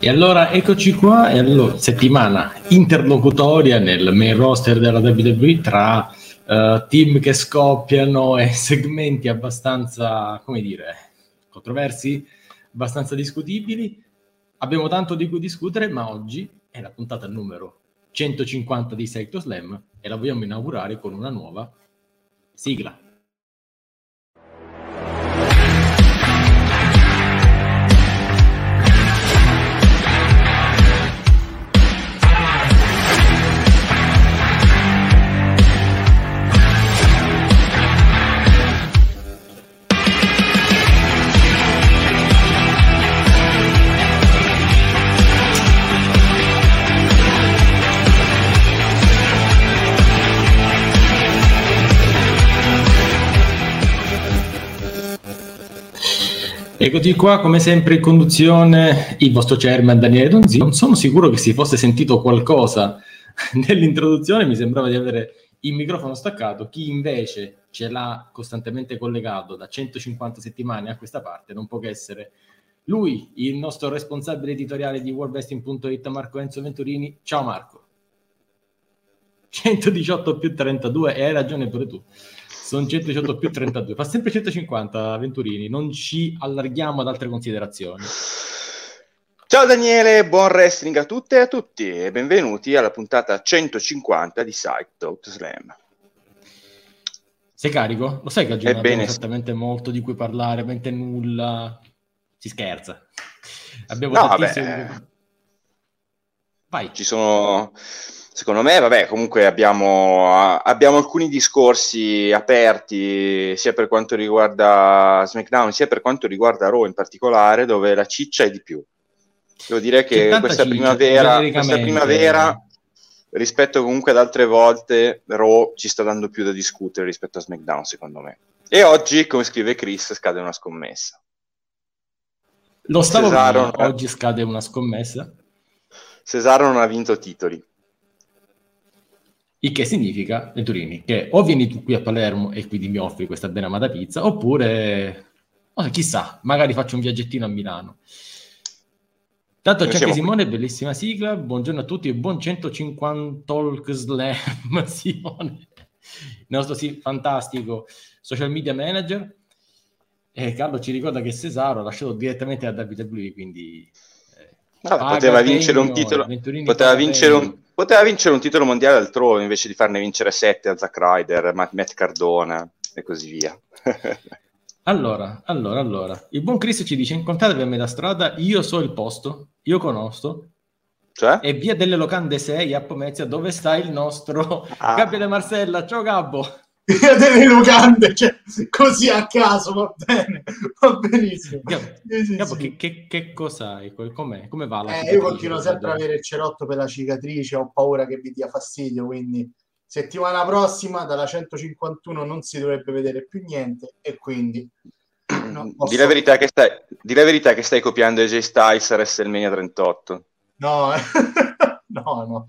E allora eccoci qua, e allora, settimana interlocutoria nel main roster della WWE tra uh, team che scoppiano e segmenti abbastanza, come dire, controversi, abbastanza discutibili. Abbiamo tanto di cui discutere, ma oggi è la puntata numero 150 di Sector Slam e la vogliamo inaugurare con una nuova sigla. Eccoti qua, come sempre in conduzione, il vostro chairman Daniele Donzi. Non sono sicuro che si fosse sentito qualcosa nell'introduzione, mi sembrava di avere il microfono staccato. Chi invece ce l'ha costantemente collegato da 150 settimane a questa parte non può che essere lui, il nostro responsabile editoriale di worldwrestling.it, Marco Enzo Venturini. Ciao Marco. 118 più 32 e hai ragione pure tu sono 118 più 32, fa sempre 150 Venturini, non ci allarghiamo ad altre considerazioni. Ciao Daniele, buon wrestling a tutte e a tutti e benvenuti alla puntata 150 di Talk Slam. Sei carico? Lo sai che oggi non abbiamo esattamente molto di cui parlare, mente nulla, si scherza. Abbiamo no, vabbè. Vai. Ci sono Secondo me, vabbè, comunque abbiamo, abbiamo, alcuni discorsi aperti sia per quanto riguarda SmackDown sia per quanto riguarda Raw in particolare, dove la ciccia è di più. Devo dire che questa ciccia, primavera, questa primavera, rispetto comunque ad altre volte, Raw ci sta dando più da discutere rispetto a SmackDown, secondo me. E oggi, come scrive Chris, scade una scommessa. Lo stavo Cesaro, oggi scade una scommessa. Cesaro non ha vinto titoli il che significa, Venturini, che o vieni tu qui a Palermo e quindi mi offri questa ben amata pizza, oppure, oh, chissà, magari faccio un viaggettino a Milano. Tanto c'è anche Simone, qui. bellissima sigla. Buongiorno a tutti e buon 150 Talk Slam, Simone, il nostro sì, fantastico social media manager. E Carlo ci ricorda che Cesaro ha lasciato direttamente a WWE, quindi... Eh, ah, poteva vincere un titolo, poteva vincere un, Poteva vincere un titolo mondiale altrove invece di farne vincere sette a Zack Ryder, Matt Cardona e così via. allora, allora, allora. Il buon Chris ci dice: Incontratevi a metà strada, io so il posto, io conosco. Cioè? E via delle locande 6 a Pomezia, dove sta il nostro ah. Gabriele Marcella. Ciao Gabbo delle locande, cioè, così a caso, va bene, va benissimo. Gabbo, sì, sì, Gabbo, sì. Che, che, che cos'hai? Com'è? Come va la eh, Io continuo sempre ad avere il cerotto per la cicatrice, ho paura che mi dia fastidio, quindi settimana prossima dalla 151 non si dovrebbe vedere più niente e quindi... Posso... Di, la verità che stai, di la verità che stai copiando AJ Styles a WrestleMania 38. No, no, no.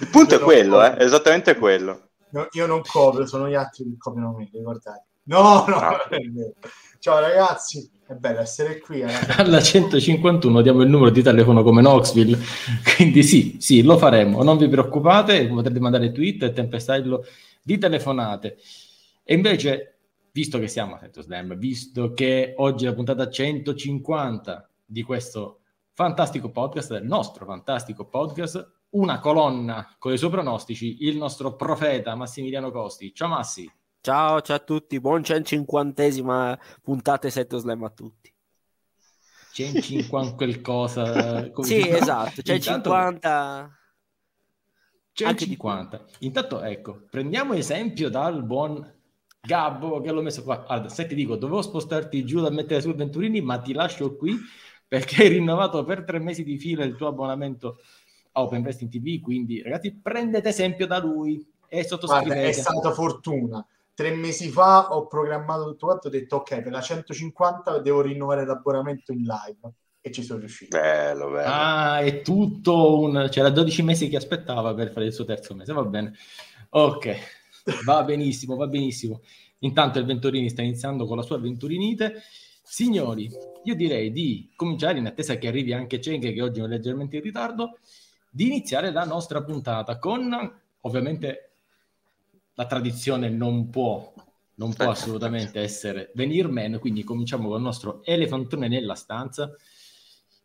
Il punto Io è quello, eh, esattamente quello. No, io non copro, sono gli altri che copiano me, ricordate. No, no, ah. Ciao ragazzi, è bello essere qui. Eh. Alla 151 diamo il numero di telefono come Knoxville, quindi sì, sì, lo faremo. Non vi preoccupate, potrete mandare tweet e tempestarlo di telefonate. E invece, visto che siamo a Slam, visto che oggi è la puntata 150 di questo fantastico podcast, del nostro fantastico podcast, una colonna con i suoi pronostici, il nostro profeta Massimiliano Costi. Ciao Massi. Ciao, ciao a tutti, buon 150esima puntata Setto Slam a tutti. 150 quel cosa. sì, si esatto, 150... 150. Intanto, ecco, prendiamo esempio dal buon Gabbo che l'ho messo qua. Guarda, se ti dico, dovevo spostarti giù da mettere su Venturini, ma ti lascio qui perché hai rinnovato per tre mesi di fila il tuo abbonamento a Open Investing TV, quindi ragazzi prendete esempio da lui e sottoscrivete. Guarda, è stata fortuna. Tre mesi fa ho programmato tutto quanto, ho detto ok, per la 150 devo rinnovare l'abbonamento in live e ci sono riuscito. Bello, bello. Ah, è tutto un... c'era 12 mesi che aspettava per fare il suo terzo mese, va bene. Ok, va benissimo, va benissimo. Intanto il Venturini sta iniziando con la sua Venturinite signori, io direi di cominciare in attesa che arrivi anche Cenk, che oggi è leggermente in ritardo, di iniziare la nostra puntata con, ovviamente, la tradizione non può, non può assolutamente essere venir meno, quindi cominciamo con il nostro elefantone nella stanza.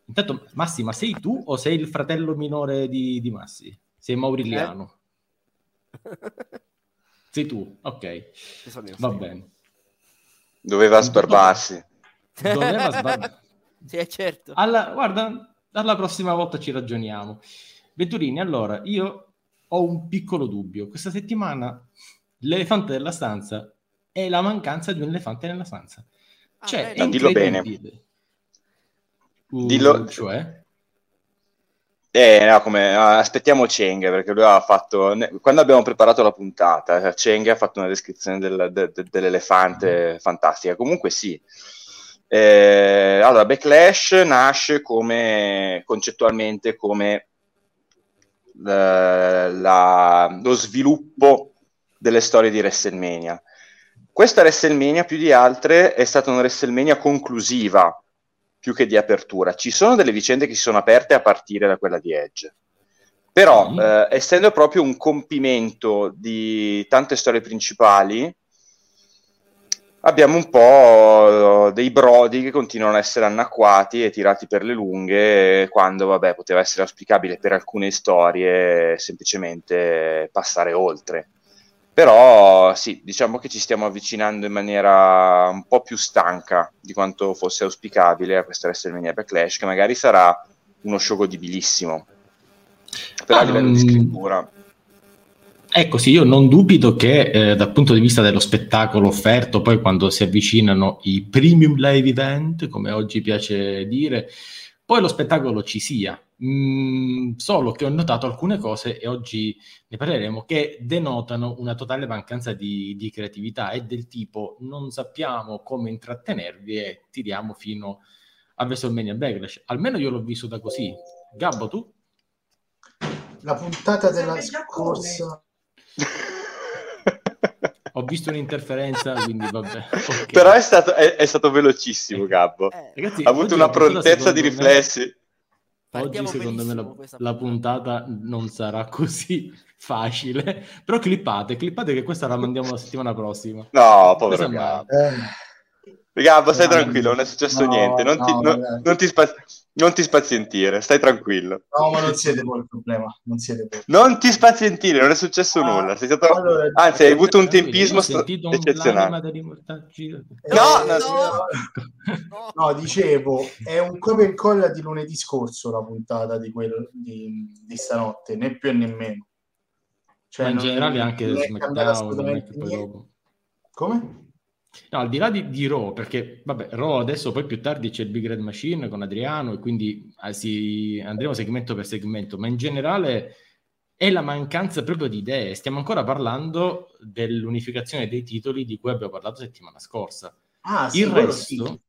Intanto, Massi, ma sei tu o sei il fratello minore di, di Massi? Sei Mauriliano? Eh? Sei tu, ok. Va bene. Doveva sbarbarsi. Doveva sbarbarsi. sì, certo. Alla, guarda, alla prossima volta ci ragioniamo. Venturini, allora, io ho un piccolo dubbio. Questa settimana l'elefante della stanza è la mancanza di un elefante nella stanza. Ah, cioè, ah, dillo bene. Uh, dillo... Cioè? Eh, no, come, aspettiamo Cheng perché lui ha fatto quando abbiamo preparato la puntata Cheng ha fatto una descrizione del, de, de, dell'elefante mm. fantastica comunque sì eh, allora Backlash nasce come concettualmente come eh, la, lo sviluppo delle storie di WrestleMania questa WrestleMania più di altre è stata una WrestleMania conclusiva più che di apertura. Ci sono delle vicende che si sono aperte a partire da quella di Edge. Però, mm. eh, essendo proprio un compimento di tante storie principali, abbiamo un po' dei brodi che continuano a essere annacquati e tirati per le lunghe quando, vabbè, poteva essere auspicabile per alcune storie semplicemente passare oltre. Però sì, diciamo che ci stiamo avvicinando in maniera un po' più stanca di quanto fosse auspicabile a questa WrestleMania Backlash, che magari sarà uno show godibilissimo. Però ah, a livello di mm. scrittura. Ecco sì, io non dubito che eh, dal punto di vista dello spettacolo offerto, poi quando si avvicinano i premium live event, come oggi piace dire, poi lo spettacolo ci sia. Mm, solo che ho notato alcune cose e oggi ne parleremo che denotano una totale mancanza di, di creatività e del tipo non sappiamo come intrattenervi e tiriamo fino a WrestleMania Backlash. Almeno io l'ho visto da così. Gabbo, tu? La puntata della scorsa... ho visto un'interferenza, quindi vabbè. Okay. Però è stato, è, è stato velocissimo, Gabbo. Eh, ragazzi, ha avuto una prontezza di riflessi. Me, oggi, secondo me, la, la, puntata non sarà così facile. Però clippate, clippate che questa la mandiamo la settimana prossima. No, povero Gabbo. Eh. Gabbo, stai tranquillo, non è successo no, niente. Non, no, ti, no, non, ti spaz- non, ti, spazientire, stai tranquillo. No, ma non siete voi il problema. Non, siete voi. non ti spazientire, non è successo ah, nulla. Sei stato... allora, Anzi, hai avuto un tempismo st- eccezionale. No, no, no, dicevo, è un copia e incolla di lunedì scorso la puntata di, quel, di, di stanotte, né più né meno. Cioè, ma in generale anche SmackDown. Come? No, al di là di, di Raw, perché vabbè, Raw adesso poi più tardi c'è il Big Red Machine con Adriano e quindi ah, si, andremo segmento per segmento, ma in generale è la mancanza proprio di idee. Stiamo ancora parlando dell'unificazione dei titoli di cui abbiamo parlato settimana scorsa. Ah, sì, il resto... Sì.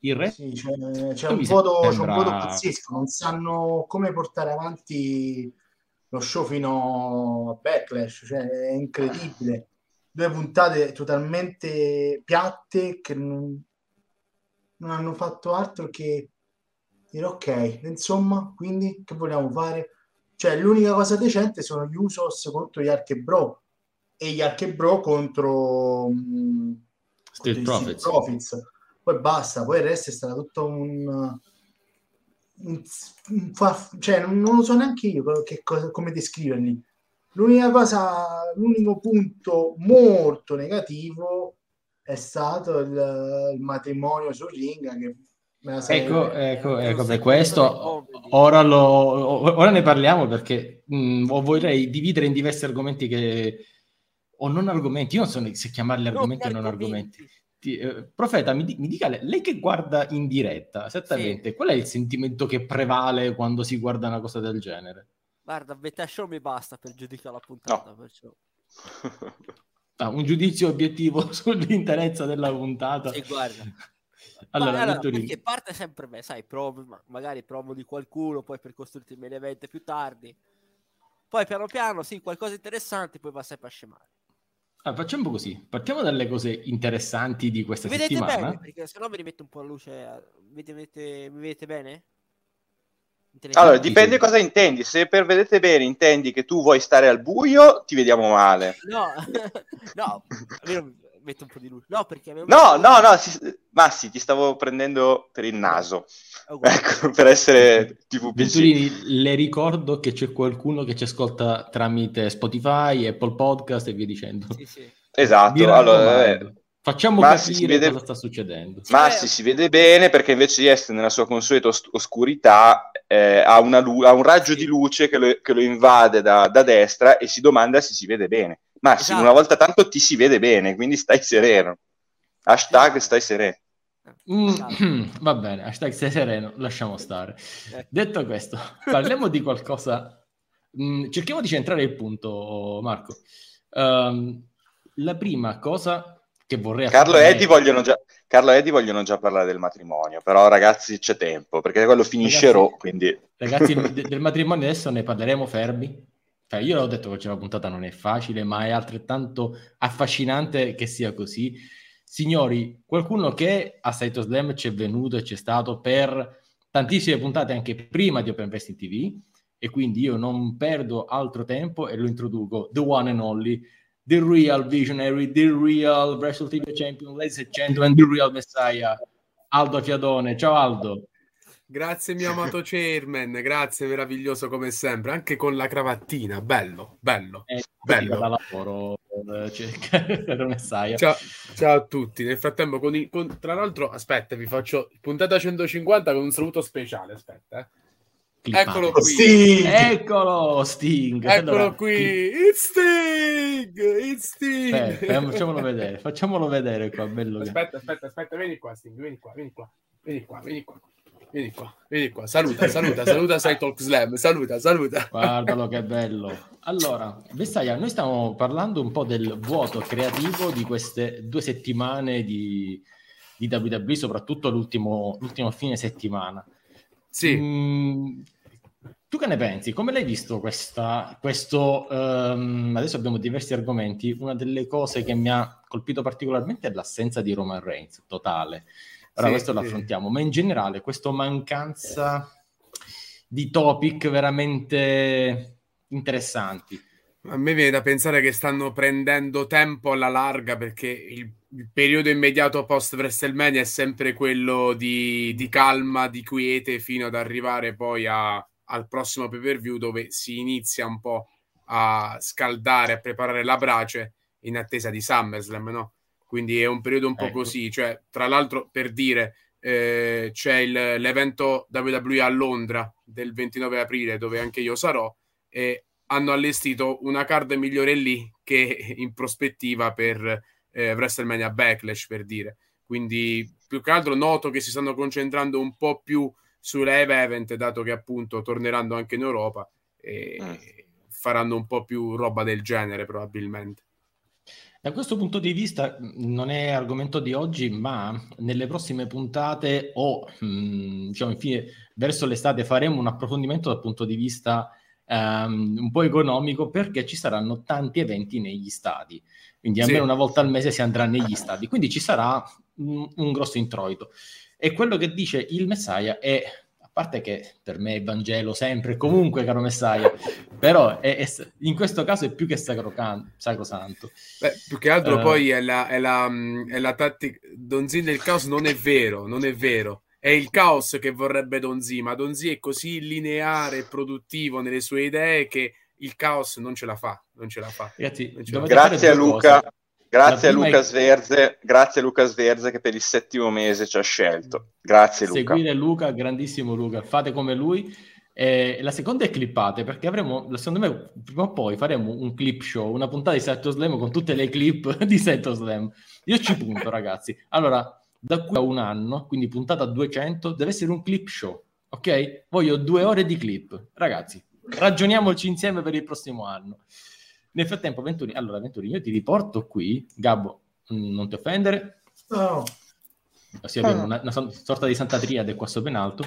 Il resto... Sì, c'è, c'è, un voto, sembra... c'è un voto pazzesco, non sanno come portare avanti lo show fino a Backlash, cioè è incredibile due puntate totalmente piatte che non, non hanno fatto altro che dire ok, insomma, quindi che vogliamo fare? Cioè, l'unica cosa decente sono gli Usos contro gli Archebro e gli Archebro contro, um, Steel Profits. Profits. Poi basta, poi il resto è stato tutto un, un, un fa, cioè non, non, lo so neanche io che cosa, come descriverli L'unica cosa, l'unico punto molto negativo è stato il, il matrimonio su ring che Ecco, ecco, ecco, per questo ora, lo, ora ne parliamo perché mh, vorrei dividere in diversi argomenti che o non argomenti, io non so se chiamarli argomenti o non argomenti. Ti, eh, profeta, mi, mi, dica lei che guarda in diretta, esattamente, sì. qual è il sentimento che prevale quando si guarda una cosa del genere? Guarda, Beta Show mi basta per giudicare la puntata. No. Perciò. ah, un giudizio obiettivo sull'interezza della puntata. Sì, guarda. Allora, allora perché parte sempre me, sai, provo, magari provo di qualcuno, poi per costruirti il main event più tardi. Poi piano piano, sì, qualcosa interessante, poi va sempre a scemare. Ah, facciamo così, partiamo dalle cose interessanti di questa mi vedete settimana. Bene? Perché se no mi rimetto un po' la luce. Mi vedete, mi vedete bene? Allora, dipende cosa intendi. Se per vedete bene intendi che tu vuoi stare al buio, ti vediamo male. No, no, metto un po' di luce. No, perché No, no, no, si... Massi, ti stavo prendendo per il naso. Oh, ecco, per essere tipo Venturini, le ricordo che c'è qualcuno che ci ascolta tramite Spotify, Apple Podcast e via dicendo. Sì, sì. Esatto, allora, eh, Facciamo Massi capire vede... cosa sta succedendo. Massi si vede bene perché invece di essere nella sua consueta os- oscurità eh, ha, lu- ha, un raggio sì. di luce che lo, che lo invade da, da, destra e si domanda se si vede bene. Massi, esatto. una volta tanto ti si vede bene, quindi stai sereno. Hashtag stai sereno. Mm, esatto. va bene, hashtag stai sereno, lasciamo stare. Eh. Detto questo, parliamo di qualcosa... Mm, cerchiamo di centrare il punto, Marco. Um, la prima cosa che vorrei Carlo e, Eddie vogliono già, Carlo e Eddie vogliono già parlare del matrimonio, però ragazzi c'è tempo, perché quello finisce ragazzi, quindi... Ragazzi, del matrimonio adesso ne parleremo fermi. Cioè, io l'ho detto che c'è una puntata non è facile, ma è altrettanto affascinante che sia così. Signori, qualcuno che a Saito Slam c'è venuto e c'è stato per tantissime puntate anche prima di Open Investing TV, e quindi io non perdo altro tempo e lo introduco, the one and only, the real visionary, the real Wrestle TV champion, ladies and gentlemen, the real messiah, Aldo Fiadone. Ciao Aldo. Grazie mio amato chairman, grazie, meraviglioso come sempre, anche con la cravattina, bello, bello, eh, bello. Da lavoro, eh. Ciao, ciao, a tutti, nel frattempo, con i, con, tra l'altro, aspetta, vi faccio puntata 150 con un saluto speciale, aspetta, eh. Eccolo qui. Sting. Eccolo Sting. Eccolo allora, qui. It's Sting. It's Sting. Eh, facciamolo vedere. Facciamolo vedere qua. Bello aspetta, aspetta, aspetta. Vieni qua, Sting. Vieni qua, vieni qua. Vieni qua, vieni qua. Vieni qua, vieni qua. Saluta, saluta, saluta Sai Talk Slam. Saluta, saluta. Guardalo che bello. Allora, Vestaia, noi stiamo parlando un po' del vuoto creativo di queste due settimane di, di WWE, soprattutto l'ultimo, l'ultimo fine settimana. Sì. Mm, tu che ne pensi? Come l'hai visto questa, questo? Um, adesso abbiamo diversi argomenti. Una delle cose che mi ha colpito particolarmente è l'assenza di Roman Reigns, totale. Ora sì, questo sì. lo affrontiamo, ma in generale questa mancanza di topic veramente interessanti. A me viene da pensare che stanno prendendo tempo alla larga perché il, il periodo immediato post WrestleMania è sempre quello di, di calma, di quiete fino ad arrivare poi a al prossimo pay per view dove si inizia un po' a scaldare, a preparare la brace in attesa di SummerSlam, no? Quindi è un periodo un po' ecco. così, cioè, tra l'altro, per dire, eh, c'è il, l'evento WWE a Londra del 29 aprile, dove anche io sarò, e hanno allestito una card migliore lì che in prospettiva per eh, WrestleMania Backlash, per dire. Quindi, più che altro, noto che si stanno concentrando un po' più su live event, dato che appunto torneranno anche in Europa e mm. faranno un po' più roba del genere probabilmente. Da questo punto di vista non è argomento di oggi, ma nelle prossime puntate o mh, diciamo infine verso l'estate faremo un approfondimento dal punto di vista um, un po' economico perché ci saranno tanti eventi negli stadi. Quindi almeno sì. una volta al mese si andrà negli stadi, quindi ci sarà un, un grosso introito. E quello che dice il Messiah è, a parte che per me è Vangelo sempre, comunque, caro Messiah, però è, è, in questo caso è più che sacrocan- sacrosanto. Beh, più che altro uh, poi è la, è la, è la tattica, Donzi del caos non è vero, non è vero. È il caos che vorrebbe Donzi, ma Donzi è così lineare e produttivo nelle sue idee che il caos non ce la fa, non ce la fa. Ragazzi, grazie a Luca. Cose. Grazie a, Luca. Sverze, grazie a Luca Sverze che per il settimo mese ci ha scelto. Grazie Luca. Seguire Luca, grandissimo Luca, fate come lui. Eh, la seconda è clippate perché avremo, secondo me, prima o poi faremo un clip show, una puntata di Setto Slam con tutte le clip di Setto Slam. Io ci punto, ragazzi. Allora, da qui a un anno, quindi puntata 200, deve essere un clip show, ok? Voglio due ore di clip. Ragazzi, ragioniamoci insieme per il prossimo anno. Nel frattempo, Venturi, allora Venturi, io ti riporto qui, Gabbo, mm, non ti offendere. No. Sì, abbiamo una, una, sorta di Santa Triade qua sopra in alto.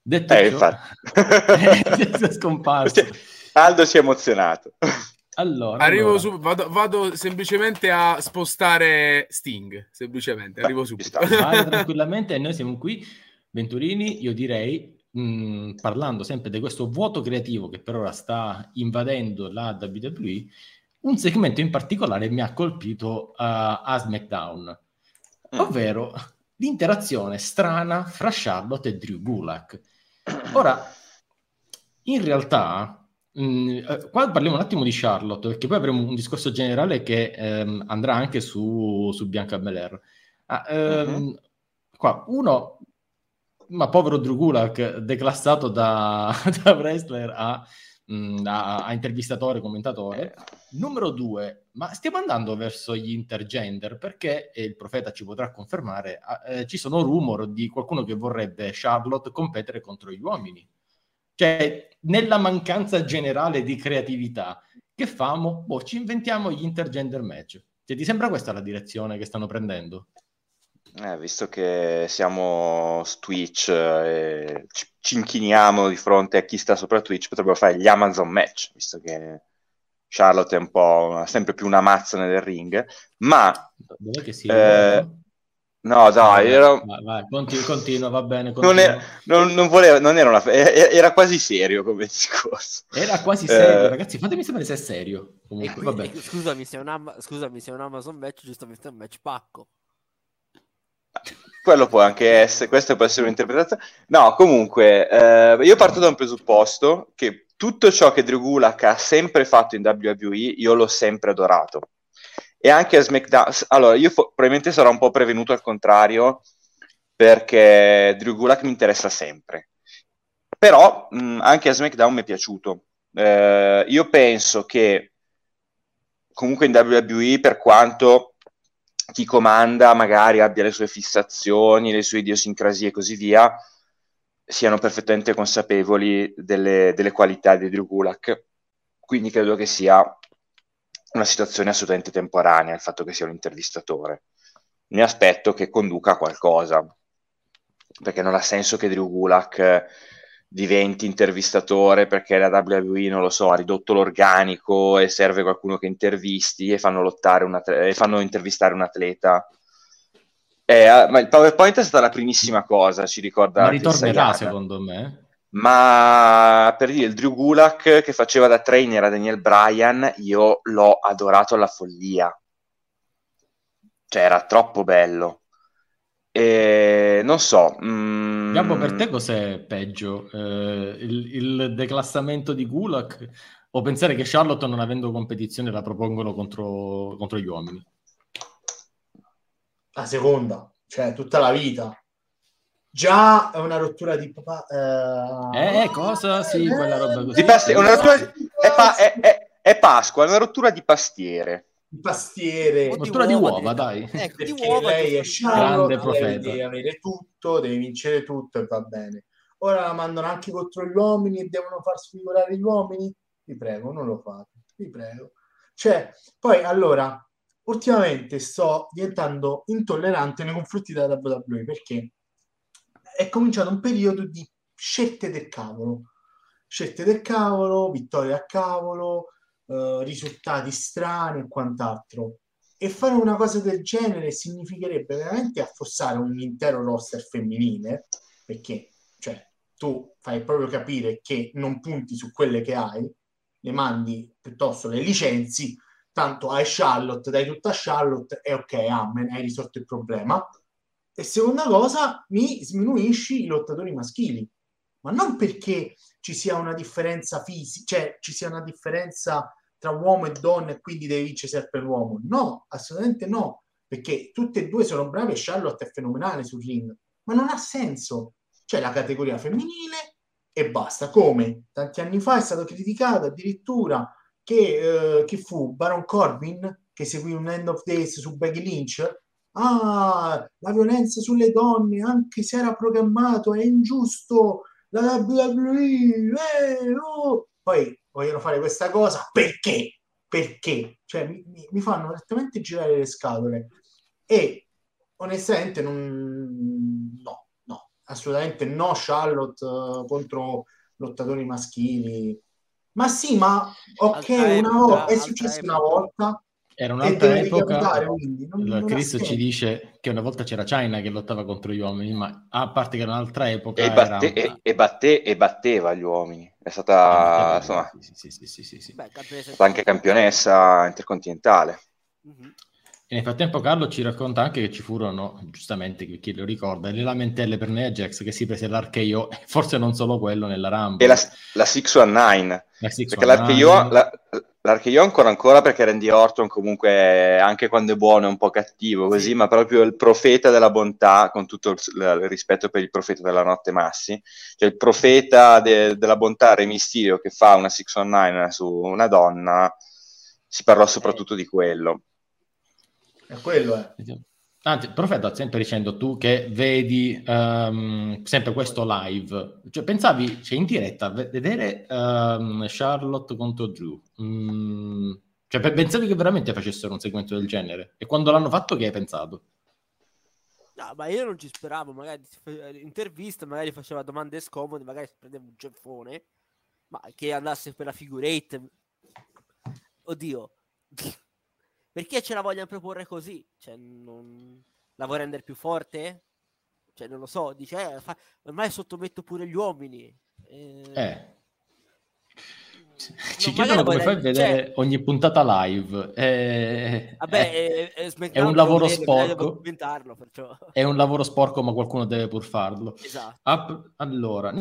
Detto eh, ciò, è scomparso. Aldo si è emozionato. Allora, arrivo allora. Su, vado, vado, semplicemente a spostare Sting. Semplicemente, arrivo subito. Vai tranquillamente e noi siamo qui. Venturini, io direi, mh, parlando sempre di questo vuoto creativo che per ora sta invadendo la WWE, un segmento in particolare mi ha colpito uh, a SmackDown, mm. ovvero l'interazione strana fra Charlotte e Drew Gulak. Ora, in realtà Mm, eh, qua parliamo un attimo di Charlotte, perché poi avremo un discorso generale che ehm, andrà anche su, su Bianca Belair. Ah, ehm, uh-huh. Qua, uno, ma povero Drew Gulak, declassato da, da wrestler a, mh, mm, a, a, intervistatore, commentatore. Numero due, ma stiamo andando verso gli intergender perché, e il profeta ci potrà confermare, eh, ci sono rumor di qualcuno che vorrebbe Charlotte competere contro gli uomini. Cioè, nella mancanza generale di creatività, che famo? Boh, ci inventiamo gli intergender match. Cioè, ti sembra questa la direzione che stanno prendendo? Eh, visto che siamo su Twitch e ci, ci, inchiniamo di fronte a chi sta sopra Twitch, potrebbero fare gli Amazon match, visto che Charlotte è un po' sempre più una mazza nel ring, ma... Dov'è che si eh, No, dai, era... vai, vai, continua, continua, va bene. Continua. Non, era, non, non, voleva, non era una... Era quasi serio come discorso. Era quasi serio, eh... ragazzi, fatemi sapere se è serio. Comunque, quindi, eh, scusami, se è un, scusami, se è un Amazon match, giustamente è un match pacco. Quello può anche essere, questa può essere un'interpretazione. No, comunque, eh, io parto da un presupposto che tutto ciò che Drew Gulak ha sempre fatto in WWE, io l'ho sempre adorato e anche a SmackDown. Allora, io fo- probabilmente sarò un po' prevenuto al contrario perché Drew Gulak mi interessa sempre. Però mh, anche a SmackDown mi è piaciuto. Eh, io penso che comunque in WWE, per quanto chi comanda magari abbia le sue fissazioni, le sue idiosincrasie e così via, siano perfettamente consapevoli delle, delle qualità di Drew Gulak. Quindi credo che sia una situazione assolutamente temporanea il fatto che sia un intervistatore. Mi aspetto che conduca a qualcosa, perché non ha senso che Drew Gulak diventi intervistatore perché la WWE, non lo so, ha ridotto l'organico e serve qualcuno che intervisti e fanno, lottare un atleta, e fanno intervistare un atleta. Eh, ma il PowerPoint è stata la primissima cosa, ci ricorda. Ma ritornerà secondo me ma per dire il Drew Gulak che faceva da trainer a Daniel Bryan, io l'ho adorato alla follia. Cioè, era troppo bello. E non so. Mm... Gabbo, per te cos'è peggio? Eh, il, il, declassamento di Gulak o pensare che Charlotte, non avendo competizione, la propongono contro, contro gli uomini? La seconda, cioè tutta la vita già è una rottura di papà. Eh, eh cosa? Sì, eh, quella roba così. Di past- una rottura di... è, pa- è, è, è, Pasqua, è una rottura di pastiere. Di pastiere. Una rottura di uova, dai. Ecco, di uova lei è Charlotte, deve avere tutto, deve vincere tutto e va bene. Ora la mandano anche contro gli uomini e devono far sfigurare gli uomini. Vi prego, non lo fate. Vi prego. Cioè, poi allora, ultimamente sto diventando intollerante nei confronti della WWE perché è cominciato un periodo di scelte del cavolo, scelte del cavolo, vittorie a cavolo, eh, risultati strani e quant'altro. E fare una cosa del genere significherebbe veramente affossare un intero roster femminile, perché cioè, tu fai proprio capire che non punti su quelle che hai, le mandi piuttosto le licenzi, tanto hai Charlotte, dai tutta Charlotte e ok, amen, hai risolto il problema e seconda cosa, mi sminuisci i lottatori maschili, ma non perché ci sia una differenza fisica, cioè ci sia una differenza tra uomo e donna e quindi devi vincere sempre l'uomo. No, assolutamente no, perché tutte e due sono brave e Charlotte è fenomenale sul ring, ma non ha senso. C'è la categoria femminile e basta. Come tanti anni fa è stato criticato addirittura che eh, chi fu Baron Corbin che seguì un End of Days su Becky Lynch ah, la violenza sulle donne, anche se era programmato, è ingiusto, la WWE, eh, oh. poi vogliono fare questa cosa perché? Perché? Cioè, mi, mi fanno direttamente girare le scatole e onestamente non, no, no, assolutamente no Charlotte uh, contro lottatori maschili Ma sì, ma ok, una volta, è successo una volta era un'altra epoca. Non, non Cristo ci dice che una volta c'era China che lottava contro gli uomini, ma a parte che era un'altra epoca. E, batte, era... e, e, batte, e batteva gli uomini. È stata, insomma, sì, sì, sì. Beh, anche campionessa intercontinentale. Mm-hmm. E nel frattempo Carlo ci racconta anche che ci furono, giustamente chi lo ricorda, le lamentelle per Nia Jax che si prese l'archeio, forse non solo quello nella Rumble. E la, la 619. La 619. Perché l'archeio, la, L'archeio ancora ancora perché Randy Orton comunque anche quando è buono è un po' cattivo così, sì. ma proprio il profeta della bontà, con tutto il, il, rispetto per il profeta della notte Massi, cioè il profeta de, della bontà Re Mysterio che fa una 619 su una donna, si parlò soprattutto di quello. È quello, eh. Anzi, profeta, sempre dicendo tu che vedi um, sempre questo live, cioè pensavi, cioè in diretta, vedere um, Charlotte contro Drew, mm, cioè pensavi che veramente facessero un segmento del genere? E quando l'hanno fatto che hai pensato? No, ma io non ci speravo, magari intervista, magari faceva domande scomode, magari prendeva un ceffone, ma che andasse per la figurate. Oddio. Perché ce la vogliono proporre così? Cioè, non... La vuoi rendere più forte? Cioè, non lo so, dice, eh, fa... ormai sottometto pure gli uomini. Eh... eh. Ci chiedono come fai a vedere cioè... ogni puntata live. Eh, Vabbè, è, è, è un lavoro sporco. È un lavoro sporco, ma qualcuno deve pur farlo. Esatto. Up, allora,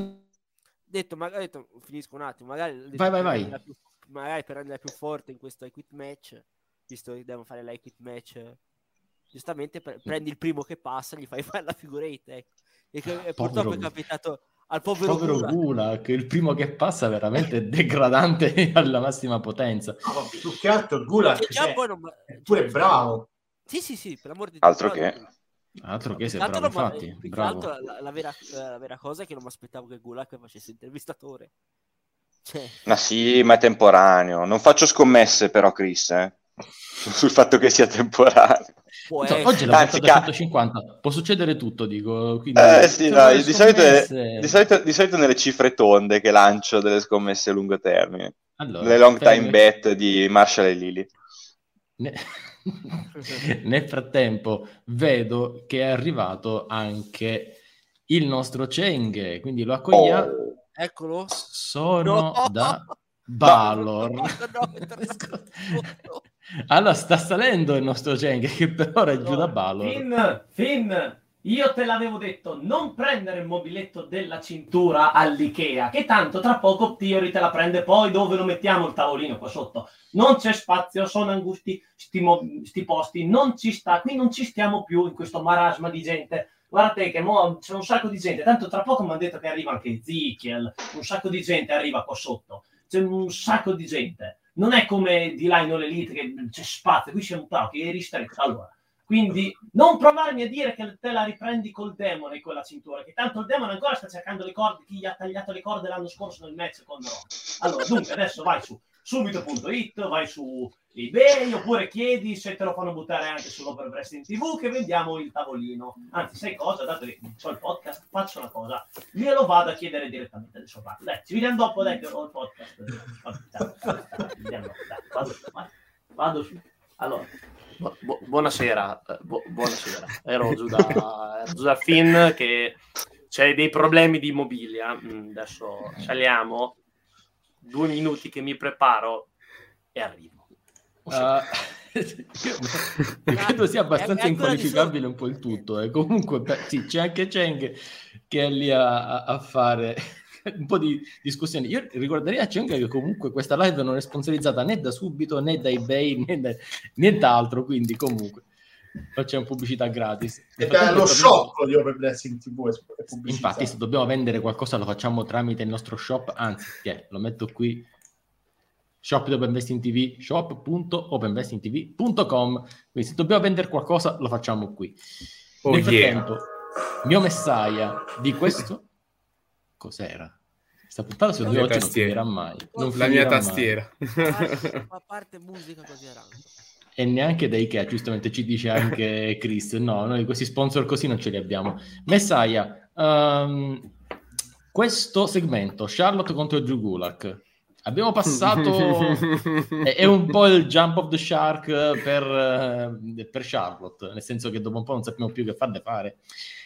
detto, magari detto, finisco un attimo. Magari, vai, vai, vai. Più, magari per renderla più forte in questo equip match visto che devono fare l'Equit match, giustamente pre- prendi il primo che passa, gli fai fare la figurate. Ecco. E che, ah, purtroppo è capitato al povero, povero Gula. Gula. che il primo che passa è veramente degradante alla massima potenza. No, più che altro Gula cioè, non... è pure cioè, bravo. Sì, sì, sì, per l'amor di Dio. Altro che... Altro che se bravo, non, infatti. Bravo. La, la, vera, la, vera, cosa è che non mi aspettavo che Gulak facesse intervistatore. Cioè... Ma sì, ma è temporaneo. Non faccio scommesse però, Chris, eh sul fatto che sia temporaneo. Cioè, oggi la Anzi, ca- 150 può succedere tutto, dico. Quindi, eh, sì, no, di, solito è, di, solito, di, solito nelle cifre tonde che lancio delle scommesse a lungo termine. Allora, le long time bet di Marshall e Lily. Ne... Nel frattempo vedo che è arrivato anche il nostro Cheng, quindi lo accogliamo. Oh. Eccolo. Sono no. da No, no, allora sta salendo il nostro Cheng che per ora è giù da Balor. Finn, Finn, io te l'avevo detto, non prendere il mobiletto della cintura all'Ikea, che tanto tra poco Theory te la prende, poi dove lo mettiamo il tavolino qua sotto? Non c'è spazio, sono angusti sti, mo- sti posti, non ci sta, qui non ci stiamo più in questo marasma di gente. Guardate che mo c'è un sacco di gente, tanto tra poco mi hanno detto che arriva anche Ezekiel, un sacco di gente arriva qua sotto, c'è un sacco di gente non è come di là in All Elite che c'è spazio, qui c'è un tao che è ristretto. Allora, quindi non provarmi a dire che te la riprendi col demone con la cintura, che tanto il demone ancora sta cercando le corde, chi gli ha tagliato le corde l'anno scorso nel match con Raw. Allora, dunque, adesso vai su subito.it, vai su eBay oppure chiedi se te lo fanno buttare anche sull'Over Wrestling TV che vendiamo il tavolino. Anzi, sai cosa? Dato che ho il podcast, faccio una cosa, glielo vado a chiedere direttamente adesso. Dai, ci vediamo dopo, dai, che ho il podcast. Dai, vado, vado su. Allora. Bu- buonasera, bu- buonasera. Ero giù, da, ero giù da Finn che c'è dei problemi di immobilia. Mm, adesso saliamo. Due minuti che mi preparo e arrivo. Uh, credo sia abbastanza inqualificabile un po' il tutto. Eh. Comunque, beh, sì, c'è anche Cheng che è lì a, a fare un po' di discussioni. Io ricorderei a Cheng che comunque questa live non è sponsorizzata né da Subito né da eBay né da nient'altro, quindi comunque facciamo pubblicità gratis. E da lo shop di Open Blessing TV Infatti, se dobbiamo vendere qualcosa lo facciamo tramite il nostro shop, anzi, yeah, lo metto qui shop di Open Investing TV, shop.openvestingtv.com. Quindi se dobbiamo vendere qualcosa lo facciamo qui. Oh Nel frattempo, yeah. mio messaia di questo cos'era? Questa puntata su due oggi non finirà mai. Non la mia tastiera. A parte musica così arando. E neanche da Ikea, giustamente ci dice anche Chris. No, noi questi sponsor così non ce li abbiamo. Messaia, um, questo segmento, Charlotte contro Drew Gulak, Abbiamo passato, è, è, un po' il jump of the shark per, eh, per, Charlotte, nel senso che dopo un po' non sappiamo più che farne fare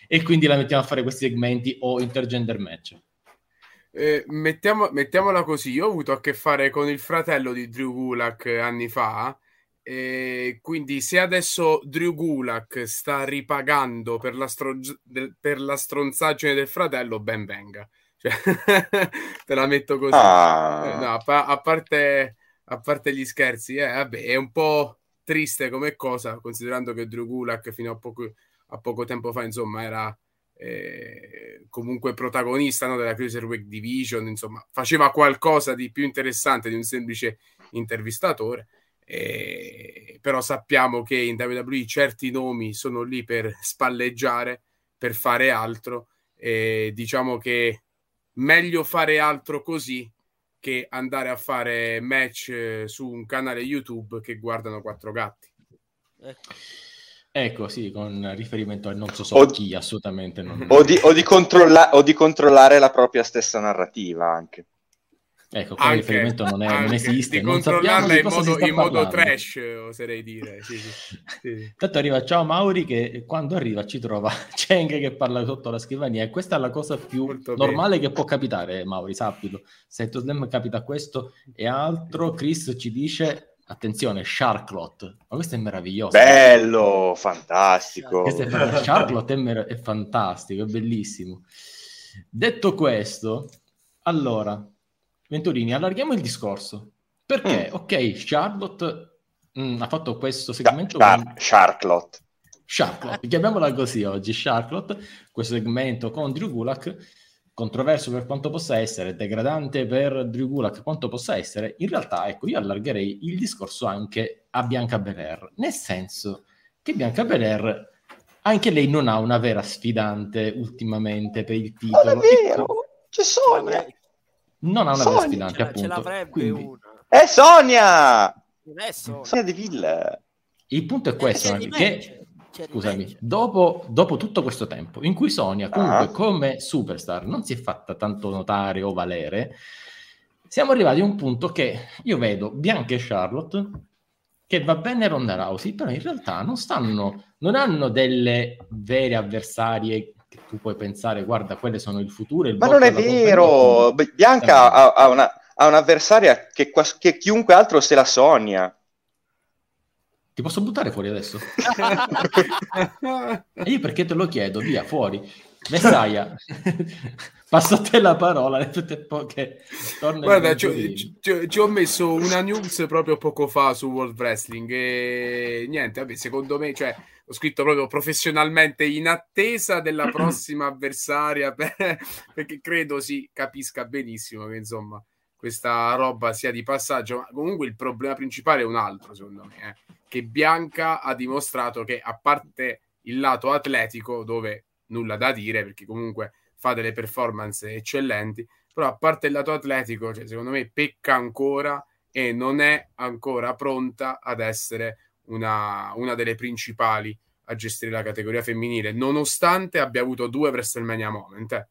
e quindi la mettiamo a fare questi segmenti o intergender match. Eh, mettiamo, mettiamola così, io ho avuto a che fare con il fratello di Drew Gulak anni fa, e quindi se adesso Drew Gulak sta ripagando per la, stro- per la stronzaggine del fratello, ben venga. Cioè, te la metto così. Ah. Eh, no, a, pa- a, parte, a, parte, gli scherzi, eh, vabbè, è un po' triste come cosa, considerando che Drew Gulak fino a poco, a poco tempo fa, insomma, era eh, comunque protagonista no, della Cruiserweight Division, insomma, faceva qualcosa di più interessante di un semplice intervistatore. Eh, però sappiamo che in WWE certi nomi sono lì per spalleggiare, per fare altro. E diciamo che meglio fare altro così che andare a fare match eh, su un canale YouTube che guardano quattro gatti. Ecco. Ecco, sì, con riferimento a non so, so o, chi, assolutamente non... O di, o, di controlla- o di controllare la propria stessa narrativa anche. Ecco, quel riferimento non, è, non esiste. Di non controllarla in, modo, in modo, trash, oserei dire. Sì, sì, sì. Tanto arriva Ciao Mauri che quando arriva ci trova Cheng che parla sotto la scrivania e questa è la cosa più Molto normale bene. che può capitare, Mauri, sappilo. Se a Slam capita questo e altro, Chris ci dice attenzione, Sharklot. Ma questo è meraviglioso. Bello, fantastico. Questo è, Sharklot è, mer- è fantastico, è bellissimo. Detto questo, allora Venturini, allarghiamo il discorso. Perché, mm. ok, Charlotte mm, ha fatto questo segmento... Char- con... Charlotte. Charlotte, chiamiamola così oggi, Charlotte, questo segmento con Drew Gulak, controverso per quanto possa essere, degradante per Drew Gulak quanto possa essere, in realtà, ecco, io allargherei il discorso anche a Bianca Belair, nel senso che Bianca Belair, anche lei non ha una vera sfidante ultimamente per il titolo. Non è vero, c'è Sonia non ha una Sonia. sfidante, appunto. Ce l'avrebbe Quindi... una. È Sonia! Non è Sonia. Sonia De Ville. Il punto è questo, eh, che... Scusami, dopo, dopo, tutto questo tempo in cui Sonia comunque ah. come superstar non si è fatta tanto notare o valere, siamo arrivati a un punto che io vedo Bianca e Charlotte che va bene Ronda Rousey, però in realtà non stanno, non hanno delle vere avversarie tu puoi pensare, guarda, quelle sono il futuro. Il Ma non è vero, Bianca ha, ha, una, ha, un'avversaria che, che chiunque altro se la sogna. Ti posso buttare fuori adesso? e io perché te lo chiedo, via, fuori. Messaia, passo a te la parola nel frattempo che Guarda, ci, ci, ci, ho messo una news proprio poco fa su World Wrestling e niente, vabbè, secondo me, cioè, ho scritto proprio professionalmente in attesa della prossima avversaria per, perché credo si capisca benissimo che insomma questa roba sia di passaggio, ma comunque il problema principale è un altro secondo me, eh, che Bianca ha dimostrato che a parte il lato atletico dove nulla da dire perché comunque fa delle performance eccellenti, però a parte il lato atletico, cioè, secondo me pecca ancora e non è ancora pronta ad essere una, una delle principali a gestire la categoria femminile, nonostante abbia avuto due WrestleMania Moment. Eh.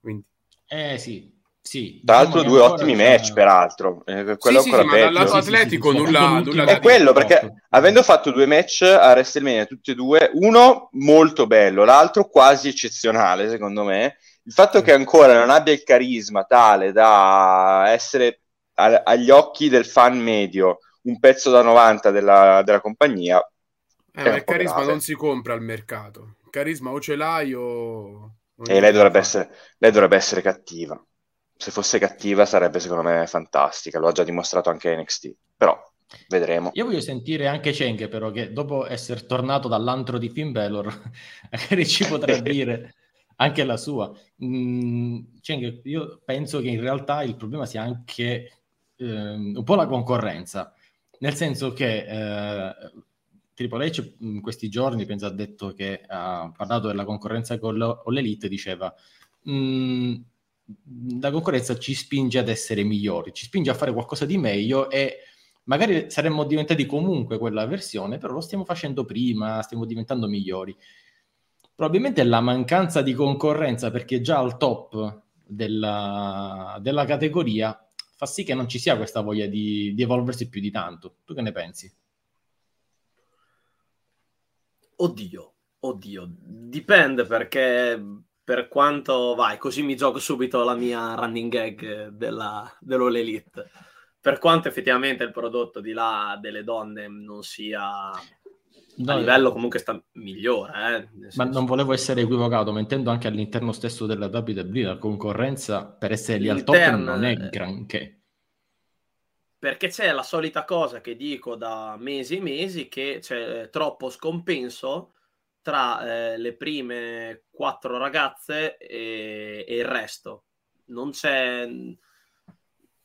Quindi. Eh sì, sì, Tra l'altro due ottimi match, c'è... peraltro. Eh, quello sì, ancora sì, peggio. ma dal lato atletico sì, nulla, nulla È quello, perché avendo fatto due match a WrestleMania, tutti e due, uno molto bello, l'altro quasi eccezionale, secondo me. Il fatto che ancora non abbia il carisma tale da essere a- agli occhi del fan medio un pezzo da 90 della, della compagnia. Eh, ma il carisma grave. non si compra al mercato. Il carisma o ce l'hai o... E lei dovrebbe, essere, lei dovrebbe essere cattiva. Se fosse cattiva sarebbe secondo me fantastica. Lo ha già dimostrato anche NXT. Però vedremo. Io voglio sentire anche Cheng però che dopo essere tornato dall'antro di Finn Balor magari ci potrà dire anche la sua. Mm, Cheng, io penso che in realtà il problema sia anche eh, un po' la concorrenza nel senso che eh, Triple H in questi giorni penso ha detto che ha parlato della concorrenza con, l'Elite diceva mm, la concorrenza ci spinge ad essere migliori, ci spinge a fare qualcosa di meglio e magari saremmo diventati comunque quella versione, però lo stiamo facendo prima, stiamo diventando migliori. Probabilmente la mancanza di concorrenza perché già al top della, della categoria fa sì che non ci sia questa voglia di, di evolversi più di tanto. Tu che ne pensi? Oddio, oddio, dipende perché per quanto vai, così mi gioco subito la mia running gag della, dell'All Elite. Per quanto effettivamente il prodotto di là delle donne non sia no, a livello comunque sta migliore. Eh? Ma non volevo essere equivocato, ma intendo anche all'interno stesso della WWE la concorrenza per essere lì al top non è granché. Perché c'è la solita cosa che dico da mesi e mesi che c'è troppo scompenso tra eh, le prime quattro ragazze e, e il resto. Non c'è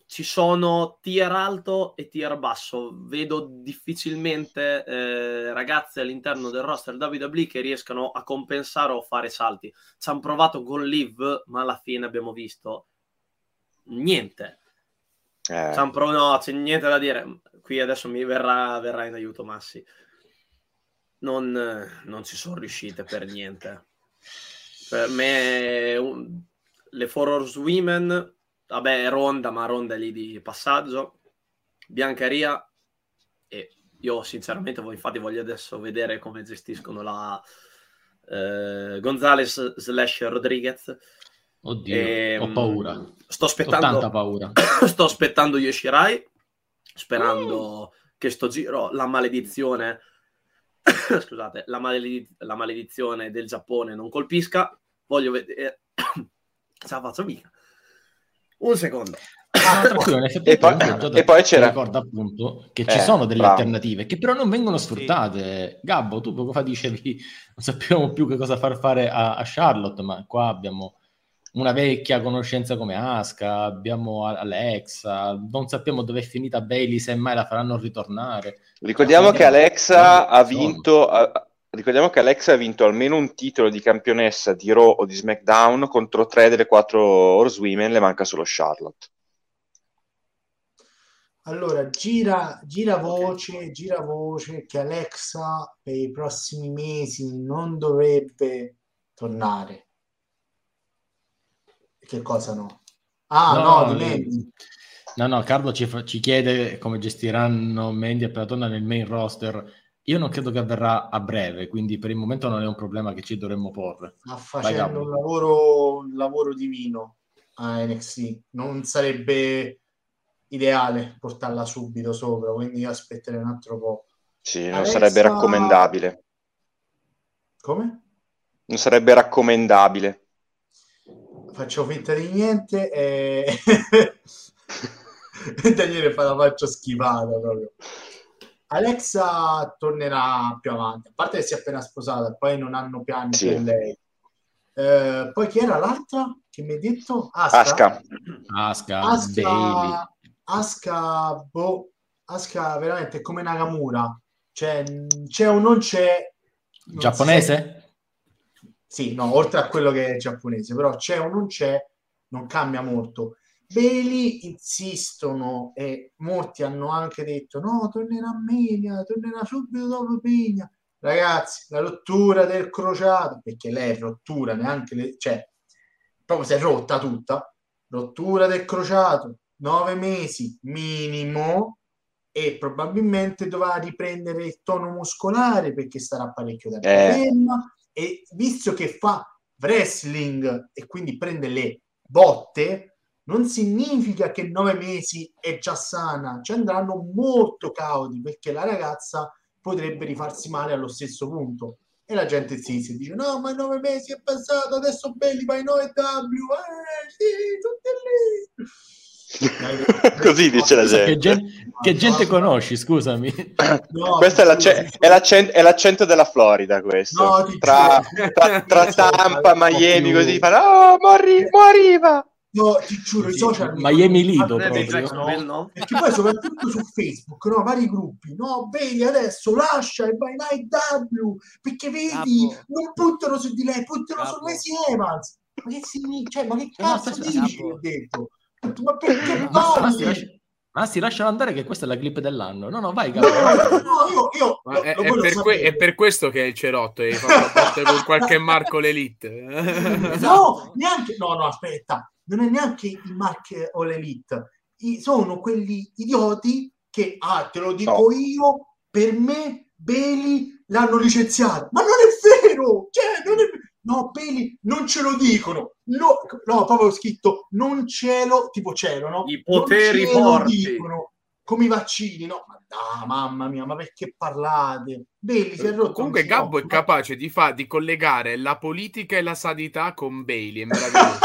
ci sono tier alto e tier basso. Vedo difficilmente eh, ragazze all'interno del roster WWE che riescano a compensare o fare salti. Ci hanno provato con Liv, ma alla fine abbiamo visto niente. Eh. Prov- no, c'è niente da dire. Qui adesso mi verrà, verrà in aiuto Massi. Non, non, ci sono riuscite per niente. Per me, un, le Four Women vabbè, Ronda, ma Ronda è lì di passaggio. Biancaria e io sinceramente infatti voglio adesso vedere come gestiscono la eh, Gonzales slash Rodriguez. Oddio, e, ho ehm, paura. Sto aspettando, paura. sto aspettando Yoshirai, sperando mm. che sto giro la maledizione scusate, la, malediz- la maledizione del Giappone non colpisca. Voglio vedere ce la faccio mica un secondo. Ah, e, poi, e poi c'era ricorda appunto che ci eh, sono delle bravo. alternative che però non vengono sfruttate. Sì. Gabbo, tu poco fa dicevi non sappiamo più che cosa far fare a, a Charlotte, ma qua abbiamo una vecchia conoscenza come Aska, abbiamo Alexa, non sappiamo dove è finita Bailey, se mai la faranno ritornare. Ricordiamo che Alexa ha vinto, Ricordiamo che Alexa ha vinto almeno un titolo di campionessa di Raw o di SmackDown contro tre delle quattro Horsewomen, le manca solo Charlotte. Allora, gira, gira voce, gira voce che Alexa per i prossimi mesi non dovrebbe tornare. Che cosa no? Ah, no, no di Mandy. No, no, Carlo ci, fa, ci chiede come gestiranno Mandy appena torna nel main roster io non credo che avverrà a breve, quindi per il momento non è un problema che ci dovremmo porre. Sta facendo un lavoro, un lavoro divino a NXT. Non sarebbe ideale portarla subito sopra, quindi io aspetterei un altro po'. Sì, non Alexa... sarebbe raccomandabile. Come? Non sarebbe raccomandabile. Faccio finta di niente e... Daniele fa la faccia schifata proprio. Alexa tornerà più avanti, a parte che si è appena sposata, poi non hanno piani sì. per lei. Eh, poi chi era l'altra che mi hai detto? Aska. Aska. Aska, Aska, boh, Aska veramente come Nakamura. Cioè, c'è o non c'è... Non giapponese? Sì, no, oltre a quello che è giapponese, però c'è o non c'è, non cambia molto. Bailey insistono e molti hanno anche detto no, tornerà a Mania, tornerà subito dopo Mania. Ragazzi, la rottura del crociato, perché lei è rottura, neanche le, cioè, proprio si è rotta tutta. Rottura del crociato, nove mesi minimo e probabilmente dovrà riprendere il tono muscolare perché starà parecchio da eh. e visto che fa wrestling e quindi prende le botte non significa che nove mesi è già sana, ci andranno molto cauti perché la ragazza potrebbe rifarsi male allo stesso punto. E la gente si, si dice: No, ma nove mesi è passato, adesso belli vai 9W, eh, sì, tutti lì. Così dice la gente. Che, gente, che gente conosci, scusami. No, questo è, l'accento, è, l'accento, è, l'accento, della Florida, questo. No, tra, tra, tra, Tampa, Miami, così fanno: Oh, morri, moriva. No, ti giuro, i social Miami Lido proprio, no? Perché poi soprattutto su Facebook, no, vari gruppi, no, vedi adesso lascia il By Night W, perché vedi, Capo. non puntano su di lei, puntano Capo. su Messi Evans. Ma che significa? Cioè, ma che cazzo no, dici? Ho detto. Ma perché no? Ma ma si lasciano andare che questa è la clip dell'anno. No, no, vai, Gabbo. No, no, io, io è, è, per que- è, per questo che è il cerotto hai fatto con qualche Marco l'Elite. no, neanche... No, no, aspetta non è neanche il Mark o l'Elite, sono quelli idioti che, ah, te lo dico no. io, per me Beli l'hanno licenziato. Ma non è vero! Cioè, non è No, Beli non ce lo dicono. No, no, proprio scritto non ce lo, tipo cielo, no? I poteri forti. Dicono, come i vaccini, no? Ma ah, mamma mia, ma perché parlate? Bailey si è rotto. Comunque Gabbo è capace di, fa- di collegare la politica e la sanità con Bailey, è meraviglioso.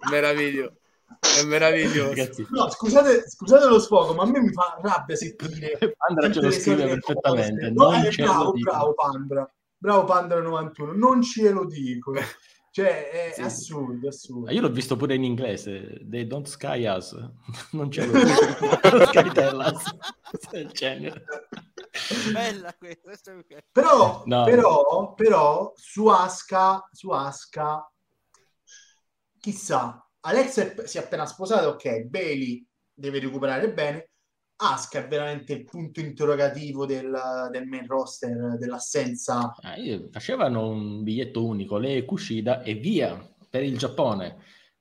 meraviglioso. È meraviglioso. No, scusate, scusate lo sfogo, ma a me mi fa rabbia sentire. Pandra ce lo scrive perfettamente. No, eh, bravo, bravo Pandra. Bravo Pandra 91, non ce lo dicono. Cioè, è sì. assurdo, assurdo. Io l'ho visto pure in inglese, They don't sky us. Non c'è lo sky tell us. Bella questa. Però, no. però, però, su Aska, su Aska, chissà, Alex si è appena sposato, ok, Bailey deve recuperare bene, Aska è veramente il punto interrogativo del, del main roster, dell'assenza. Ah, facevano un biglietto unico, lei Kushida e via per il Giappone.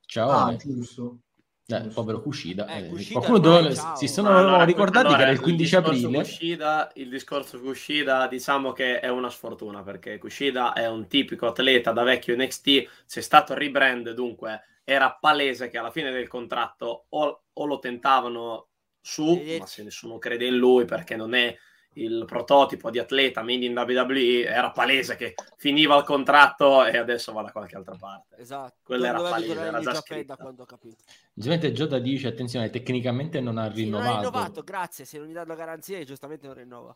Ciao. Ah, giusto. Eh, povero Kushida. Eh, eh, qualcuno dove, si sono allora, ricordati allora, che era il 15 il aprile. Kushida, il discorso Kushida diciamo che è una sfortuna perché Kushida è un tipico atleta da vecchio NXT, c'è stato il rebrand dunque era palese che alla fine del contratto o, o lo tentavano su, ma se nessuno crede in lui perché non è il prototipo di atleta made in WWE, era palese che finiva il contratto e adesso va da qualche altra parte. Esatto. Quella era palese, era già scritta. quando ho capito. Giustamente Gioda dice, attenzione, tecnicamente non ha rinnovato. Sì, non ha rinnovato, grazie, se non gli danno garanzie giustamente non rinnova.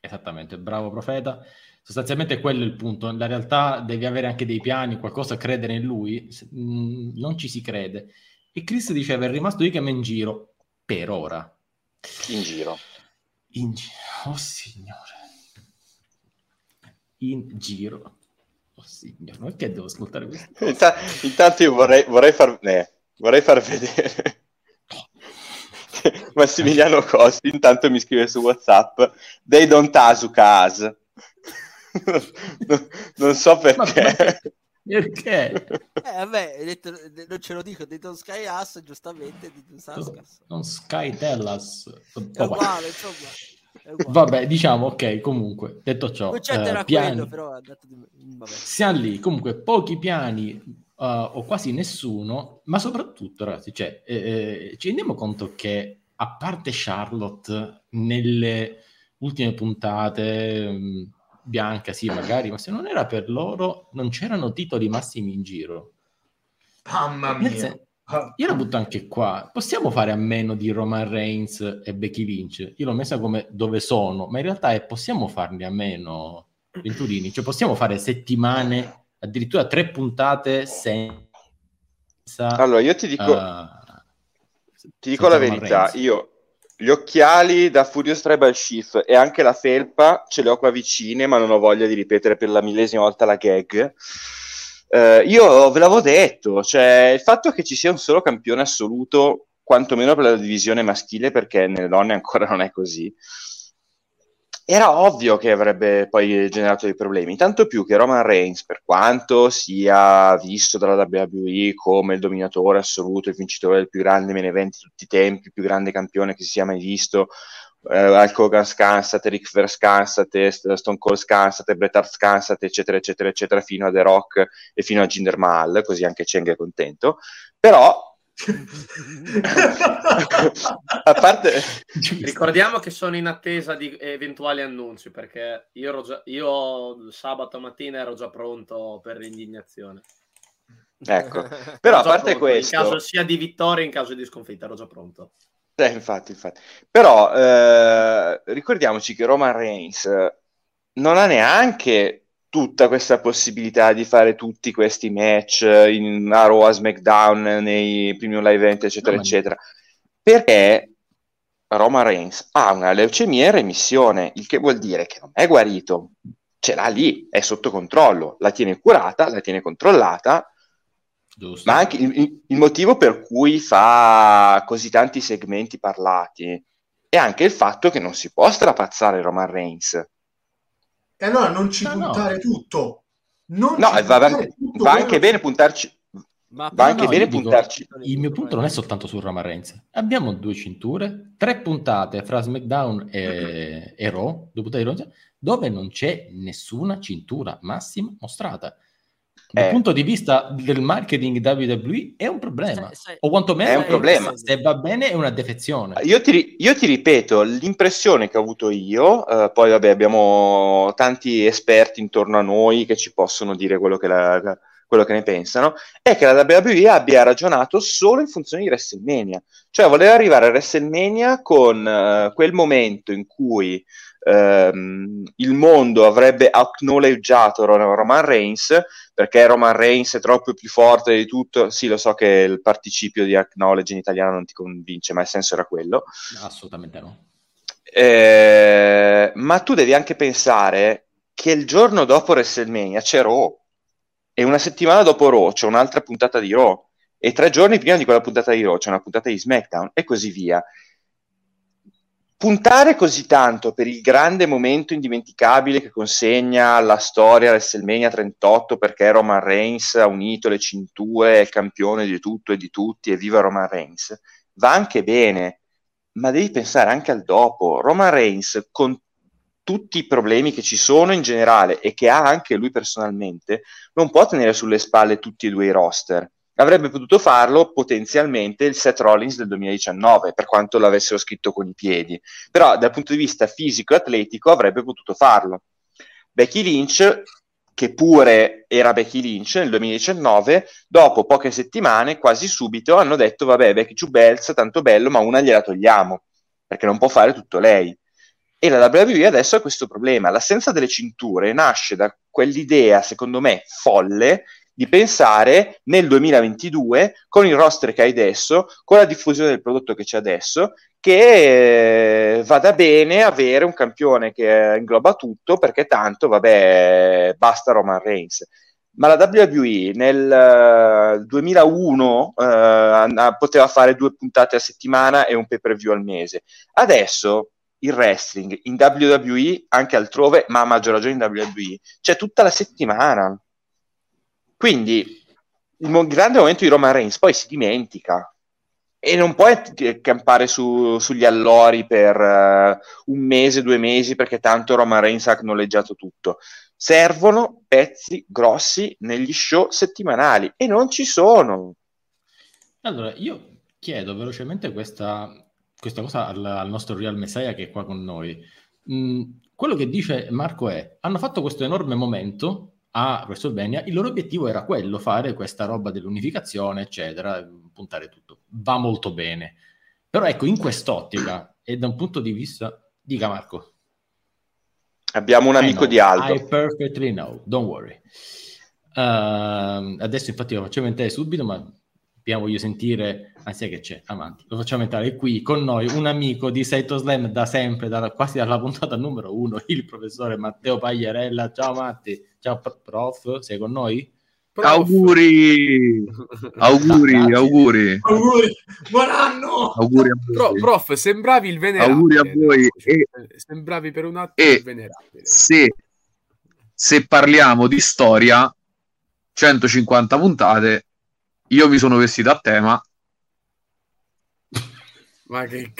Esattamente, bravo profeta. Sostanzialmente quello è il punto. La realtà devi avere anche dei piani, qualcosa, credere in lui. Mm, non ci si crede. E Chris diceva, è rimasto Ikam in giro per ora. In giro. In giro. Oh signore. In giro. Oh signore, ma che devo ascoltare questo? Intanto, intanto io vorrei, vorrei, far, eh, vorrei far vedere Massimiliano Costi intanto mi scrive su Whatsapp They don't asuka us. non, non so perché. Ma, ma, perché? Eh, vabbè, detto, non ce lo dico, ho detto Sky Ass, giustamente, Non Sky Tellas. È uguale, insomma. Vabbè, diciamo, ok, comunque, detto ciò, eh, piani... quello, però di... Vabbè. siamo lì, comunque, pochi piani uh, o quasi nessuno, ma soprattutto, ragazzi, cioè, eh, eh, ci rendiamo conto che, a parte Charlotte, nelle ultime puntate... Mh, mm, bianca, sì, magari, ma se non era per loro, non c'erano titoli massimi in giro. Mamma mia. Sen- io la butto anche qua. Possiamo fare a meno di Roman Reigns e Becky Lynch? Io l'ho messa come dove sono, ma in realtà è, possiamo farne a meno, Venturini. Cioè possiamo fare settimane, addirittura tre puntate senza... Allora, io ti dico... Uh, ti dico la verità, io gli occhiali da Furious Tribal Chief e anche la felpa ce le ho qua vicine, ma non ho voglia di ripetere per la millesima volta la gag. Uh, io ve l'avevo detto, cioè il fatto che ci sia un solo campione assoluto, quantomeno per la divisione maschile, perché nelle donne ancora non è così, era ovvio che avrebbe poi generato dei problemi, tanto più che Roman Reigns, per quanto sia visto dalla WWE come il dominatore assoluto, il vincitore del più grande main event di tutti i tempi, il più grande campione che si sia mai visto, eh, Hulk Hogan scansate, Rick Flair scansate, Stone Cold scansate, Bret Hart scansate, eccetera, eccetera, eccetera, fino a The Rock e fino a Jinder Mahal, così anche Cheng è contento, però a parte ricordiamo che sono in attesa di eventuali annunci perché io, già, io sabato mattina ero già pronto per l'indignazione. Ecco. Però a parte pronto, questo in caso sia di vittoria in caso di sconfitta ero già pronto. Eh, infatti, infatti. però eh, ricordiamoci che Roman Reigns non ha neanche tutta questa possibilità di fare tutti questi match in a Raw, a SmackDown, nei primi live event, eccetera, no, eccetera. Perché Roman Reigns ha una leucemia in remissione, il che vuol dire che non è guarito, ce l'ha lì, è sotto controllo, la tiene curata, la tiene controllata, Giusto. ma anche il, il motivo per cui fa così tanti segmenti parlati è anche il fatto che non si può strapazzare Roman Reigns e allora non ci no, puntare no. tutto. Non no, va, va, tutto va anche bene puntarci, Ma va anche no, bene puntarci. Dico, il mio punto non è soltanto su Roman Reigns. Abbiamo due cinture, tre puntate fra SmackDown e, e Raw, dove non c'è nessuna cintura massima mostrata dal eh, punto di vista del marketing WWE è un problema, se, se, o quantomeno è un problema. se va bene è una defezione. Io ti, io ti ripeto, l'impressione che ho avuto io, eh, poi vabbè abbiamo tanti esperti intorno a noi che ci possono dire quello che, la, quello che ne pensano, è che la WWE abbia ragionato solo in funzione di WrestleMania, cioè voleva arrivare a WrestleMania con uh, quel momento in cui ehm, il mondo avrebbe acknowledgiato Roman Reigns perché Roman Reigns è troppo più forte di tutto. Sì, lo so che il participio di acknowledge in italiano non ti convince, ma il senso era quello. Assolutamente no. Eh, ma tu devi anche pensare che il giorno dopo WrestleMania c'è Raw e una settimana dopo Raw c'è un'altra puntata di Raw e tre giorni prima di quella puntata di Raw c'è una puntata di SmackDown e così via puntare così tanto per il grande momento indimenticabile che consegna la storia WrestleMania 38 perché Roman Reigns ha unito le cinture, è campione di tutto e di tutti e viva Roman Reigns, va anche bene, ma devi pensare anche al dopo. Roman Reigns con tutti i problemi che ci sono in generale e che ha anche lui personalmente, non può tenere sulle spalle tutti e due i roster avrebbe potuto farlo potenzialmente il Seth Rollins del 2019, per quanto l'avessero scritto con i piedi, però dal punto di vista fisico e atletico avrebbe potuto farlo. Becky Lynch, che pure era Becky Lynch nel 2019, dopo poche settimane, quasi subito, hanno detto vabbè, Becky Two Bells, tanto bello, ma una gliela togliamo, perché non può fare tutto lei. E la WWE adesso ha questo problema. L'assenza delle cinture nasce da quell'idea, secondo me, folle di pensare nel 2022, con il roster che hai adesso, con la diffusione del prodotto che c'è adesso, che eh, vada bene avere un campione che ingloba tutto, perché tanto, vabbè, basta Roman Reigns. Ma la WWE nel 2001 uh, uh, poteva fare due puntate a settimana e un pay per view al mese. Adesso il wrestling in WWE, anche altrove, ma a maggior ragione in WWE, c'è tutta la settimana quindi il grande momento di Roman Reigns poi si dimentica e non puoi campare su, sugli allori per uh, un mese, due mesi perché tanto Roman Reigns ha acknowleggiato tutto. Servono pezzi grossi negli show settimanali e non ci sono. Allora, io chiedo velocemente questa, questa cosa al, al, nostro Real Messiah che è qua con noi. Mm, quello che dice Marco è: hanno fatto questo enorme momento a WrestleMania, il loro obiettivo era quello, fare questa roba dell'unificazione, eccetera, puntare tutto. Va molto bene. Però ecco, in quest'ottica e da un punto di vista... Dica Marco. Abbiamo un amico di Aldo. I perfectly know, don't worry. Uh, adesso infatti lo facciamo entrare subito, ma prima voglio sentire, anzi che c'è, avanti, lo facciamo entrare qui con noi, un amico di Saito Slam da sempre, da, quasi dalla puntata numero uno, il professore Matteo Pagliarella. Ciao Matti, ciao prof, sei con noi? Prof. Auguri, auguri, auguri, auguri, buon anno. Auguri a Pro, prof, sembravi il venerabile. Auguri a voi. E, sembravi per un attimo il venerabile. Se, se parliamo di storia, 150 puntate io mi sono vestito a tema. Ma che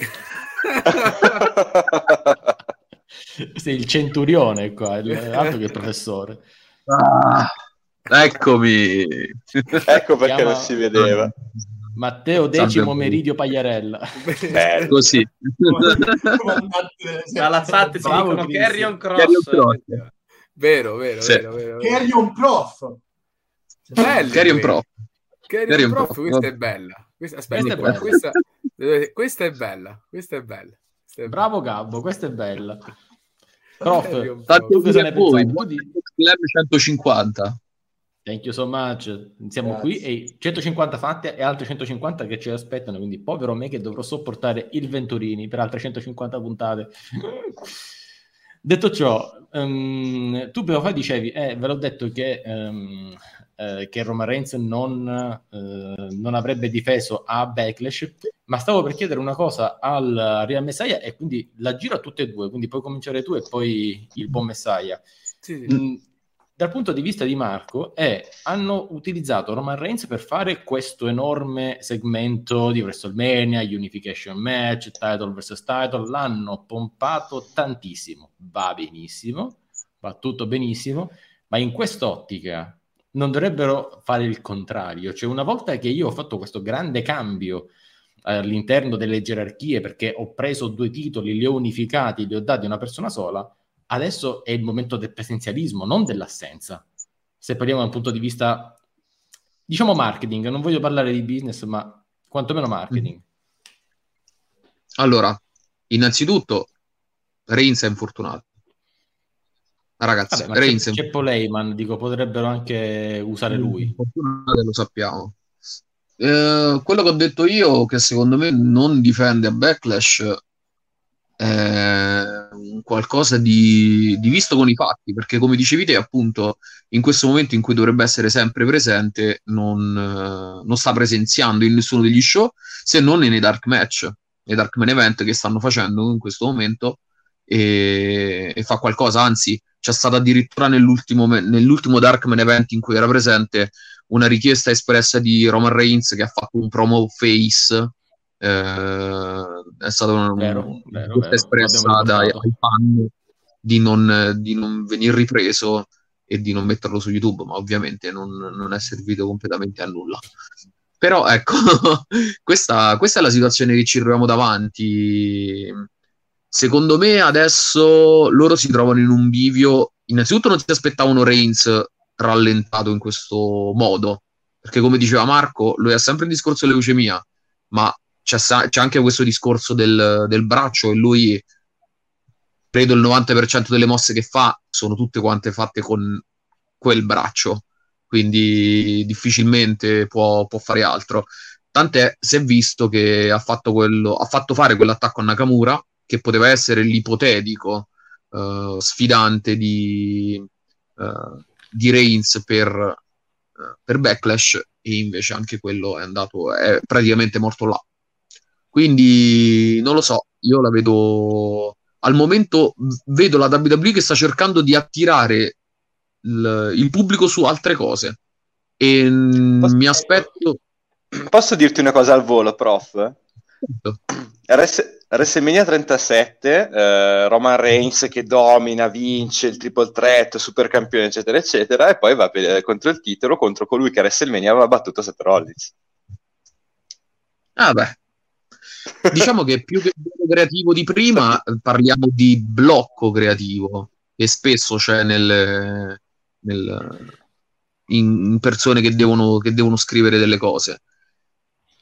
Sei il centurione qua, il, altro che il professore. Ah, eccomi. ecco perché Chiama... non si vedeva. Matteo Decimo Meridio Pagliarella. Eh, così. Dalla chat ci dicono Carrion Cross. Cross. Vero, vero, sì. vero, vero, vero. Carrion Prof. Bello, Carrion Prof. Carrion Prof, questa è bella. Questa, aspetta, questa, questa, questa, è bella. Questa è bella. Questa è Bravo Gabbo, questa è bella. Prof, tanto cosa ne voi, di... 150. Thank you so much. Siamo Grazie. qui e 150 fatte e altre 150 che ci aspettano, quindi povero me che dovrò sopportare il Venturini per altre 150 puntate. Detto ciò, um, tu però fa dicevi, eh, ve l'ho detto che um, eh, che Roman Reigns non, eh, non, avrebbe difeso a Backlash, ma stavo per chiedere una cosa al Real Messiah e quindi la giro a tutte e due, quindi puoi cominciare tu e poi il buon Messiah. Sì. Mm, dal punto di vista di Marco è hanno utilizzato Roman Reigns per fare questo enorme segmento di WrestleMania, Unification Match, Title vs Title, l'hanno pompato tantissimo, va benissimo, va tutto benissimo, ma in quest'ottica non dovrebbero fare il contrario, cioè una volta che io ho fatto questo grande cambio all'interno delle gerarchie perché ho preso due titoli, li ho unificati, li ho dati a una persona sola, adesso è il momento del presenzialismo, non dell'assenza. Se parliamo dal punto di vista, diciamo marketing, non voglio parlare di business, ma quantomeno marketing. Allora, innanzitutto, Reigns è infortunato. Ragazzi, Vabbè, Reigns c'è, c'è Paul Heyman, dico, potrebbero anche usare lui. Lo sappiamo. Eh, quello che ho detto io, che secondo me non difende a Backlash, è qualcosa di, di, visto con i fatti, perché come dicevi te, appunto, in questo momento in cui dovrebbe essere sempre presente, non, non sta presenziando in nessuno degli show, se non nei dark match, nei dark main event che stanno facendo in questo momento, e, e fa qualcosa, anzi, c'è stata addirittura nell'ultimo, nell'ultimo dark main event in cui era presente una richiesta espressa di Roman Reigns che ha fatto un promo face eh, è stata una vero, vero, vero. espressa dai fan di non, di non venire ripreso e di non metterlo su YouTube, ma ovviamente non, non è servito completamente a nulla. Però ecco, questa, questa, è la situazione che ci troviamo davanti. Secondo me adesso loro si trovano in un bivio. Innanzitutto non si aspettavano Reigns rallentato in questo modo, perché come diceva Marco, lui ha sempre il discorso dell'eucemia, ma c'è, c'è anche questo discorso del, del, braccio e lui credo il 90% delle mosse che fa sono tutte quante fatte con quel braccio quindi difficilmente può, può fare altro tant'è si è visto che ha fatto, quello, ha fatto fare quell'attacco a Nakamura che poteva essere l'ipotetico uh, sfidante di, uh, di Reigns per, uh, per Backlash e invece anche quello è andato è praticamente morto là. Quindi non lo so, io la vedo al momento vedo la WWE che sta cercando di attirare il, il pubblico su altre cose. E posso, mi aspetto posso dirti una cosa al volo prof WrestleMania 37 eh, Roman Reigns che domina vince il triple threat super campione eccetera eccetera e poi va per, contro il titolo contro colui che a WrestleMania aveva battuto Seth Rollins. Ah beh. Diciamo che più che creativo di prima parliamo di blocco creativo che spesso c'è nel, nel, in persone che devono, che devono, scrivere delle cose.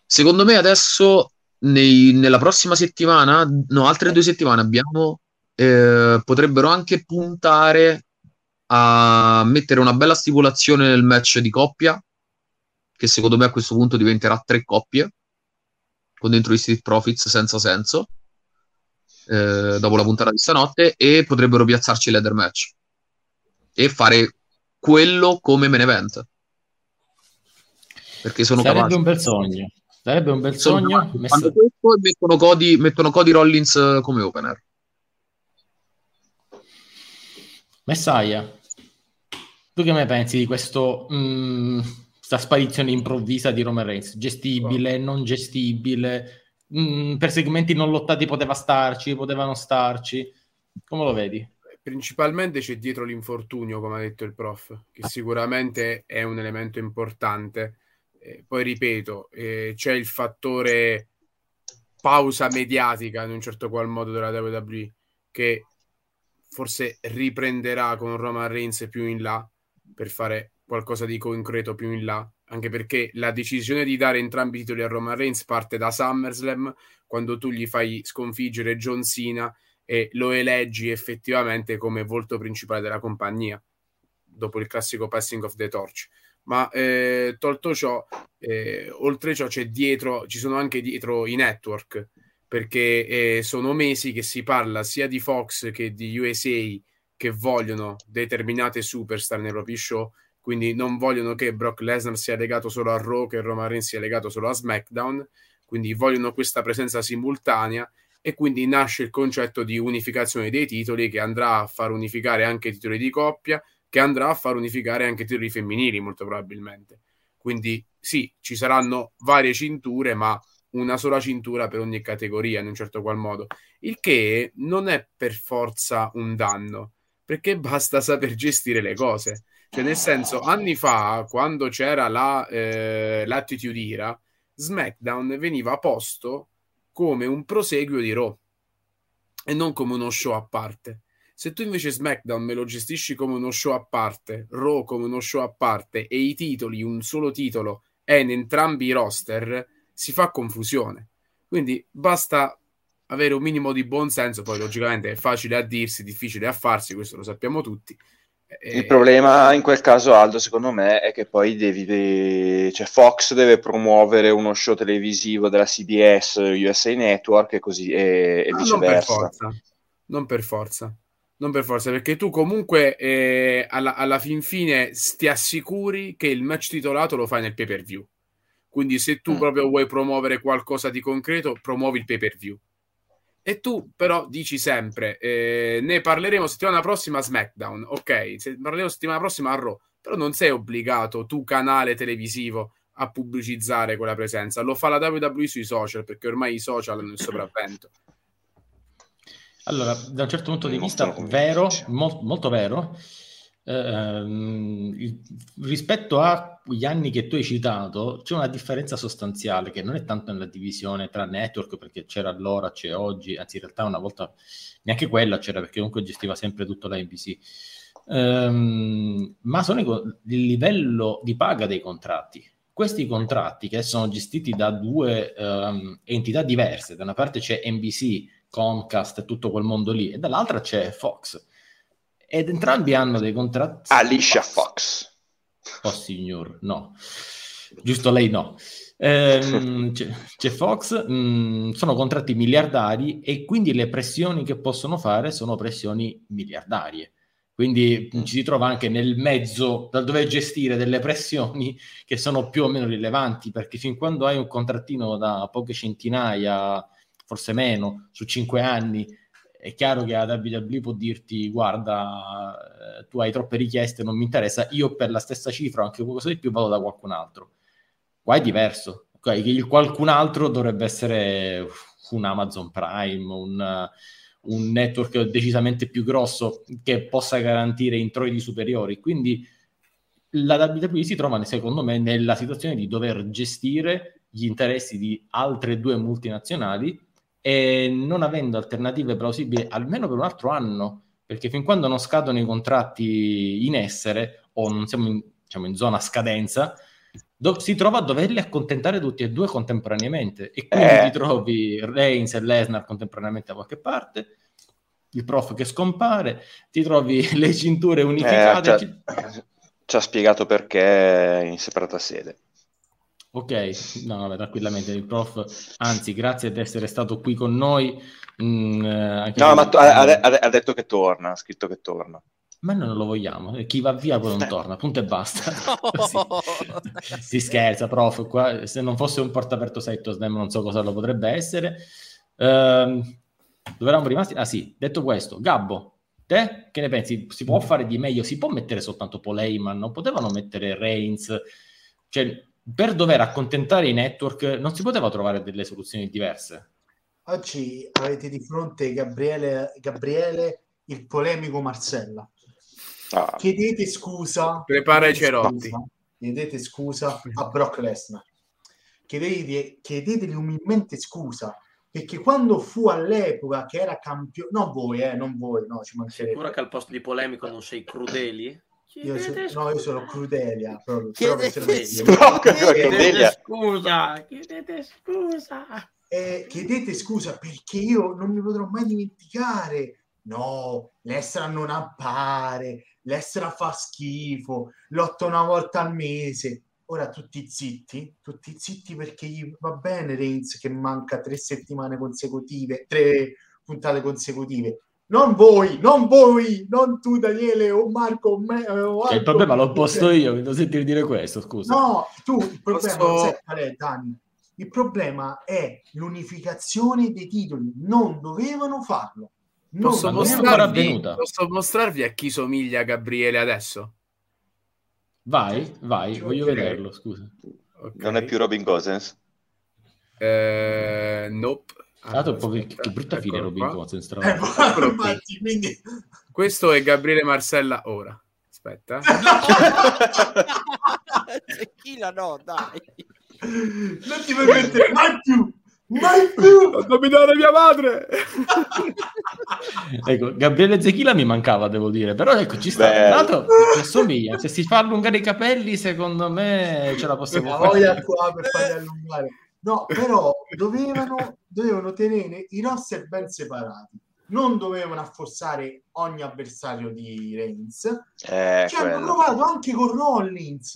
Secondo me adesso nei, nella prossima settimana, no, altre due settimane abbiamo, eh, potrebbero anche puntare a mettere una bella stipulazione nel match di coppia, che secondo me a questo punto diventerà tre coppie con dentro i Street Profits senza senso eh, dopo la puntata di stanotte e potrebbero piazzarci l'Eder Match e fare quello come main event perché sono sarebbe capaci. un bel sogno sarebbe un bel sono sogno messo... mettono Cody, mettono Cody Rollins eh, come opener Messiah tu che ne pensi di questo mm, questa sparizione improvvisa di Roman Reigns, gestibile, oh. non gestibile, mh, mm, per segmenti non lottati poteva starci, potevano starci, come lo vedi? Principalmente c'è dietro l'infortunio, come ha detto il prof, che sicuramente è un elemento importante. Eh, poi ripeto, eh, c'è il fattore pausa mediatica in un certo qual modo della WWE che forse riprenderà con Roman Reigns più in là per fare qualcosa di concreto più in là, anche perché la decisione di dare entrambi i titoli a Roman Reigns parte da SummerSlam, quando tu gli fai sconfiggere John Cena e lo eleggi effettivamente come volto principale della compagnia, dopo il classico passing of the torch. Ma eh, tolto ciò, eh, oltre ciò c'è dietro, ci sono anche dietro i network, perché eh, sono mesi che si parla sia di Fox che di USA che vogliono determinate superstar nei propri show quindi non vogliono che Brock Lesnar sia legato solo a Raw, che Roman Reigns sia legato solo a SmackDown, quindi vogliono questa presenza simultanea e quindi nasce il concetto di unificazione dei titoli che andrà a far unificare anche i titoli di coppia, che andrà a far unificare anche i titoli femminili, molto probabilmente. Quindi sì, ci saranno varie cinture, ma una sola cintura per ogni categoria in un certo qual modo. Il che non è per forza un danno, perché basta saper gestire le cose. Cioè, nel senso, anni fa, quando c'era la, eh, l'attitude era, SmackDown veniva posto come un proseguio di Raw e non come uno show a parte. Se tu invece SmackDown me lo gestisci come uno show a parte, Raw come uno show a parte e i titoli, un solo titolo, è in entrambi i roster, si fa confusione. Quindi basta avere un minimo di buon senso, poi logicamente è facile a dirsi, difficile a farsi, questo lo sappiamo tutti, il problema in quel caso, Aldo, secondo me, è che poi devi, cioè Fox deve promuovere uno show televisivo della CBS USA Network e così e, e viceversa. Non per forza, non per forza, non per forza perché tu comunque eh, alla, alla, fin fine ti assicuri che il match titolato lo fai nel pay per view. Quindi se tu mm. proprio vuoi promuovere qualcosa di concreto, promuovi il pay per view e tu però dici sempre, eh, ne parleremo settimana prossima a SmackDown, ok? Se parleremo settimana prossima a Raw, però non sei obbligato, tu canale televisivo, a pubblicizzare quella presenza. Lo fa la WWE sui social, perché ormai i social hanno il sopravvento. Allora, da un certo punto di vista, vero, mo- molto vero, eh, rispetto agli anni che tu hai citato, c'è una differenza sostanziale che non è tanto nella divisione tra network, perché c'era allora, c'è oggi, anzi in realtà una volta neanche quella c'era perché comunque gestiva sempre tutto la NBC. Um, ma sono il livello di paga dei contratti. Questi contratti che sono gestiti da due um, entità diverse, da una parte c'è NBC, Comcast e tutto quel mondo lì, e dall'altra c'è Fox ed entrambi hanno dei contratti. Alicia Fox. Oh signor, no. Giusto lei no. Ehm, c'è, c'è, Fox, mh, mm, sono contratti miliardari e quindi le pressioni che possono fare sono pressioni miliardarie. Quindi mh, mm, ci si trova anche nel mezzo da dover gestire delle pressioni che sono più o meno rilevanti, perché fin quando hai un contrattino da poche centinaia, forse meno, su cinque anni, è chiaro che la WWE può dirti guarda, eh, tu hai troppe richieste, non mi interessa, io per la stessa cifra o anche qualcosa di più vado da qualcun altro. Qua è diverso, il qualcun altro dovrebbe essere un Amazon Prime, un, un network decisamente più grosso che possa garantire introiti superiori. Quindi la WWE si trova, secondo me, nella situazione di dover gestire gli interessi di altre due multinazionali e non avendo alternative plausibili almeno per un altro anno, perché fin quando non scadono i contratti in essere o non siamo in, diciamo, in zona scadenza, do- si trova a doverli accontentare tutti e due contemporaneamente e quindi eh. ti trovi Reigns e Lesnar contemporaneamente da qualche parte il prof che scompare, ti trovi le cinture unificate. Eh, ci... ci ha spiegato perché in separata sede. Ok, no, vabbè, tranquillamente il prof, anzi, grazie di essere stato qui con noi. Mm, eh, no, ma ha, ha, ha, detto che torna, ha scritto che torna. Ma noi non lo vogliamo, chi va via poi non eh. torna, punto e basta. si scherza, prof, qua, se non fosse un portaperto setto, non so cosa lo potrebbe essere. Uh, dove eravamo rimasti? Ah sì, detto questo, Gabbo, te che ne pensi? Si può fare di meglio? Si può mettere soltanto Paul Heyman? Non potevano mettere Reigns? Cioè, per dover accontentare i network non si poteva trovare delle soluzioni diverse. Oggi avete di fronte Gabriele, Gabriele il polemico Marcella. Ah. Chiedete scusa. Prepara i cerotti. Chiedete scusa a Brock Lesnar. Chiedete, chiedetegli umilmente scusa perché quando fu all'epoca che era campione, non voi, eh, non voi, no, ci mancherebbe. Sicuro che al posto di polemico non sei crudeli? Io, so, no, io sono Crudelia. Proprio, chiedete, scusa, chiedete scusa, chiedete scusa. Eh, chiedete scusa perché io non mi potrò mai dimenticare. No, l'Essera non appare, l'Essera fa schifo, lotta una volta al mese. Ora tutti zitti, tutti zitti perché gli va bene Reigns che manca tre settimane consecutive, tre puntate consecutive non voi, non voi, non tu Daniele o Marco o me. O Alto, il problema l'ho posto io, mi devo sentire dire questo, scusa. No, tu, il problema Posso... è, Dani, il problema è l'unificazione dei titoli, non dovevano farlo. Posso, mostrarvi, posso mostrarvi a chi somiglia Gabriele adesso? Vai, vai, voglio okay. vederlo, scusa. Okay. Non è più Robin Gosens? Eh, nope. Ah, che, che brutta fine Robin Gosens. Tra eh, quindi... Questo è Gabriele Marcella ora. Aspetta. Tequila no, dai. Non ti puoi mettere mai più. Mai più! Non nominare mia madre! ecco, Gabriele Zechila mi mancava, devo dire, però ecco, ci sta. Tra l'altro, ci assomiglia. Se si fa allungare i capelli, secondo me ce la possiamo fare. Voglia qua per farli allungare. No, però dovevano, dovevano tenere i roster ben separati. Non dovevano affossare ogni avversario di Reigns. Eh, ci hanno provato anche con Rollins.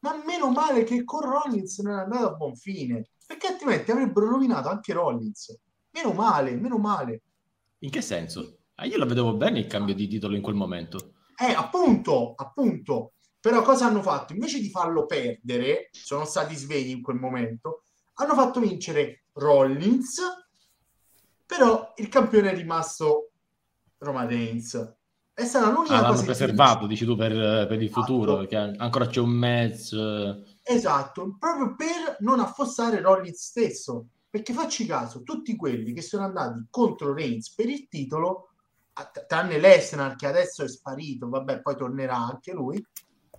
Ma meno male che con Rollins non è andato a buon fine perché altrimenti avrebbero rovinato anche Rollins. Meno male, meno male. In che senso? Ah, io la vedevo bene il cambio di titolo in quel momento. Eh, appunto, appunto. Però cosa hanno fatto? Invece di farlo perdere, sono stati svegli in quel momento, hanno fatto vincere Rollins, però il campione è rimasto Roman Reigns. È stata l'unica ah, l'hanno preservato, dici tu, per, per il esatto. futuro, perché ancora c'è un match... Esatto, proprio per non affossare Rollins stesso. Perché facci caso, tutti quelli che sono andati contro Reigns per il titolo, tranne Lesnar che adesso è sparito, vabbè, poi tornerà anche lui,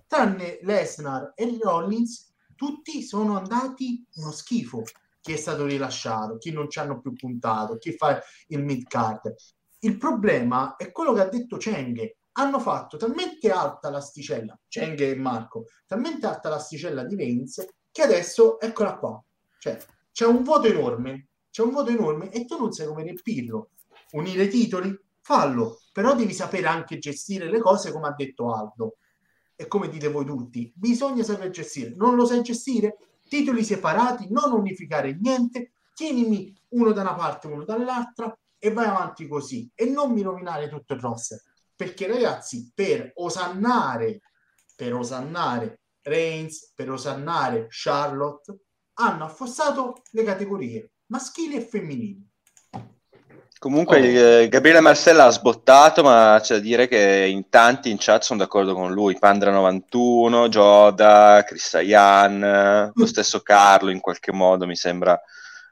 tranne Lesnar e Rollins, tutti sono andati uno schifo. Chi è stato rilasciato, chi non ci hanno più puntato, chi fa il mid card. Il problema è quello che ha detto Cheng, hanno fatto talmente alta l'asticella, Cheng e Marco, talmente alta l'asticella di Reigns che adesso eccola qua. Cioè, c'è un vuoto enorme, c'è un vuoto enorme e tu non sai come riempirlo. Unire titoli? Fallo, però devi sapere anche gestire le cose come ha detto Aldo. E come dite voi tutti, bisogna saper gestire. Non lo sai gestire? Titoli separati, non unificare niente, tienimi uno da una parte, uno dall'altra e vai avanti così. E non mi rovinare tutto il roster perché ragazzi per osannare per osannare Reigns per osannare Charlotte hanno affossato le categorie maschili e femminili Comunque oh. eh, Gabriele Marcella ha sbottato, ma c'è da dire che in tanti in chat sono d'accordo con lui. Pandra91, Joda, Cristian, lo stesso Carlo in qualche modo mi sembra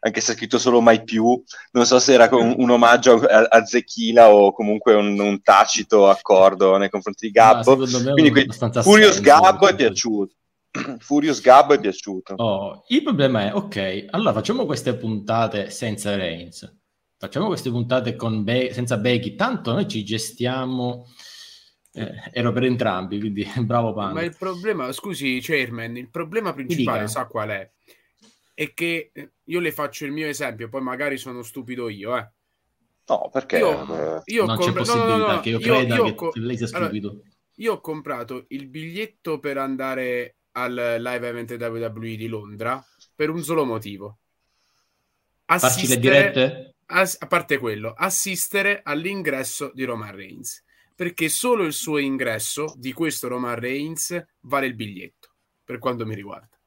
anche se è scritto solo mai più, non so se era un, un omaggio a, a Zechila o comunque un, un, tacito accordo nei confronti di Gabbo. Quindi qui, Furious senso, Gabbo è piaciuto. Furious Gabbo è piaciuto. Oh, il problema è, ok, allora facciamo queste puntate senza Reigns, facciamo queste puntate Be- senza Becky, tanto noi ci gestiamo... Eh, ero per entrambi, quindi bravo Panda. Ma il problema, scusi, Chairman, il problema principale sa qual è? È che eh, io le faccio il mio esempio, poi magari sono stupido io, eh. No, perché io, io non compr- c'è possibilità no, no, no, che io creda io, io che lei sia stupido. Allora, io ho comprato il biglietto per andare al live event WWE di Londra per un solo motivo. Assistere, dirette? Ass- a parte quello, assistere all'ingresso di Roman Reigns. Perché solo il suo ingresso di questo Roman Reigns vale il biglietto, per quanto mi riguarda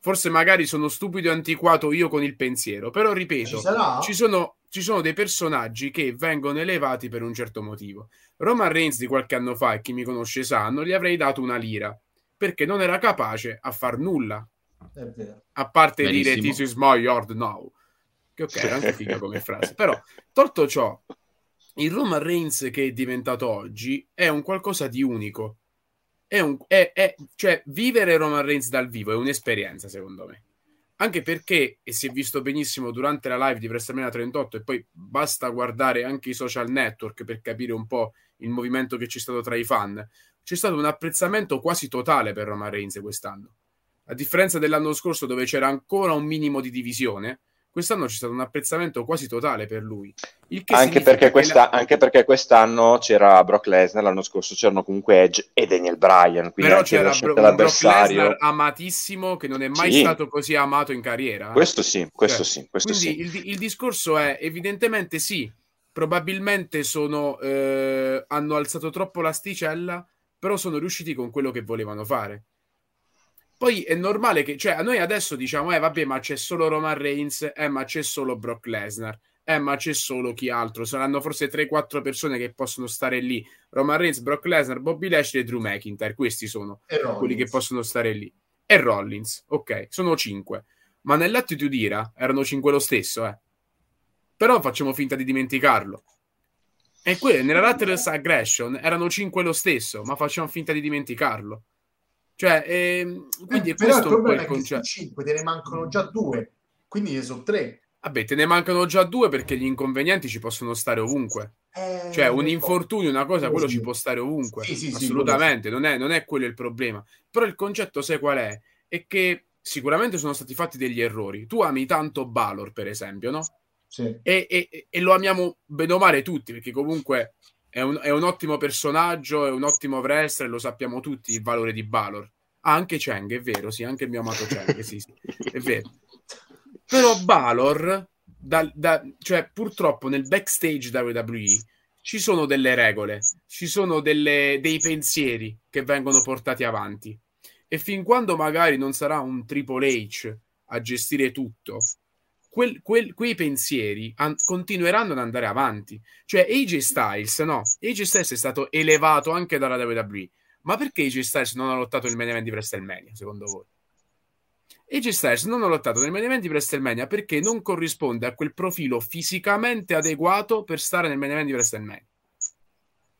forse magari sono stupido e antiquato io con il pensiero, però ripeto, ci, ci, sono, ci, sono, dei personaggi che vengono elevati per un certo motivo. Roman Reigns di qualche anno fa, e chi mi conosce sa, non gli avrei dato una lira, perché non era capace a far nulla. A parte Benissimo. dire This is my yard now. Che ok, era anche figa come frase. Però, tolto ciò, il Roman Reigns che è diventato oggi è un qualcosa di unico è un, è, è, cioè, vivere Roman Reigns dal vivo è un'esperienza, secondo me. Anche perché, e si è visto benissimo durante la live di WrestleMania 38, e poi basta guardare anche i social network per capire un po' il movimento che c'è stato tra i fan, c'è stato un apprezzamento quasi totale per Roman Reigns quest'anno. A differenza dell'anno scorso, dove c'era ancora un minimo di divisione, quest'anno c'è stato un apprezzamento quasi totale per lui. Anche perché, questa, la... anche perché, quest'anno c'era Brock Lesnar, l'anno scorso c'erano comunque Edge e Daniel Bryan. Però c'era Bro-. Brock Lesnar amatissimo che non è mai sì. stato così amato in carriera. Questo sì, questo cioè, sì. Questo quindi sì. Il, il, discorso è evidentemente sì, probabilmente sono, eh, hanno alzato troppo l'asticella, però sono riusciti con quello che volevano fare. Poi è normale che, cioè, a noi adesso diciamo, eh vabbè, ma c'è solo Roman Reigns, eh ma c'è solo Brock Lesnar. eh, ma c'è solo chi altro. Saranno forse 3-4 persone che possono stare lì. Roman Reigns, Brock Lesnar, Bobby Lashley e Drew McIntyre. Questi sono quelli che possono stare lì. E Rollins, ok, sono 5. Ma nell'attitude era erano 5 lo stesso, eh. Però facciamo finta di dimenticarlo. E qui nella Rattlers Aggression erano 5 lo stesso, ma facciamo finta di dimenticarlo. Cioè, ehm, quindi eh, è questo il problema è che 5 te ne mancano già 2, quindi ne sono 3. Vabbè, te ne mancano già due perché gli inconvenienti ci possono stare ovunque. Eh, cioè, un infortunio, una cosa, quello ci può stare ovunque. Sì, sì, Assolutamente, sì, non, è, non è quello il problema. Però il concetto, sai qual è? È che sicuramente sono stati fatti degli errori. Tu ami tanto Balor, per esempio, no? Sì. E, e, e, lo amiamo bene o male tutti, perché comunque è un, è un, ottimo personaggio, è un ottimo wrestler, lo sappiamo tutti il valore di Balor. Ah, anche Cheng, è vero, sì, anche il mio amato Cheng, sì, sì, è vero. Però Balor, da, da, cioè purtroppo nel backstage WWE ci sono delle regole, ci sono delle, dei pensieri che vengono portati avanti. E fin quando magari non sarà un Triple H a gestire tutto, quel, quel, quei pensieri an- continueranno ad andare avanti. Cioè, AJ Styles, no? AJ Styles è stato elevato anche dalla WWE. Ma perché AJ Styles non ha lottato nel main event di WrestleMania, secondo voi? AJ Styles non ha lottato nel main event di WrestleMania perché non corrisponde a quel profilo fisicamente adeguato per stare nel main event di WrestleMania.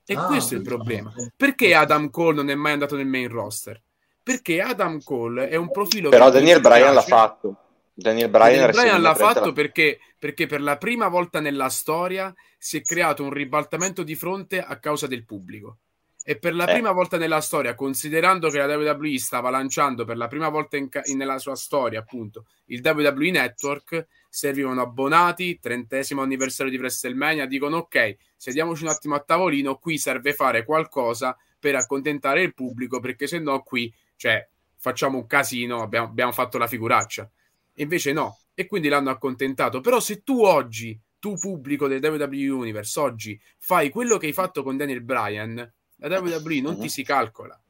E ah, questo è il problema. Perché Adam Cole non è mai andato nel main roster? Perché Adam Cole è un profilo... Però Daniel Bryan l'ha fatto. Daniel Bryan, Daniel Bryan l'ha fatto perché, perché, per la prima volta nella storia si è creato un ribaltamento di fronte a causa del pubblico. E per la eh. prima volta nella storia, considerando che la WWE stava lanciando per la prima volta in, in, nella sua storia, appunto, il WWE Network, servivano abbonati, trentesimo anniversario di WrestleMania, dicono ok, sediamoci un attimo a tavolino, qui serve fare qualcosa per accontentare il pubblico, perché se no qui, cioè, facciamo un casino, abbiamo, abbiamo fatto la figuraccia e invece no, e quindi l'hanno accontentato. Però se tu oggi, tu pubblico del WWE Universe, oggi fai quello che hai fatto con Daniel Bryan, la WWE non ti si calcola.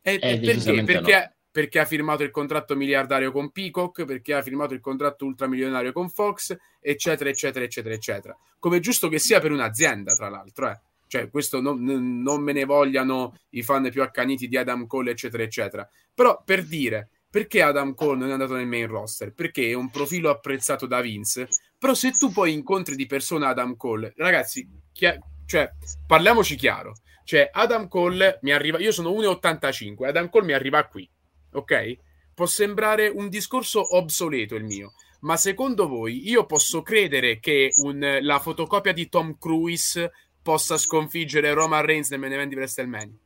E, eh, perché? Perché, no. perché ha firmato il contratto miliardario con Peacock, perché ha firmato il contratto ultramilionario con Fox, eccetera, eccetera, eccetera, eccetera. Come giusto che sia per un'azienda, tra l'altro, eh. Cioè, questo non, non me ne vogliano i fan più accaniti di Adam Cole, eccetera, eccetera. Però per dire, perché Adam Cole non è andato nel main roster? Perché è un profilo apprezzato da Vince. Però se tu poi incontri di persona Adam Cole, ragazzi, chi- cioè, parliamoci chiaro. Cioè, Adam Cole mi arriva, io sono 1,85, Adam Cole mi arriva qui, ok? Può sembrare un discorso obsoleto il mio, ma secondo voi io posso credere che un, la fotocopia di Tom Cruise possa sconfiggere Roman Reigns nel main event di WrestleMania?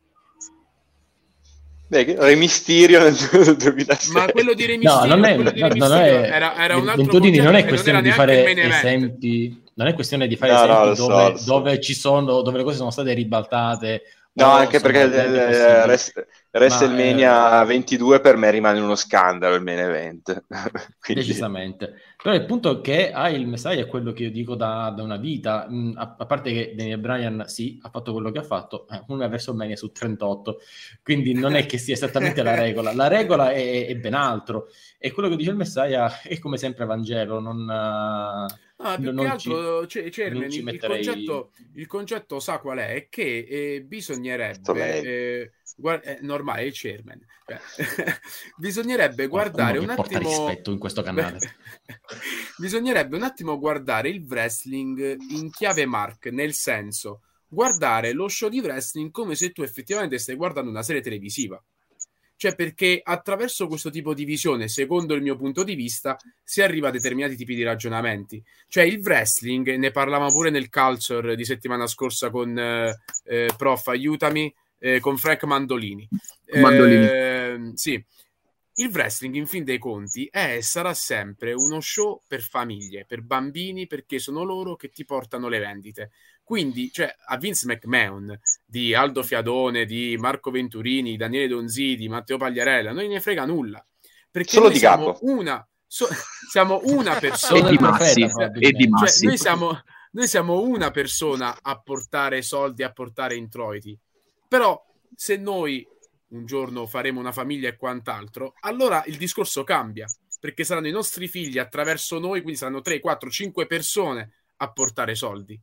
Re Mysterio nel 2006. Ma quello di Re Mysterio, no, non è, no, non è, era, era un altro Ventodini non è questione di fare esempi, non è questione di fare no, esempi no, dove, so, dove, ci sono, dove le cose sono state ribaltate. No, anche perché eh, WrestleMania eh, 22 per me rimane uno scandalo il main event. Quindi... Decisamente. Però il punto che ha il Messiah è quello che io dico da, da una vita, mm, a, parte che Daniel Bryan sì, ha fatto quello che ha fatto, eh, una WrestleMania su 38, quindi non è che sia esattamente la regola, la regola è, è, ben altro, e quello che dice il Messiah è come sempre Vangelo, non... Ah, più non che altro, ci, Cermen, il, metterei... concetto, il, concetto, sa qual è? È che eh, bisognerebbe... Eh, guarda, è normale, il chairman. Cioè, bisognerebbe guardare un attimo... rispetto in questo canale. bisognerebbe un attimo guardare il wrestling in chiave mark, nel senso, guardare lo show di wrestling come se tu effettivamente stai guardando una serie televisiva. Cioè, perché attraverso questo tipo di visione, secondo il mio punto di vista, si arriva a determinati tipi di ragionamenti. Cioè, il wrestling, ne parlavamo pure nel Culture di settimana scorsa con eh, eh, Prof, aiutami, eh, con Frank Mandolini. Mandolini. Eh, sì. Il wrestling, in fin dei conti, è e sarà sempre uno show per famiglie, per bambini, perché sono loro che ti portano le vendite. Quindi, cioè, a Vince McMahon, di Aldo Fiadone, di Marco Venturini, Daniele Donzidi, Matteo Pagliarella, non ne frega nulla. Perché Solo di capo. Una, so, siamo una persona. e di Massi. e di Massi. Cioè, noi, siamo, noi siamo una persona a portare soldi, a portare introiti. Però, se noi un giorno faremo una famiglia e quant'altro, allora il discorso cambia, perché saranno i nostri figli attraverso noi, quindi saranno 3, 4, 5 persone a portare soldi.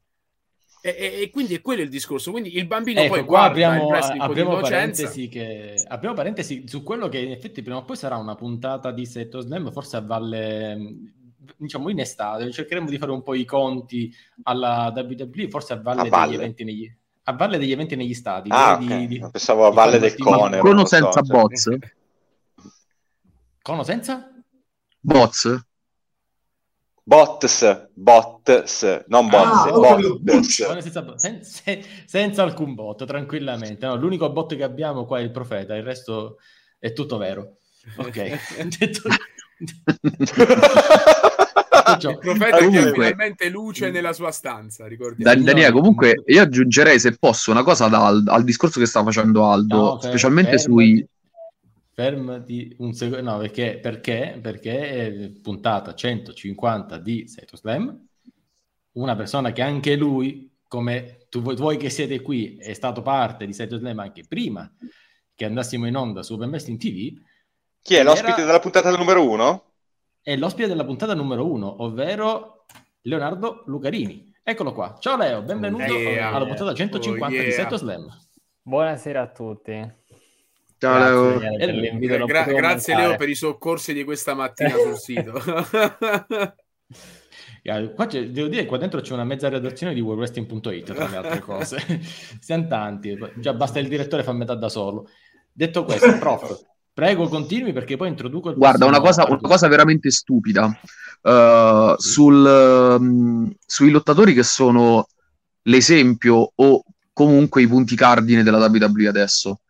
E, e, e, quindi è quello il discorso. Quindi il bambino ecco, poi qua abbiamo, abbiamo parentesi, che, abbiamo parentesi su quello che in effetti prima o poi sarà una puntata di Seto Slam, forse a valle diciamo in estate cercheremo di fare un po' i conti alla WWE, forse a valle, a valle. degli eventi negli a valle degli eventi negli stati. Ah, di, okay. di, pensavo a valle del Cone. Cono senza so, bots. Cioè... Cono senza? Bots. Bots, bots, non bots, ah, bots. Senza, senza, senza, alcun bot, tranquillamente. No, l'unico bot che abbiamo qua è il profeta, il resto è tutto vero. Ok, detto... il profeta comunque, che finalmente luce nella sua stanza. Ricordiamo. Daniele, comunque io aggiungerei se posso una cosa da, al discorso che sta facendo Aldo, no, per, specialmente fermati, sui. Fermati un secondo, no, perché, perché, perché puntata 150 di Seto Slam, una persona che anche lui, come tu, voi che siete qui, è stato parte di Seto Slam anche prima che andassimo in onda su Open Wrestling TV. Chi è l'ospite era... della puntata numero uno? è l'ospite della puntata numero uno, ovvero Leonardo Lucarini. Eccolo qua. Ciao Leo, benvenuto yeah, alla puntata 150 oh, yeah. di Seto Slam. Buonasera a tutti. Ciao grazie, Leo. Gra- grazie Leo per i soccorsi di questa mattina sul sito. qua devo dire qua dentro c'è una mezza redazione di worldwrestling.it tra le altre cose. Siamo tanti, già basta il direttore fa metà da solo. Detto questo, prof, Prego, continui perché poi introduco il Guarda, una cosa, una cosa, veramente stupida uh, sul, um, sui lottatori che sono l'esempio o comunque i punti cardine della WWE adesso.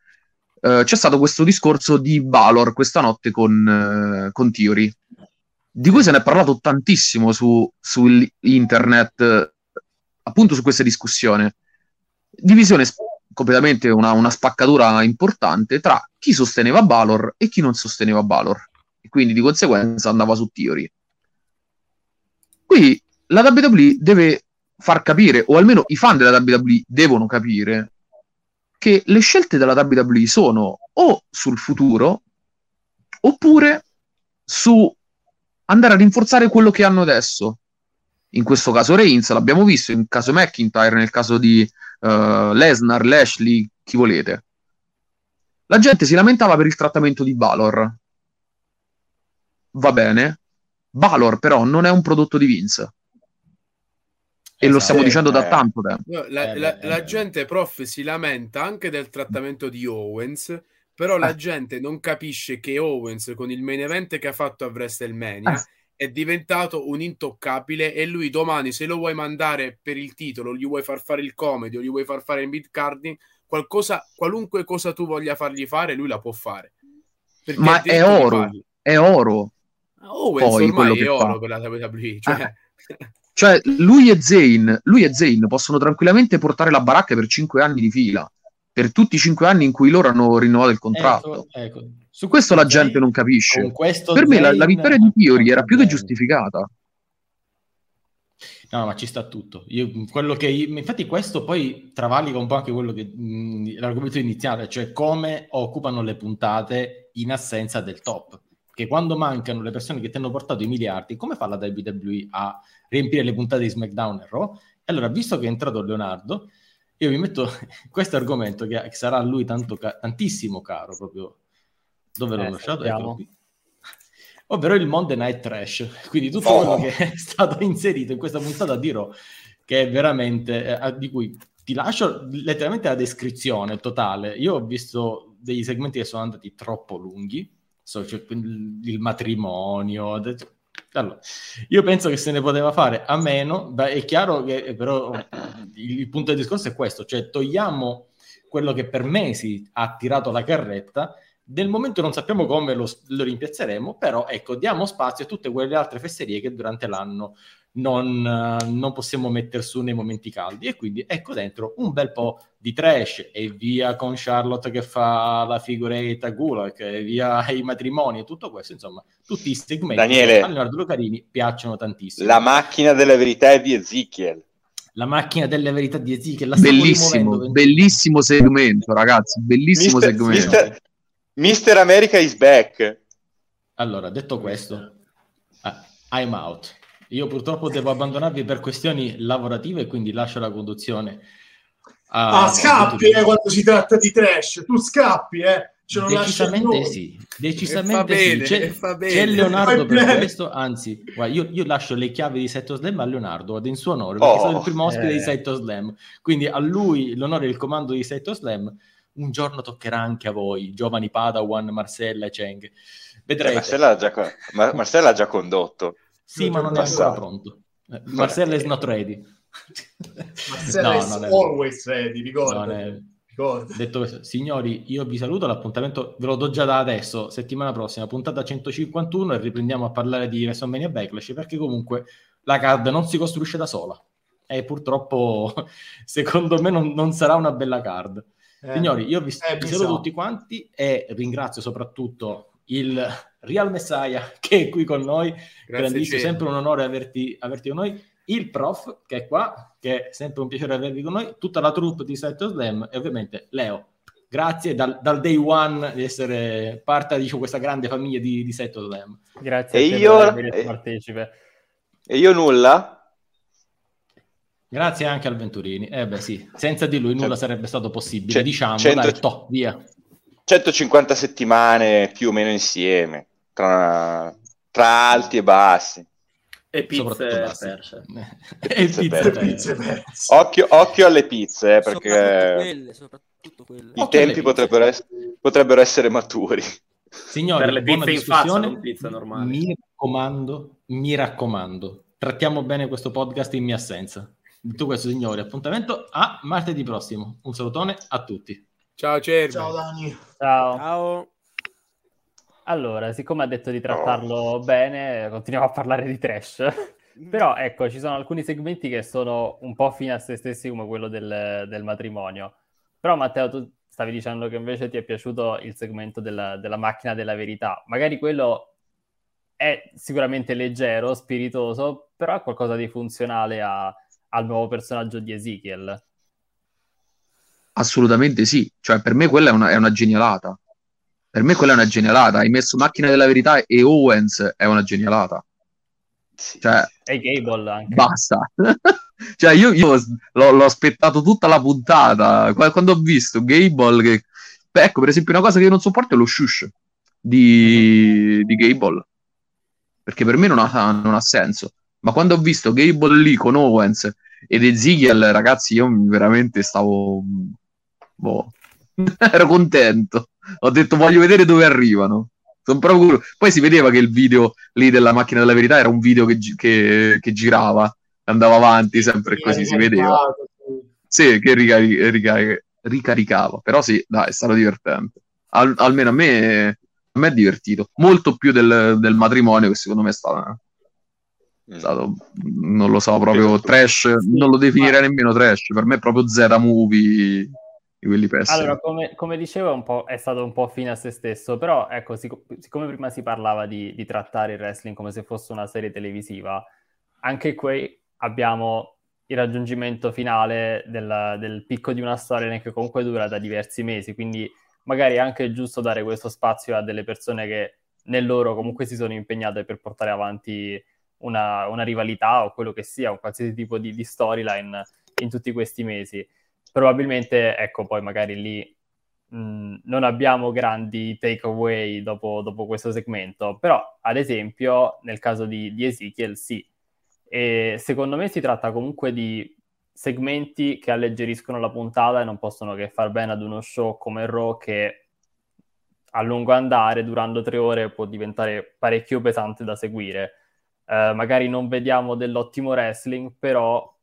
Uh, c'è stato questo discorso di Valor questa notte con, uh, con Theory, di cui se ne è parlato tantissimo su, su internet, appunto su questa discussione. Divisione completamente una, una, spaccatura importante tra chi sosteneva Balor e chi non sosteneva Balor. E quindi di conseguenza andava su Theory. Qui la WWE deve far capire, o almeno i fan della WWE devono capire, che le scelte della WWE sono o sul futuro oppure su andare a rinforzare quello che hanno adesso. In questo caso Reigns, l'abbiamo visto, in caso McIntyre, nel caso di uh, Lesnar, Lashley, chi volete. La gente si lamentava per il trattamento di Valor. Va bene. Valor però non è un prodotto di Vince. E esatto, lo stiamo dicendo eh, da tanto tempo. No, la, eh, la, eh, la, gente, prof, si lamenta anche del trattamento di Owens, però la eh. gente non capisce che Owens, con il main event che ha fatto a WrestleMania, eh è diventato un intoccabile e lui domani se lo vuoi mandare per il titolo, gli vuoi far fare il comedy o gli vuoi far fare il mid carding, qualcosa, qualunque cosa tu voglia fargli fare, lui la può fare. Perché Ma è oro, è oro. Owens Poi, ormai è oro fa. per la WWE. Cioè... Ah. cioè, lui e Zane, lui e Zane possono tranquillamente portare la baracca per 5 anni di fila. Per tutti i 5 anni in cui loro hanno rinnovato il contratto. Ecco, ecco. Su questo la gente non capisce. Per me la, la, vittoria di Fiori era più che giustificata. No, ma ci sta tutto. Io, quello che infatti questo poi travalica un po' anche quello che mh, l'argomento iniziale, cioè come occupano le puntate in assenza del top. Che quando mancano le persone che ti hanno portato i miliardi, come fa la WWE a riempire le puntate di SmackDown e Raw? E allora, visto che è entrato Leonardo, io mi metto questo argomento che sarà a lui tanto, tantissimo caro, proprio dove l'ho eh, lasciato? Ovvero il Monday Night Trash. Quindi tutto oh. quello che è stato inserito in questa puntata dirò che è veramente eh, di cui ti lascio letteralmente la descrizione totale. Io ho visto dei segmenti che sono andati troppo lunghi, so, cioè, il matrimonio. Allora, io penso che se ne poteva fare a meno, beh, è chiaro che eh, però il, punto del discorso è questo, cioè togliamo quello che per mesi ha tirato la carretta del momento non sappiamo come lo, lo, rimpiazzeremo, però ecco, diamo spazio a tutte quelle altre fesserie che durante l'anno non, uh, non, possiamo mettere su nei momenti caldi. E quindi ecco dentro un bel po' di trash e via con Charlotte che fa la figuretta Gulak e via i matrimoni e tutto questo, insomma, tutti i segmenti Daniele, a Leonardo Lucarini piacciono tantissimo. La macchina della verità è di Ezekiel. La macchina delle verità di Ezekiel. bellissimo, bellissimo segmento, ragazzi. Bellissimo Mister, segmento. Mister, Mister America is back. Allora, detto questo, uh, I'm out. Io purtroppo devo abbandonarvi per questioni lavorative, quindi lascio la conduzione. A... Ah, scappi eh, quando si tratta di trash, tu scappi, eh. Decisamente sì, decisamente sì. Bene, c'è, c'è, Leonardo per bene. questo, anzi, guarda, io, io, lascio le chiavi di Saito Slam a Leonardo ad in suo onore, perché oh, è stato il primo ospite eh. di Saito Slam, quindi a lui l'onore e il comando di Saito Slam. Un giorno toccherà anche a voi, giovani Padawan, Marcella e Cheng. Vedrete. Marcella ha già, Mar- Marcella ha già condotto. Sì, ma non è ancora pronto. Eh, Marcella is not ready. Marcella no, is always ready, ricordo. Detto questo, signori, io vi saluto. L'appuntamento ve lo do già da adesso. Settimana prossima, puntata 151, e riprendiamo a parlare di WrestleMania Backlash perché comunque la card non si costruisce da sola. E purtroppo, secondo me, non, non sarà una bella card. Eh, Signori, io vi, eh, vi saluto tutti quanti e ringrazio soprattutto il Real Messiah che è qui con noi. Grandissimo, sempre un onore averti, averti con noi il prof che è qua, che è sempre un piacere avervi con noi, tutta la troupe di Seto Slam e ovviamente Leo. Grazie dal, dal, day one di essere parte di questa grande famiglia di, di Seto Slam. Grazie e io, e, partecipe. E io nulla? Grazie anche al Venturini. Eh beh sì, senza di lui nulla sarebbe stato possibile, diciamo, 100, dai, to, via. 150 settimane più o meno insieme, tra, tra alti e bassi. E pizze perse. e pizze, pizze perse. Occhio, occhio, alle pizze, eh, perché quelle, quelle. i tempi potrebbero, ess- potrebbero, essere maturi. Signori, per le pizze in faccia, non pizze normali. Mi raccomando, mi raccomando, trattiamo bene questo podcast in mia assenza. Detto questo, signori, appuntamento a martedì prossimo. Un salutone a tutti. Ciao Cervi. Ciao Dani. Ciao. Ciao. Allora, siccome ha detto di trattarlo oh. bene, continuiamo a parlare di trash. Però ecco, ci sono alcuni segmenti che sono un po' fine a se stessi, come quello del, del matrimonio. Però Matteo, tu stavi dicendo che invece ti è piaciuto il segmento della, della macchina della verità. Magari quello è sicuramente leggero, spiritoso, però è qualcosa di funzionale a, al nuovo personaggio di Ezekiel. Assolutamente sì, cioè per me quella è una, è una genialata. Per me quella è una genialata. Hai messo Macchina della Verità e Owens è una genialata. Cioè, e Gable anche. Basta. cioè, io, io l'ho, l'ho, aspettato tutta la puntata. Quando ho visto Gable, che... Beh, ecco, per esempio, una cosa che io non sopporto è lo shush di, di Gable. Perché per me non ha, non ha senso. Ma quando ho visto Gable lì con Owens ed Ezekiel, ragazzi, io veramente stavo... Boh. Ero contento ho detto voglio vedere dove arrivano. Sono proprio Poi si vedeva che il video lì della macchina della verità era un video che, gi- che, che girava, andava avanti sempre sì, così, si vedeva. Sì, che ricari- ricari- ricaricava. Però sì, dai, è stato divertente. Al- almeno a me, a me è divertito. Molto più del, del matrimonio che secondo me è stato, è stato non lo so, proprio trash. Non lo definirei nemmeno trash. Per me è proprio Z-movie di quelli pessimi. Allora, come, come dicevo, è, stato un po' fine a se stesso, però ecco, sic- siccome prima si parlava di, di, trattare il wrestling come se fosse una serie televisiva, anche qui abbiamo il raggiungimento finale del, del picco di una storia che comunque dura da diversi mesi, quindi magari è anche giusto dare questo spazio a delle persone che nel loro comunque si sono impegnate per portare avanti una, una rivalità o quello che sia, un qualsiasi tipo di, di storyline in tutti questi mesi probabilmente, ecco, poi magari lì mh, non abbiamo grandi takeaway dopo, dopo questo segmento, però ad esempio nel caso di, di Ezekiel sì. E secondo me si tratta comunque di segmenti che alleggeriscono la puntata e non possono che far bene ad uno show come Raw che a lungo andare, durando tre ore, può diventare parecchio pesante da seguire. Uh, magari non vediamo dell'ottimo wrestling, però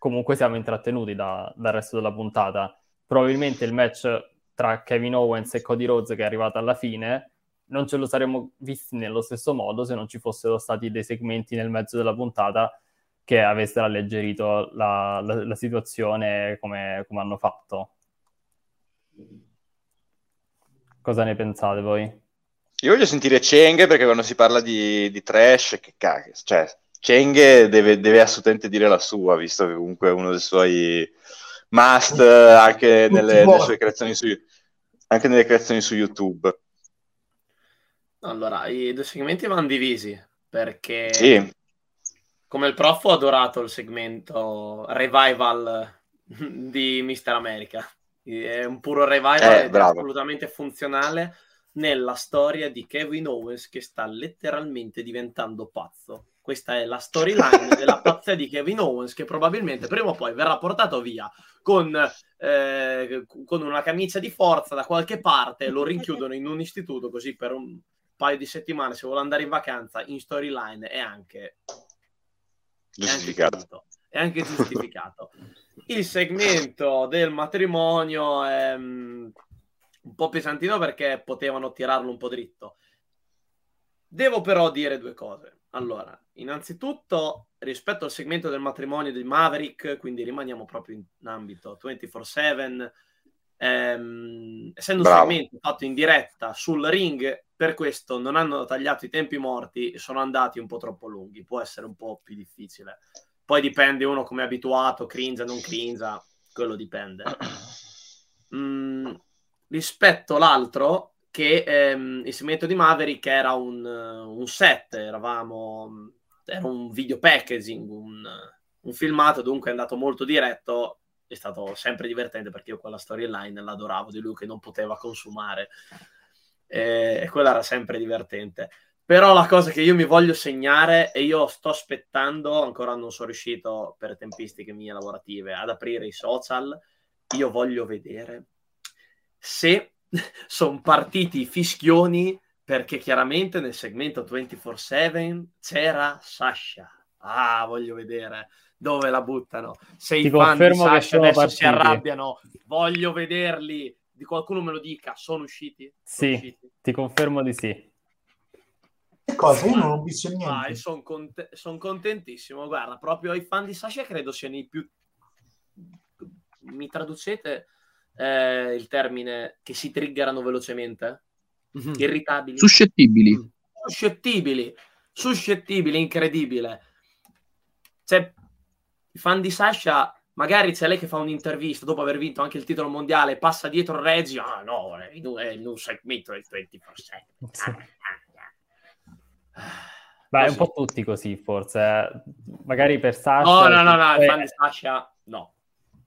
comunque siamo intrattenuti da, dal resto della puntata. Probabilmente il match tra Kevin Owens e Cody Rhodes che è arrivato alla fine non ce lo saremmo visti nello stesso modo se non ci fossero stati dei segmenti nel mezzo della puntata che avessero alleggerito la, la, la situazione come, come, hanno fatto. Cosa ne pensate voi? Io voglio sentire Cheng perché quando si parla di, di trash, che cacchio, cioè Cheng deve, deve, assolutamente dire la sua, visto che comunque è uno dei suoi must anche nelle, nelle sue creazioni su, anche nelle creazioni su YouTube. Allora, i due segmenti vanno divisi perché sì. come il prof ho adorato il segmento revival di Mister America. È un puro revival eh, ed è assolutamente funzionale nella storia di Kevin Owens che sta letteralmente diventando pazzo. Questa è la storyline della pazzia di Kevin Owens che probabilmente prima o poi verrà portato via con, eh, con una camicia di forza da qualche parte lo rinchiudono in un istituto così per un paio di settimane se vuole andare in vacanza in storyline è anche giustificato. È anche giustificato. Il segmento del matrimonio è um, un po' pesantino perché potevano tirarlo un po' dritto. Devo però dire due cose. Allora, innanzitutto, rispetto al segmento del matrimonio di Maverick, quindi rimaniamo proprio in ambito 24-7, ehm, essendo Bravo. un segmento fatto in diretta sul ring, per questo non hanno tagliato i tempi morti e sono andati un po' troppo lunghi. Può essere un po' più difficile. Poi dipende uno come è abituato, crinza, non crinza, quello dipende. Mm, rispetto all'altro, che ehm, il segmento di Maverick era un, un, set, eravamo, era un video packaging, un, un filmato, dunque è andato molto diretto, è stato sempre divertente perché io quella storyline l'adoravo di lui che non poteva consumare e quella era sempre divertente. Però la cosa che io mi voglio segnare e io sto aspettando, ancora non sono riuscito per tempistiche mie lavorative ad aprire i social, io voglio vedere se sono partiti i fischioni perché chiaramente nel segmento 24/7 c'era Sasha. Ah, voglio vedere dove la buttano. Se Ti i fan di Sasha adesso partiti. si arrabbiano, voglio vederli di qualcuno me lo dica, sono usciti? Sono sì, usciti? ti confermo di sì. Che cosa? Io non ho visto niente. sono cont- son contentissimo. Guarda, proprio i fan di Sasha credo siano i più... Mi traducete eh, il termine che si triggerano velocemente? Mm-hmm. Irritabili? Suscettibili. Mm. Suscettibili. Suscettibili, incredibile. Cioè, i fan di Sasha magari c'è lei che fa un'intervista dopo aver vinto anche il titolo mondiale, passa dietro Reggi, ah no, è in, è in un segmento del 24-7. Sì. Beh, un po' tutti così, forse. Eh. Magari per Sasha... No, no, no, no, il fan di Sasha, no.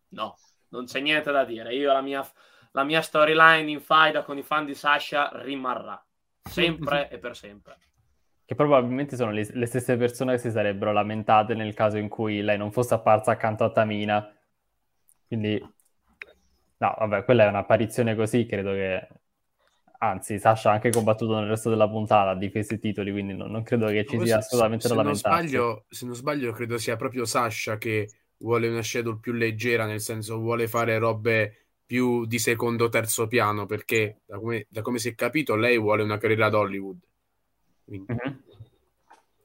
No, non c'è niente da dire. Io la mia, la mia storyline in faida con i fan di Sasha rimarrà. Sempre e per sempre che probabilmente sono le, le, stesse persone che si sarebbero lamentate nel caso in cui lei non fosse apparsa accanto a Tamina. Quindi, no, vabbè, quella è un'apparizione così, credo che... Anzi, Sasha ha anche combattuto nel resto della puntata, ha difeso i titoli, quindi non, non credo che ci sia assolutamente se, da lamentarsi. Sbaglio, se non sbaglio, credo sia proprio Sasha che vuole una schedule più leggera, nel senso vuole fare robe più di secondo terzo piano, perché da come, da come si è capito lei vuole una carriera ad Hollywood Uh-huh.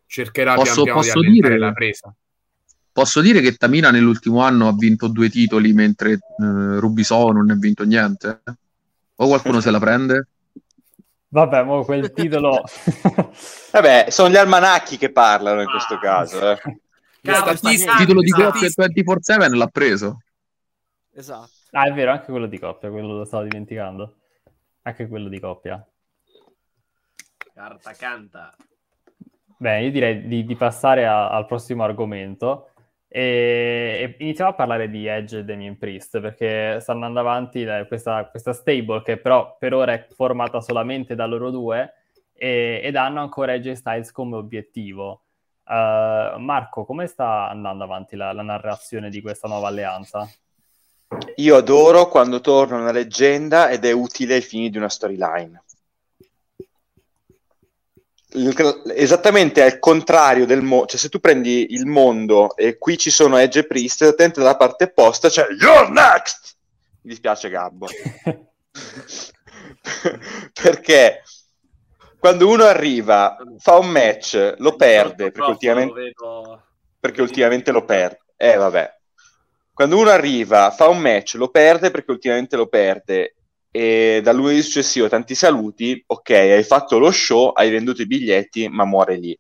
Cercherà posso, pian piano di dire, la presa. Posso dire che Tamina nell'ultimo anno ha vinto due titoli mentre eh, Rubiso non ne ha vinto niente? O qualcuno se la prende? Vabbè, mo quel titolo... Vabbè, sono gli almanacchi che parlano in questo ah. caso. Eh. Il titolo di coppia 24-7 l'ha preso. Esatto. Ah, è vero, anche quello di coppia, quello lo stavo dimenticando. Anche quello di coppia. Carta canta. Beh, io direi di, di passare a, al prossimo argomento e, e, iniziamo a parlare di Edge e Damien Priest perché stanno andando avanti la, questa, questa, stable che però per ora è formata solamente da loro due e, ed hanno ancora Edge Styles come obiettivo. Uh, Marco, come sta andando avanti la, la narrazione di questa nuova alleanza? Io adoro quando torna una leggenda ed è utile ai fini di una storyline esattamente al contrario del mondo, cioè se tu prendi il mondo e qui ci sono Edge e Priest, attento dalla parte opposta c'è You're next! Mi dispiace Gabbo. Perché quando uno arriva, fa un match, lo perde, perché ultimamente, perché ultimamente lo perde. Eh vabbè. Quando uno arriva, fa un match, lo perde perché ultimamente lo perde e da lunedì successivo tanti saluti, ok, hai fatto lo show, hai venduto i biglietti, ma muore lì.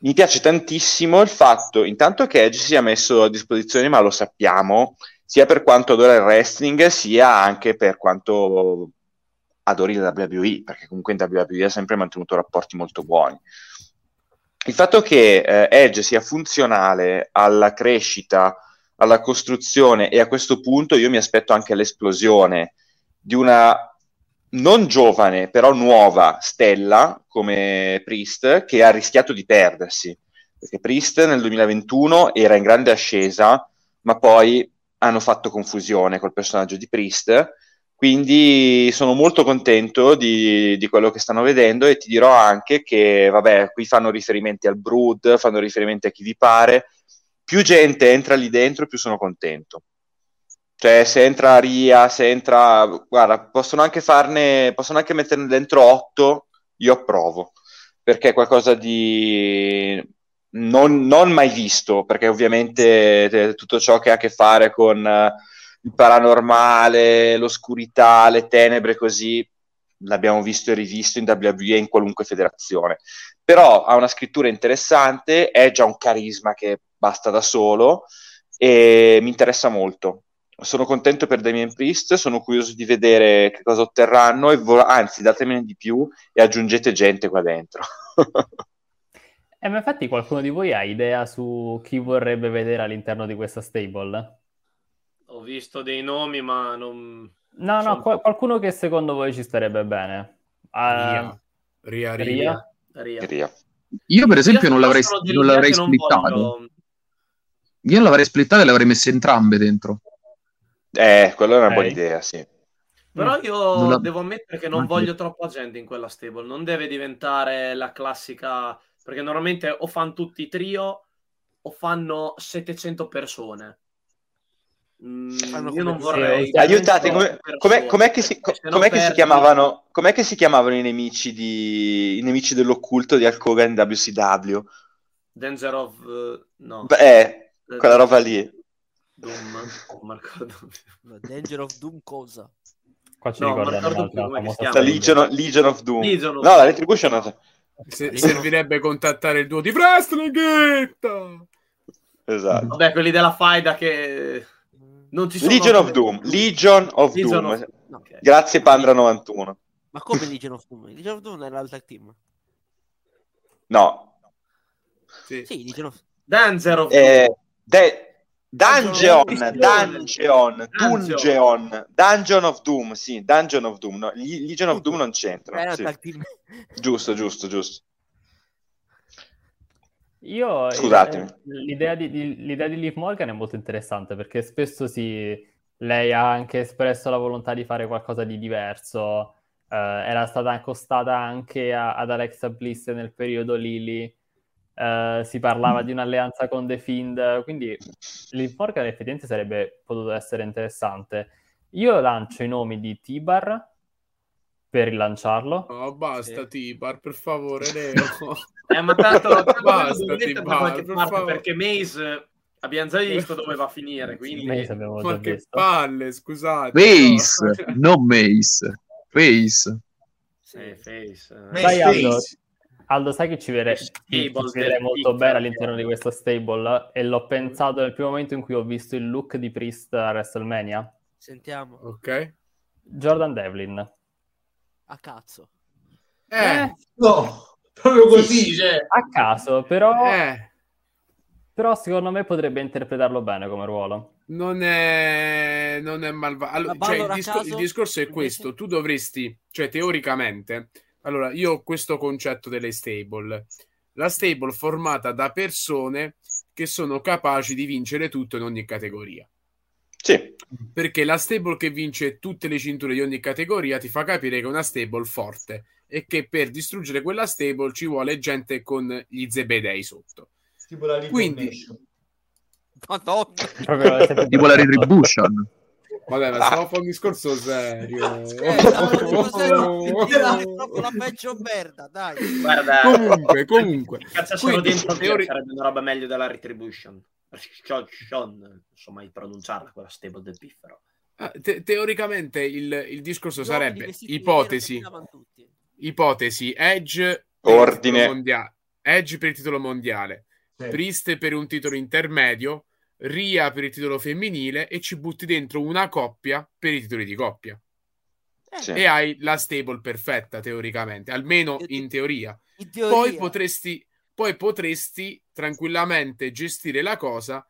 Mi piace tantissimo il fatto, intanto che Edge si sia messo a disposizione, ma lo sappiamo, sia per quanto adora il wrestling, sia anche per quanto adori la WWE, perché comunque in WWE ha sempre mantenuto rapporti molto buoni. il fatto che eh, Edge sia funzionale alla crescita, alla costruzione e a questo punto io mi aspetto anche l'esplosione di una non giovane, però nuova stella come Priest che ha rischiato di perdersi. Perché Priest nel 2021 era in grande ascesa, ma poi hanno fatto confusione col personaggio di Priest. Quindi sono molto contento di, di, quello che stanno vedendo e ti dirò anche che, vabbè, qui fanno riferimenti al Brood, fanno riferimenti a chi vi pare. Più gente entra lì dentro, più sono contento. Cioè, se entra Ria, se entra... Guarda, possono anche farne... Possono anche metterne dentro 8, io approvo. Perché è qualcosa di... Non, non mai visto, perché ovviamente eh, tutto ciò che ha a che fare con il paranormale, l'oscurità, le tenebre, così l'abbiamo visto e rivisto in WWE e in qualunque federazione. Però ha una scrittura interessante, è già un carisma che basta da solo e mi interessa molto sono contento per Damien Priest, sono curioso di vedere che cosa otterranno vo- anzi datemene di più e aggiungete gente qua dentro. eh, infatti qualcuno di voi ha idea su chi vorrebbe vedere all'interno di questa stable? Ho visto dei nomi ma non... No, no, qual- qualcuno che secondo voi ci starebbe bene. Uh, Ria. Ria, Ria. Ria. Ria. Io per esempio non l'avrei, non l'avrei splittato. Voglio... Io l'avrei splittato e le avrei messe entrambe dentro. Eh, quella è una okay. buona idea, sì. Però io la... devo ammettere che non voglio troppa gente in quella stable. Non deve diventare la classica... Perché normalmente o fanno tutti trio o fanno 700 persone. Mm, io non vorrei... Sì, aiutate, come, com'è, com'è, che, si, com'è che si, chiamavano, com'è che si chiamavano i nemici, di, i nemici dell'occulto di Hulk Hogan in WCW? Danger of... Uh, no. Beh, quella roba lì. Doom, ricordo Danger of Doom cosa? Qua ci no, ricordano La Legion, Legion, of Doom. Legion of no, la Retribution Se, servirebbe contattare il duo di Wrestling Esatto. Vabbè, quelli della faida che non ci sono Legion of Doom. Legion of Legion Doom. Of... Okay. Grazie Pandra 91. Ma come Legion of Doom? Legion of Doom era l'altro team. No. Sì, sì Legion of Danger of eh. De- Dungeon, Dungeon, Dungeon, Dungeon of Doom, sì, Dungeon of Doom, no, Legion of Doom non c'entra. Sì. Giusto, giusto, giusto. Io Scusatemi. L'idea di, l'idea di Liv Morgan è molto interessante perché spesso si, lei ha anche espresso la volontà di fare qualcosa di diverso. Uh, era stata accostata anche a, ad Alexa Bliss nel periodo Lily Uh, si parlava mm. di un'alleanza con The Fiend, quindi l'Inforca effettivamente sarebbe potuto essere interessante. Io lancio i nomi di Tibar per rilanciarlo. No, basta sì. Tibar, per favore, Leo. eh, ma tanto, basta Tibar, per parte, perché Mace abbiamo già visto dove va a finire, quindi... Mace abbiamo ma già che visto. palle, scusate. Mace, no. non Mace. Face. Sì, face. Dai, face. Aldo, sai che ci vedrei, molto bene all'interno di questa stable e l'ho pensato nel primo momento in cui ho visto il look di Priest a WrestleMania. Sentiamo. Ok. Jordan Devlin. A cazzo. Eh, eh. no, proprio così, sì, cioè. A caso, però... Eh. Però secondo me potrebbe interpretarlo bene come ruolo. Non è, non è malvagio. Allora, cioè, il, discor- il discorso è questo. Tu dovresti, cioè teoricamente allora, io ho questo concetto delle stable. La stable formata da persone che sono capaci di vincere tutto in ogni categoria. Sì. Perché la stable che vince tutte le cinture di ogni categoria ti fa capire che è una stable forte e che per distruggere quella stable ci vuole gente con gli zebedei sotto. Tipo la Quindi... Madonna. tipo la Retribution. Vabbè, ma stiamo a fare un discorso serio. la peggio merda, dai. Guarda, comunque, comunque. Cazzassero dentro teori... sarebbe una roba meglio della Retribution. Sean, non so mai pronunciarla quella stable del piffero. Ah, te- teoricamente il, il discorso no, sarebbe ipotesi ipotesi Edge ordine mondiale, Edge per il titolo mondiale sì. Priest per un titolo intermedio Ria per il titolo femminile e ci butti dentro una coppia per i titoli di coppia. Sì. E hai la stable perfetta teoricamente, almeno in teoria. in teoria. Poi potresti, poi potresti tranquillamente gestire la cosa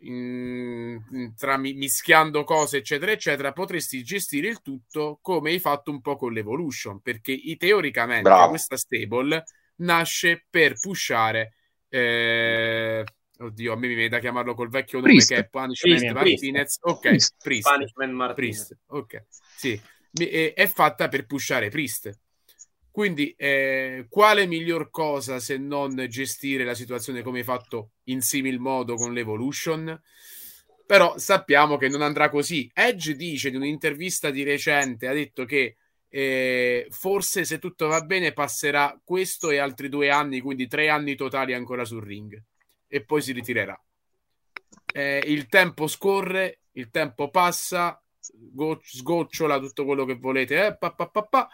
in, tra, mischiando cose eccetera eccetera potresti gestire il tutto come hai fatto un po' con l'Evolution perché teoricamente Bravo. questa stable nasce per pushare eh, oddio a me mi viene da chiamarlo col vecchio nome Priest. che è Punishment Priest. Martinez ok Priest. Priest. Punishment Martinez. Priest. ok sì è fatta per pushare Priest quindi, eh, quale miglior cosa se non gestire la situazione come hai fatto in simil modo con l'Evolution? Però sappiamo che non andrà così. Edge dice in un'intervista di recente, ha detto che eh, forse se tutto va bene passerà questo e altri due anni, quindi tre anni totali ancora sul ring e poi si ritirerà. Eh, il tempo scorre, il tempo passa, go- sgocciola tutto quello che volete, eh, pa, pa, pa,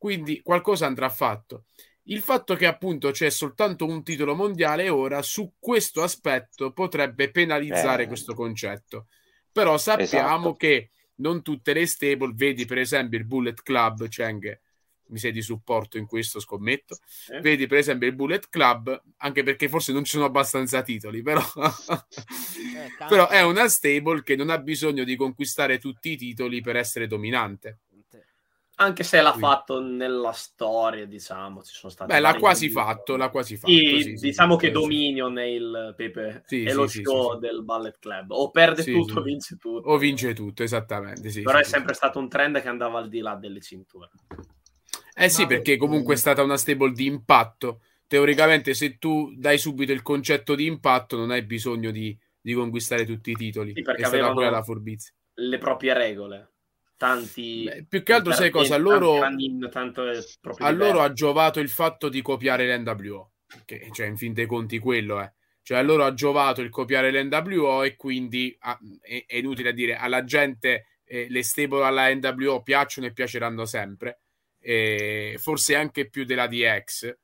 quindi qualcosa andrà fatto. Il fatto che appunto c'è soltanto un titolo mondiale ora su questo aspetto potrebbe penalizzare eh. questo concetto. Però sappiamo esatto. che non tutte le stable, vedi per esempio il Bullet Club, Cheng, mi sei di supporto in questo, scommetto. Eh. Vedi per esempio il Bullet Club, anche perché forse non ci sono abbastanza titoli, però, eh, però è una stable che non ha bisogno di conquistare tutti i titoli per essere dominante. Anche se l'ha fatto nella storia, diciamo, ci sono stati. Beh, l'ha quasi fatto, l'ha quasi fatto. Sì, sì, diciamo sì, che Dominion è il Pepe, sì, è lo show del Ballet Club. O perde tutto o vince tutto. O vince tutto, esattamente. Però è sempre stato un trend che andava al di là delle cinture. Eh sì, perché comunque è stata una stable di impatto. Teoricamente, se tu dai subito il concetto di impatto, non hai bisogno di, di conquistare tutti i titoli. Sì, perché è stata quella la furbizia. Le proprie regole tanti Beh, più che altro sai cosa? a loro, a loro ha giovato il fatto di copiare l'NWO che cioè in fin dei conti quello è. Cioè a loro ha giovato il copiare l'NWO e quindi a, è, è, inutile dire alla gente eh, le stable alla NWO piacciono e piaceranno sempre eh, forse anche più della DX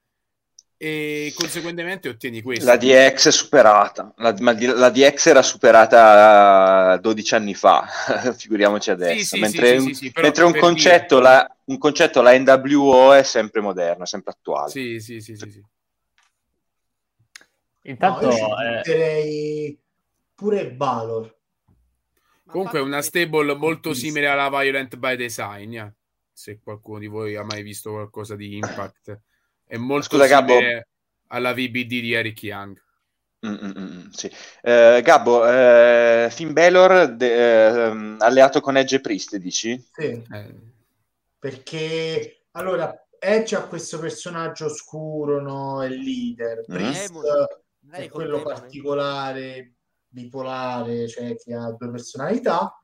e conseguentemente ottieni questo. La DX è superata, la, la DX era superata 12 anni fa, figuriamoci adesso, sì, sì, mentre, sì, un, mentre un, concetto, la, un, concetto, la, NWO è sempre moderno, è sempre attuale. Sì, sì, sì, sì. Intanto no, eh... pure Valor. Comunque è una stable molto simile alla Violent by Design, eh? se qualcuno di voi ha mai visto qualcosa di Impact. È molto Scusa, simile alla VBD di Eric Young. Mm-mm, sì. eh, Gabbo, eh, Finn Balor de- eh, alleato con Edge e Priest, dici? Sì. Eh. Perché allora Edge ha questo personaggio oscuro, no? È il leader. Mm. Priest mm. è quello particolare, bipolare, cioè che ha due personalità.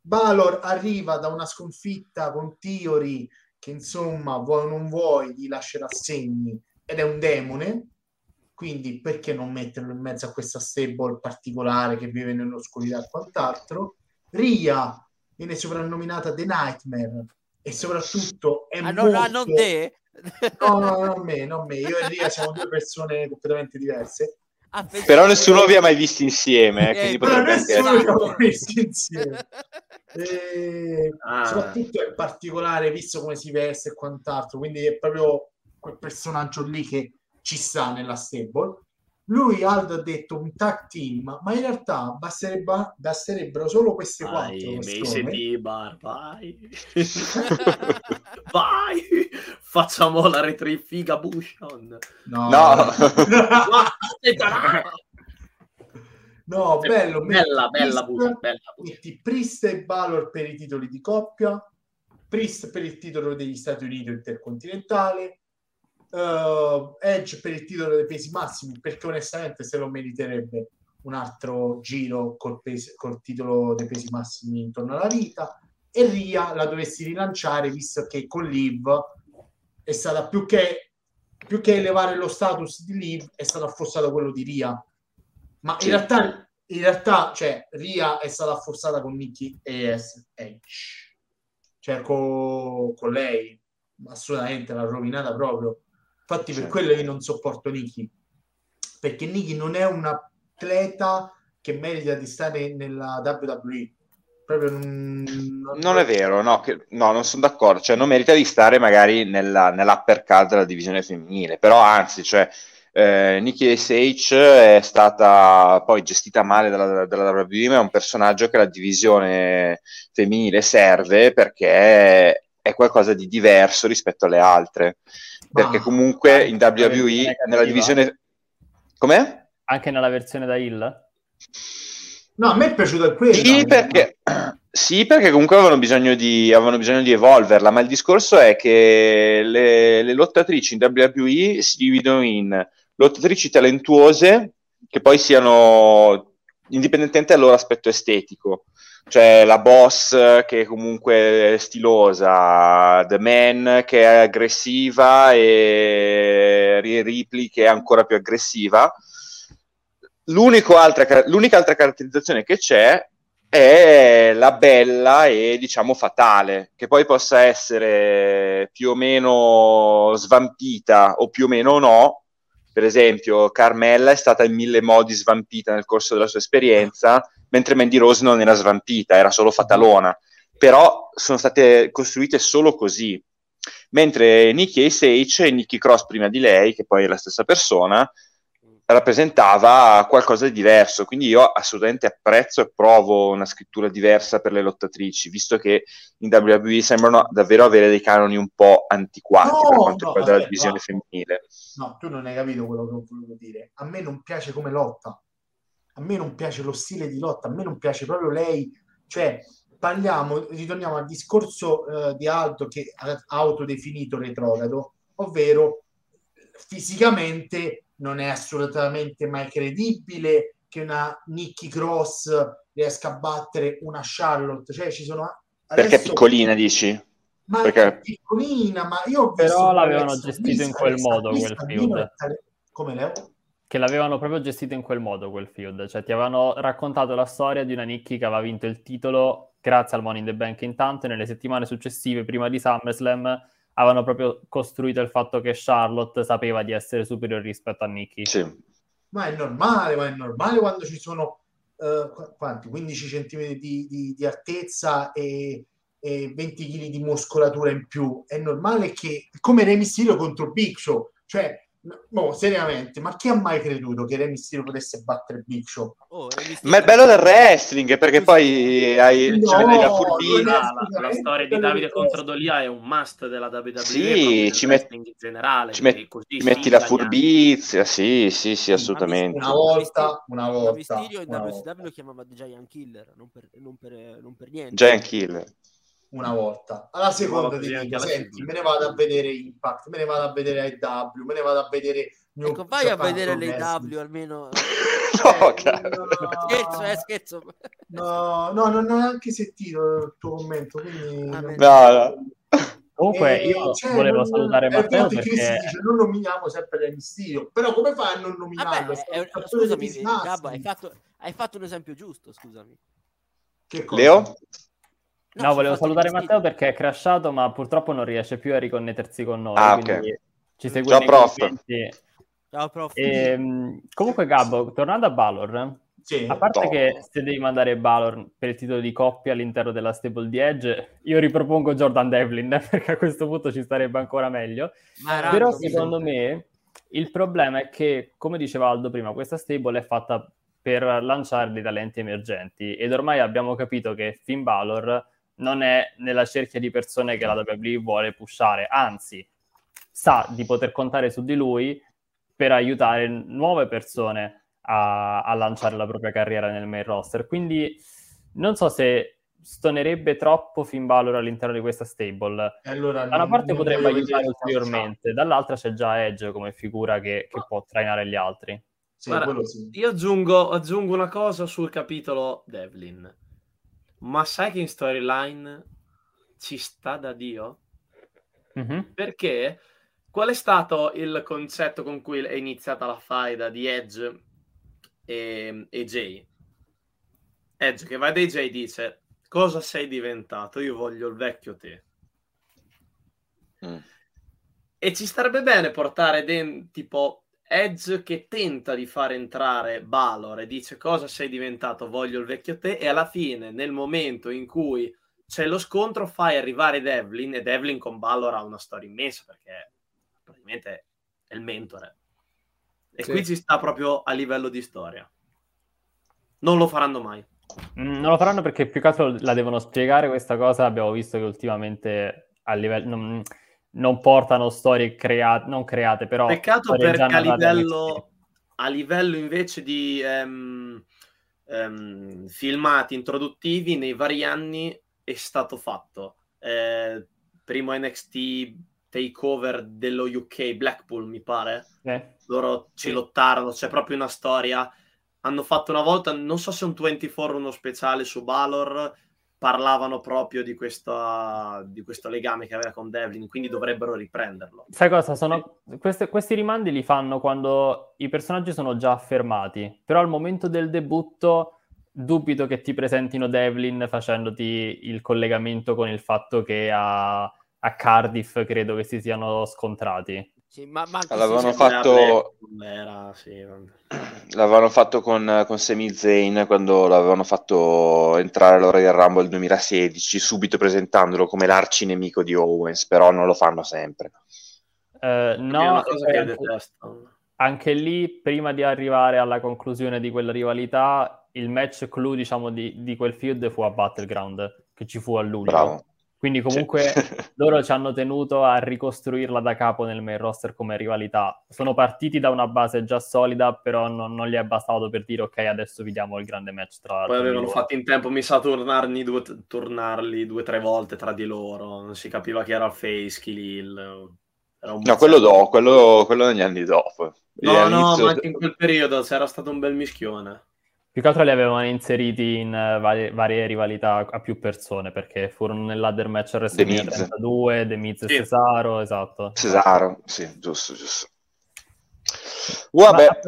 Balor arriva da una sconfitta con Theory che insomma vuoi o non vuoi gli lascerà segni ed è un demone quindi perché non metterlo in mezzo a questa stable particolare che vive nell'oscurità e quant'altro? Ria viene soprannominata The Nightmare e soprattutto è ah, molto... non, non te? no, no, non me, non me. Io e Ria siamo due persone completamente diverse Ah, però nessuno vi ha mai visti insieme, eh, eh, però nessuno vi ha visti insieme. E ah. Soprattutto è particolare visto come si veste e quant'altro, quindi è proprio quel personaggio lì che ci sta nella stable. Lui Aldo ha detto un tag team, ma in realtà basterebbe, basterebbero solo queste vai, quattro persone. Bar, vai. vai, facciamo la retrifiga Bushon. No, no. no bello, bella, bella, Bush, bella Metti Priest e Balor per i titoli di coppia, Priest per il titolo degli Stati Uniti intercontinentale, uh, Edge per il titolo dei pesi massimi perché onestamente se lo meriterebbe un altro giro col, pes- col titolo dei pesi massimi intorno alla vita. E Ria la dovessi rilanciare visto che con Liv è stata più che, più che elevare lo status di Liv è stato affossato quello di Ria. Ma in realtà in realtà cioè, Ria è stata affossata con Nikki e Edge. Cioè con, con lei. Assolutamente l'ha rovinata proprio Infatti, per certo. quello io non sopporto Niki, perché Niki non è un atleta che merita di stare nella WWE. Proprio non, non... non è vero, no, che, no, non sono d'accordo. Cioè, non merita di stare magari nella, nell'upper card della divisione femminile, però anzi, cioè, eh, Nikki SH è stata poi gestita male dalla, dalla WWE, ma è un personaggio che la divisione femminile serve perché è qualcosa di diverso rispetto alle altre. Perché comunque in WWE, nella divisione... Com'è? Anche nella versione da Hill? No, a me è piaciuto il quello. Sì, perché... Sì, perché comunque avevano bisogno, di, avevano bisogno di evolverla, ma il discorso è che le, le lottatrici in WWE si dividono in lottatrici talentuose che poi siano indipendentemente dal loro aspetto estetico, cioè la boss che è comunque stilosa, The Man che è aggressiva e Ripley che è ancora più aggressiva. Altra, l'unica altra caratterizzazione che c'è è la bella e diciamo fatale, che poi possa essere più o meno svampita o più o meno no, per esempio, Carmella è stata in mille modi svampita nel corso della sua esperienza, mentre Mandy Rose non era svampita, era solo fatalona. Però sono state costruite solo così. Mentre Nikki Ace e Nikki Cross prima di lei, che poi è la stessa persona, rappresentava qualcosa di diverso. Quindi io assolutamente apprezzo e provo una scrittura diversa per le lottatrici, visto che in WWE sembrano davvero avere dei canoni un po' antiquati no, per quanto no, riguarda la divisione no. femminile. No, tu non hai capito quello che volevo dire. A me non piace come lotta. A me non piace lo stile di lotta, a me non piace proprio lei. Cioè, parliamo, ritorniamo al discorso uh, di Alto che ha autodefinito retrogrado, ovvero fisicamente non è assolutamente mai credibile che una Nikki Cross riesca a battere una Charlotte. Cioè, ci sono. Adesso... Perché è piccolina, dici? Ma Perché... è piccolina, ma io ho visto. Però l'avevano gestito in quel modo quel feud. Come Leo? Che l'avevano proprio gestito in quel modo quel feud. Cioè, ti avevano raccontato la storia di una Nikki che aveva vinto il titolo grazie al Money in the Bank intanto e nelle settimane successive, prima di SummerSlam avevano proprio costruito il fatto che Charlotte sapeva di essere superiore rispetto a Nikki. Sì. Ma è normale, ma è normale quando ci sono uh, quanti? 15 cm di, di, di altezza e, e, 20 kg di muscolatura in più. È normale che, come Rey Mysterio contro Big Show, cioè No, seriamente, ma chi ha mai creduto che Re Mysterio potesse battere Big Show? Oh, ma è bello del wrestling perché poi hai no, cioè, la furbina. La, la, storia di Davide contro Dolia è un must della WWE. Sì, ci metti in generale. Ci, met- ci metti la furbizia, sì, sì, sì, assolutamente. Una volta, una volta. Mysterio in WCW lo chiamava Giant Killer, non per, non per, non per niente. Giant Killer una volta. Alla seconda ti dico, senti, me ne vado a vedere Impact, me ne vado a vedere IW, me ne vado a vedere New ecco, vai a vedere l'IW almeno. no, eh, no, scherzo, eh, scherzo. No, no, non ho neanche sentito il tuo commento, quindi... Ah, no, no. Comunque eh, io cioè, volevo non, salutare Matteo perché... Dice, non nominiamo sempre Mysterio, però come fai a non nominarlo? Vabbè, è, scusami, Gabbo, hai, fatto, hai fatto un esempio giusto, scusami. Leo? No, no volevo salutare Matteo perché è crashato, ma purtroppo non riesce più a riconnettersi con noi. Ah, ok. Ci segue Ciao, prof. Ciao, prof. E, comunque, Gabbo, tornando a Balor, sì, a parte no. che se devi mandare Balor per il titolo di coppia all'interno della stable di Edge, io ripropongo Jordan Devlin perché a questo punto ci starebbe ancora meglio. Ma Però secondo me il problema è che, come diceva Aldo prima, questa stable è fatta per lanciare dei talenti emergenti ed ormai abbiamo capito che Finn Balor non è nella cerchia di persone che la WWE vuole pushare, anzi sa di poter contare su di lui per aiutare nuove persone a, a lanciare la propria carriera nel main roster. Quindi non so se stonerebbe troppo Finn Balor all'interno di questa stable. Allora, da una parte potrebbe aiutare ulteriormente, dall'altra c'è già Edge come figura che, che può trainare gli altri. Sì, Guarda, sì. Io aggiungo, aggiungo, una cosa sul capitolo Devlin. Ma sai che in storyline ci sta da Dio? Mm-hmm. Perché qual è stato il concetto con cui è iniziata la faida di Edge e, e Jay? Edge che va dai Jay dice cosa sei diventato? Io voglio il vecchio te. Mm. E ci starebbe bene portare dentro tipo Edge che tenta di far entrare Balor e dice cosa sei diventato, voglio il vecchio te e alla fine nel momento in cui c'è lo scontro fai arrivare Devlin e Devlin con Balor ha una storia immensa perché praticamente è il mentore E sì. qui ci sta proprio a livello di storia. Non lo faranno mai. Mm, non lo faranno perché più che altro la devono spiegare questa cosa. Abbiamo visto che ultimamente a livello... Non, non portano storie create, non create, però... Peccato perché a livello, a livello invece di um, um, filmati introduttivi nei vari anni è stato fatto. Eh, primo NXT takeover dello UK, Blackpool mi pare. Eh. Loro ci sì. lottarono, c'è proprio una storia. Hanno fatto una volta, non so se un 24 uno speciale su Balor, parlavano proprio di, questa, di questo legame che aveva con Devlin, quindi dovrebbero riprenderlo. Sai cosa? Sono, queste, questi rimandi li fanno quando i personaggi sono già affermati, però al momento del debutto dubito che ti presentino Devlin facendoti il collegamento con il fatto che a, a Cardiff credo che si siano scontrati. Sì, ma, ma l'avevano fatto... Era, sì, l'avevano fatto con, con Sami Zayn quando l'avevano fatto entrare alla Royal Rumble 2016, subito presentandolo come l'arcinemico di Owens, però non lo fanno sempre. Uh, no, eh, anche lì, prima di arrivare alla conclusione di quella rivalità, il match clou, diciamo, di, di quel feud fu a Battleground, che ci fu a luglio. Bravo. Quindi comunque sì. loro ci hanno tenuto a ricostruirla da capo nel main roster come rivalità. Sono partiti da una base già solida, però non, non gli è bastato per dire ok, adesso vi diamo il grande match tra Poi avevano fatto in tempo, mi sa, tornarli due, tornarli due o tre volte tra di loro. Non si capiva chi era il face, chi l'il. No, quello dopo, quello, quello negli anni dopo. No, no, ma anche in quel periodo c'era stato un bel mischione. Più che altro li avevano inseriti in uh, varie, varie, rivalità a più persone, perché furono nel ladder match a WrestleMania 32, The Miz e sì. Cesaro, esatto. Cesaro, sì, giusto, giusto. Vabbè. A,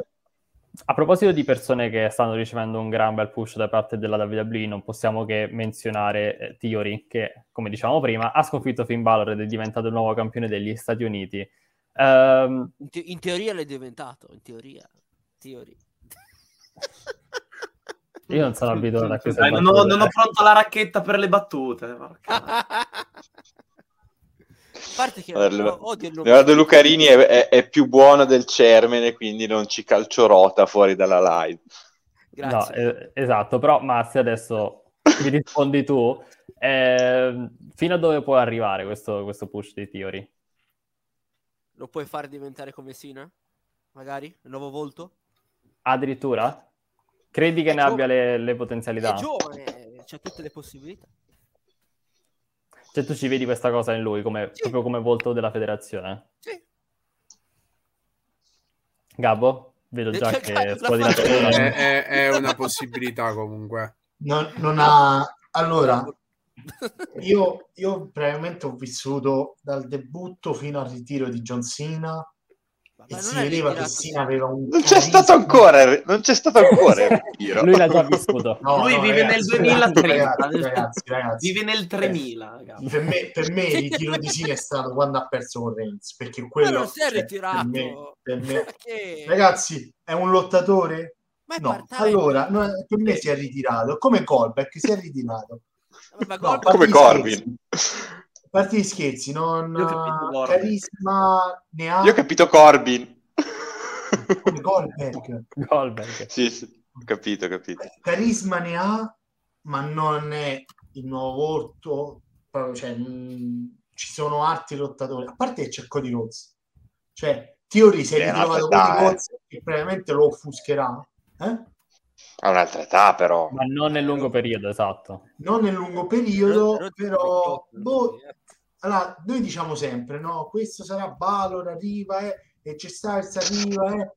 a, proposito di persone che stanno ricevendo un gran bel push da parte della WWE, non possiamo che menzionare eh, Theory, che, come dicevamo prima, ha sconfitto Finn Balor ed è diventato il nuovo campione degli Stati Uniti. Um, in, te- in, teoria l'è diventato, in teoria. Theory. Io non sono abituato a queste non ho, non ho pronta la racchetta per le battute. A parte che allora, odio il Leonardo Lucarini è, è, è, più buono del Cermene, quindi non ci calciorota fuori dalla live. Grazie. No, eh, esatto, però Massi adesso mi rispondi tu. Eh, fino a dove può arrivare questo, questo push di Theory? Lo puoi fare diventare come Sina? Magari? Il nuovo volto? Addirittura? Credi che è ne gio- abbia le, le, potenzialità? È giovane, c'ha tutte le possibilità. Cioè tu ci vedi questa cosa in lui, come, sì. proprio come volto della federazione? Sì. Gabbo? Vedo già che è, è, è, una possibilità comunque. Non, non ha... Allora, io, io praticamente ho vissuto dal debutto fino al ritiro di John Cena e si vedeva che Sina aveva un non c'è stato ancora non c'è stato ancora lui l'ha già vissuto. No, lui no, vive ragazzi, nel 2030 ragazzi, ragazzi, ragazzi, vive nel 3000 per me, per me il tiro di Sina è stato quando ha perso con Reigns perché quello non si è ritirato per me, per me. ragazzi è un lottatore? No. allora no, per me si è ritirato. Come Colbeck si è ritirato. No, come Corbin parti di scherzi, non carisma ne ha. Io ho capito Corbin. Come Goldberg. Goldberg. Sì, sì, ho capito, ho capito. Carisma ne ha, ma non è il nuovo volto. Cioè, mh, ci sono altri lottatori. A parte che c'è Cody Rhodes. Cioè, Theory si è ritrovato Cody Rhodes eh. che probabilmente lo offuscherà. Eh? Ha un'altra età, però. Ma non nel lungo periodo, esatto. Non nel lungo periodo, però, però boh, allora, noi diciamo sempre, no, questo sarà Balor, arriva, eh, e c'è Styles, arriva, eh.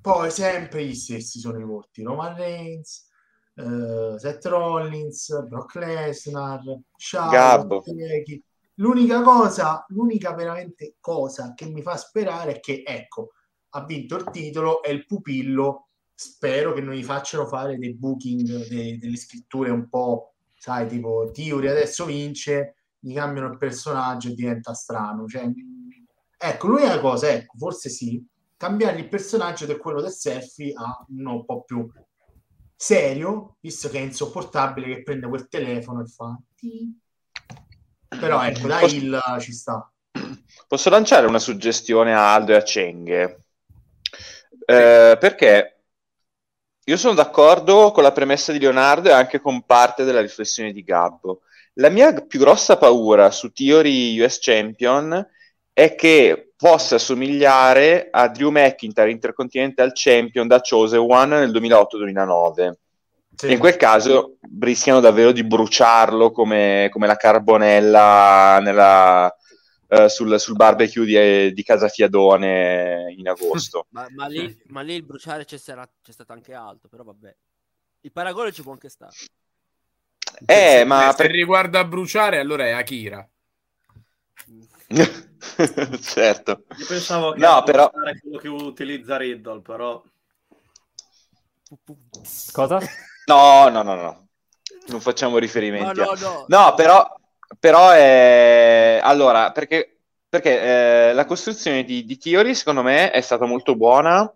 Poi sempre gli stessi sono i volti, Roman Reigns, uh, Seth Rollins, Brock Lesnar, Charlotte, L'unica cosa, l'unica veramente cosa che mi fa sperare è che, ecco, ha vinto il titolo, è il pupillo, spero che non gli facciano fare dei booking, dei, delle scritture un po', sai, tipo Theory adesso vince, gli cambiano il personaggio e diventa strano. Cioè, ecco, l'unica cosa, ecco, forse sì, cambiare il personaggio da quello del selfie a uno un po' più serio, visto che è insopportabile che prende quel telefono e fa... Però ecco, dai, il ci sta. Posso lanciare una suggestione a Aldo e a Cenghe? Eh, perché io sono d'accordo con la premessa di Leonardo e anche con parte della riflessione di Gabbo. La mia più grossa paura su Theory US Champion è che possa somigliare a Drew McIntyre Intercontinental Champion da Chosen One nel 2008-2009. Sì. In quel caso rischiano davvero di bruciarlo come, come la carbonella nella, uh, sul, sul, barbecue di, di, Casa Fiadone in agosto. ma, ma, lì, ma, lì, il bruciare c'è, c'è, stato anche alto, però vabbè. Il paragone ci può anche stare. Eh, se, ma per... riguarda bruciare, allora è Akira. certo. Io pensavo che no, però... quello che utilizza Riddle, però... Cosa? No, no, no, no. Non facciamo riferimenti. No, no, no. no però, però è... Allora, perché, perché eh, la costruzione di, di Theory, secondo me, è stata molto buona.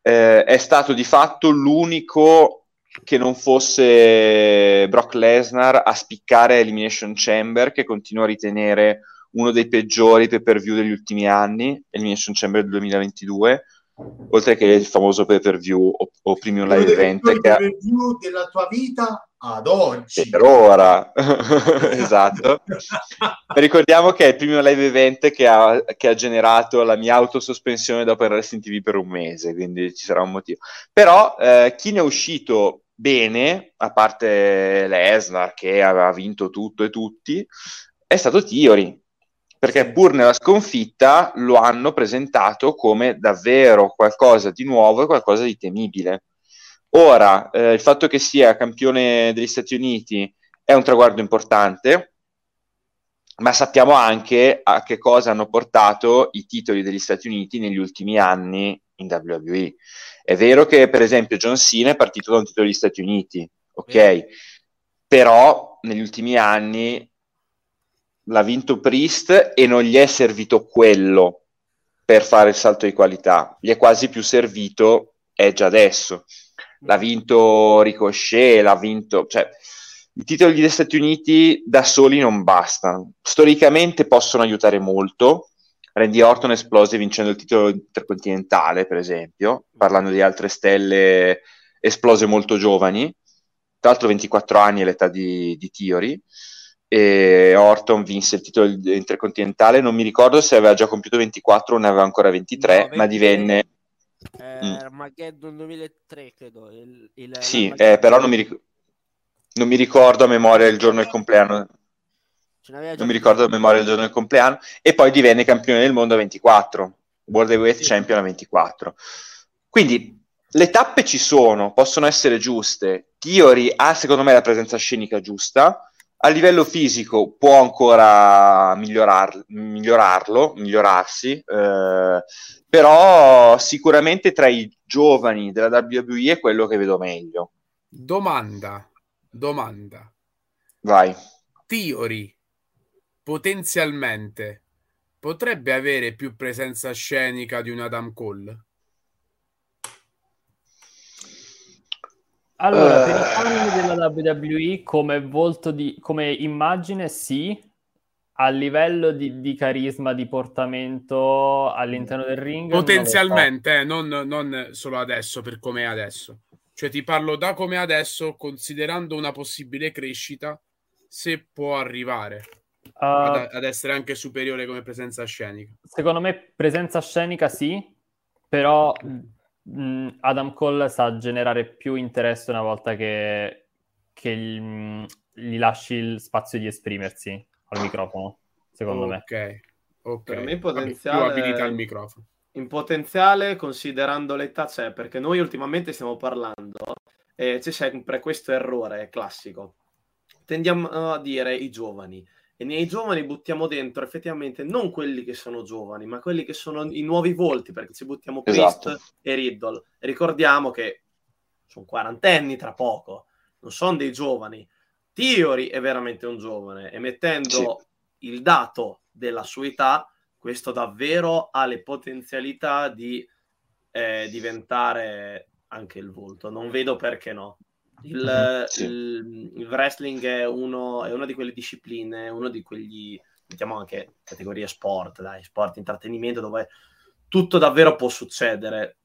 Eh, è stato di fatto l'unico che non fosse Brock Lesnar a spiccare Elimination Chamber, che continuo a ritenere uno dei peggiori pay per view degli ultimi anni, Elimination Chamber del 2022 oltre che il famoso pay per view o, o premium live event che pay per view della tua vita ad oggi. Per ora. Esatto. Ricordiamo che è il primo live event che ha, che ha, generato la mia autosospensione dopo il Wrestling TV per un mese quindi ci sarà un motivo. Però eh, chi ne è uscito bene a parte Lesnar che aveva vinto tutto e tutti è stato Theory perché pur nella sconfitta lo hanno presentato come davvero qualcosa di nuovo e qualcosa di temibile. Ora, eh, il fatto che sia campione degli Stati Uniti è un traguardo importante, ma sappiamo anche a che cosa hanno portato i titoli degli Stati Uniti negli ultimi anni in WWE. È vero che, per esempio, John Cena è partito da un titolo degli Stati Uniti, ok? Però negli ultimi anni l'ha vinto Priest e non gli è servito quello per fare il salto di qualità, gli è quasi più servito Edge adesso. L'ha vinto Ricochet, l'ha vinto... Cioè, i titoli degli Stati Uniti da soli non bastano. Storicamente possono aiutare molto. Randy Orton esplose vincendo il titolo intercontinentale, per esempio, parlando di altre stelle esplose molto giovani. Tra l'altro 24 anni è l'età di, di Theory e Orton vinse il titolo intercontinentale. Non mi ricordo se aveva già compiuto 24 o ne aveva ancora 23, no, ma divenne. Eh, mm. Armageddon 2003, credo. Il, il, sì, eh, però non mi, ric- non mi, ricordo a memoria il giorno del compleanno. Non mi ricordo a memoria il giorno del compleanno. E poi divenne campione del mondo a 24, World Heavyweight sì. Champion a 24. Quindi le tappe ci sono, possono essere giuste. Theory ha, secondo me, la presenza scenica giusta a livello fisico può ancora migliorar- migliorarlo, migliorarsi, eh, però sicuramente tra i giovani della WWE è quello che vedo meglio. Domanda, domanda. Vai. Theory, potenzialmente, potrebbe avere più presenza scenica di un Adam Cole? Allora, per i fan della WWE come volto di, come immagine sì, a livello di, di carisma, di portamento all'interno del ring. Potenzialmente, non, eh, non, non, solo adesso, per come è adesso. Cioè ti parlo da come è adesso, considerando una possibile crescita, se può arrivare uh, ad, ad essere anche superiore come presenza scenica. Secondo me presenza scenica sì, però Mm, Adam Cole sa generare più interesse una volta che, che gli, mm, gli, lasci il spazio di esprimersi al microfono, secondo okay. me. Ok, per me potenziale... più abilità al microfono. In potenziale, considerando l'età c'è, perché noi ultimamente stiamo parlando e c'è sempre questo errore classico. Tendiamo a dire i giovani e nei giovani buttiamo dentro effettivamente non quelli che sono giovani, ma quelli che sono i nuovi volti, perché ci buttiamo Priest esatto. e Riddle. Ricordiamo che sono quarantenni tra poco, non sono dei giovani. Theory è veramente un giovane e mettendo sì. il dato della sua età, questo davvero ha le potenzialità di eh, diventare anche il volto. Non vedo perché no. Il, mm-hmm, sì. il, il, wrestling è, uno, è una di quelle discipline, uno di quegli, mettiamo anche categoria sport, dai, sport, intrattenimento, dove tutto davvero può succedere.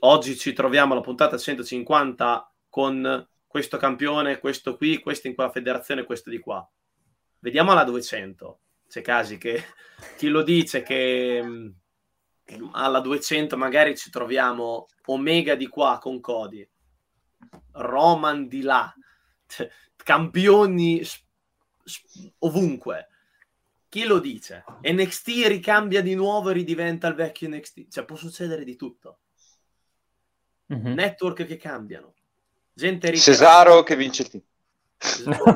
oggi ci troviamo alla puntata 150 con questo campione, questo qui, questo in quella federazione, questo di qua. Vediamo alla 200. C'è casi che chi lo dice che alla 200 magari ci troviamo Omega di qua con Cody, Roman di là, campioni ovunque. Chi lo dice? NXT ricambia di nuovo e ridiventa il vecchio NXT. Cioè, può succedere di tutto. Mm-hmm. Network che cambiano. Gente ricambia. Cesaro che vince il team.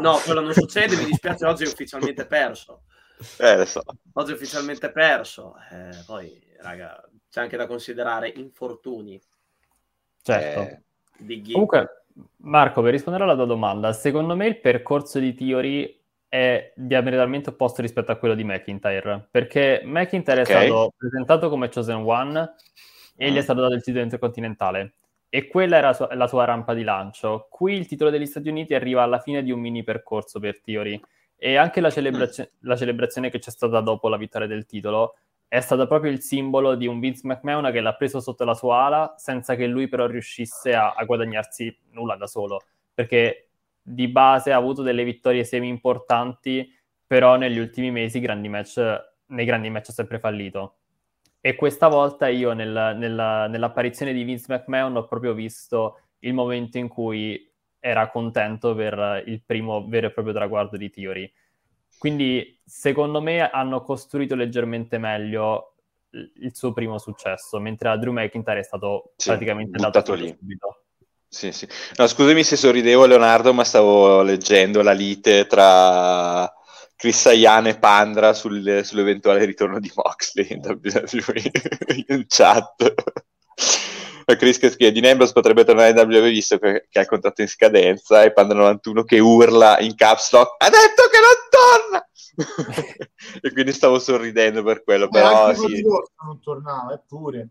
No, quello non succede, mi dispiace, oggi è ufficialmente perso. Eh, lo so. Oggi è ufficialmente perso. Eh, poi, raga, c'è anche da considerare infortuni. Certo. Eh, Comunque, Marco, per rispondere alla tua domanda, secondo me il percorso di Theory è diametralmente opposto rispetto a quello di McIntyre, perché McIntyre okay. è stato presentato come Chosen One e mm. gli è mm. stato dato il titolo intercontinentale e quella era la sua rampa di lancio. Qui il titolo degli Stati Uniti arriva alla fine di un mini percorso per Theory e anche la, celebrazio- mm. la celebrazione che c'è stata dopo la vittoria del titolo è stata proprio il simbolo di un Vince McMahon che l'ha preso sotto la sua ala senza che lui però riuscisse a, a guadagnarsi nulla da solo, perché di base ha avuto delle vittorie semi importanti, però negli ultimi mesi grandi match, nei grandi match ha sempre fallito. E questa volta io nel, nella, nell'apparizione di Vince McMahon ho proprio visto il momento in cui era contento per il primo vero e proprio traguardo di Theory quindi secondo me hanno costruito leggermente meglio il suo primo successo, mentre a Drew McIntyre è stato sì, praticamente dato lì. Subito. Sì, sì. No, scusami se sorridevo Leonardo, ma stavo leggendo la lite tra Chris Ayan e Pandra sul, sull'eventuale ritorno di Moxley in WWE in chat. Chris che scrive Dean Ambrose potrebbe tornare in WWE visto che, che ha il contratto in scadenza e Panda 91 che urla in caps lock ha detto che non torna e quindi stavo sorridendo per quello eh, però sì. non tornava eppure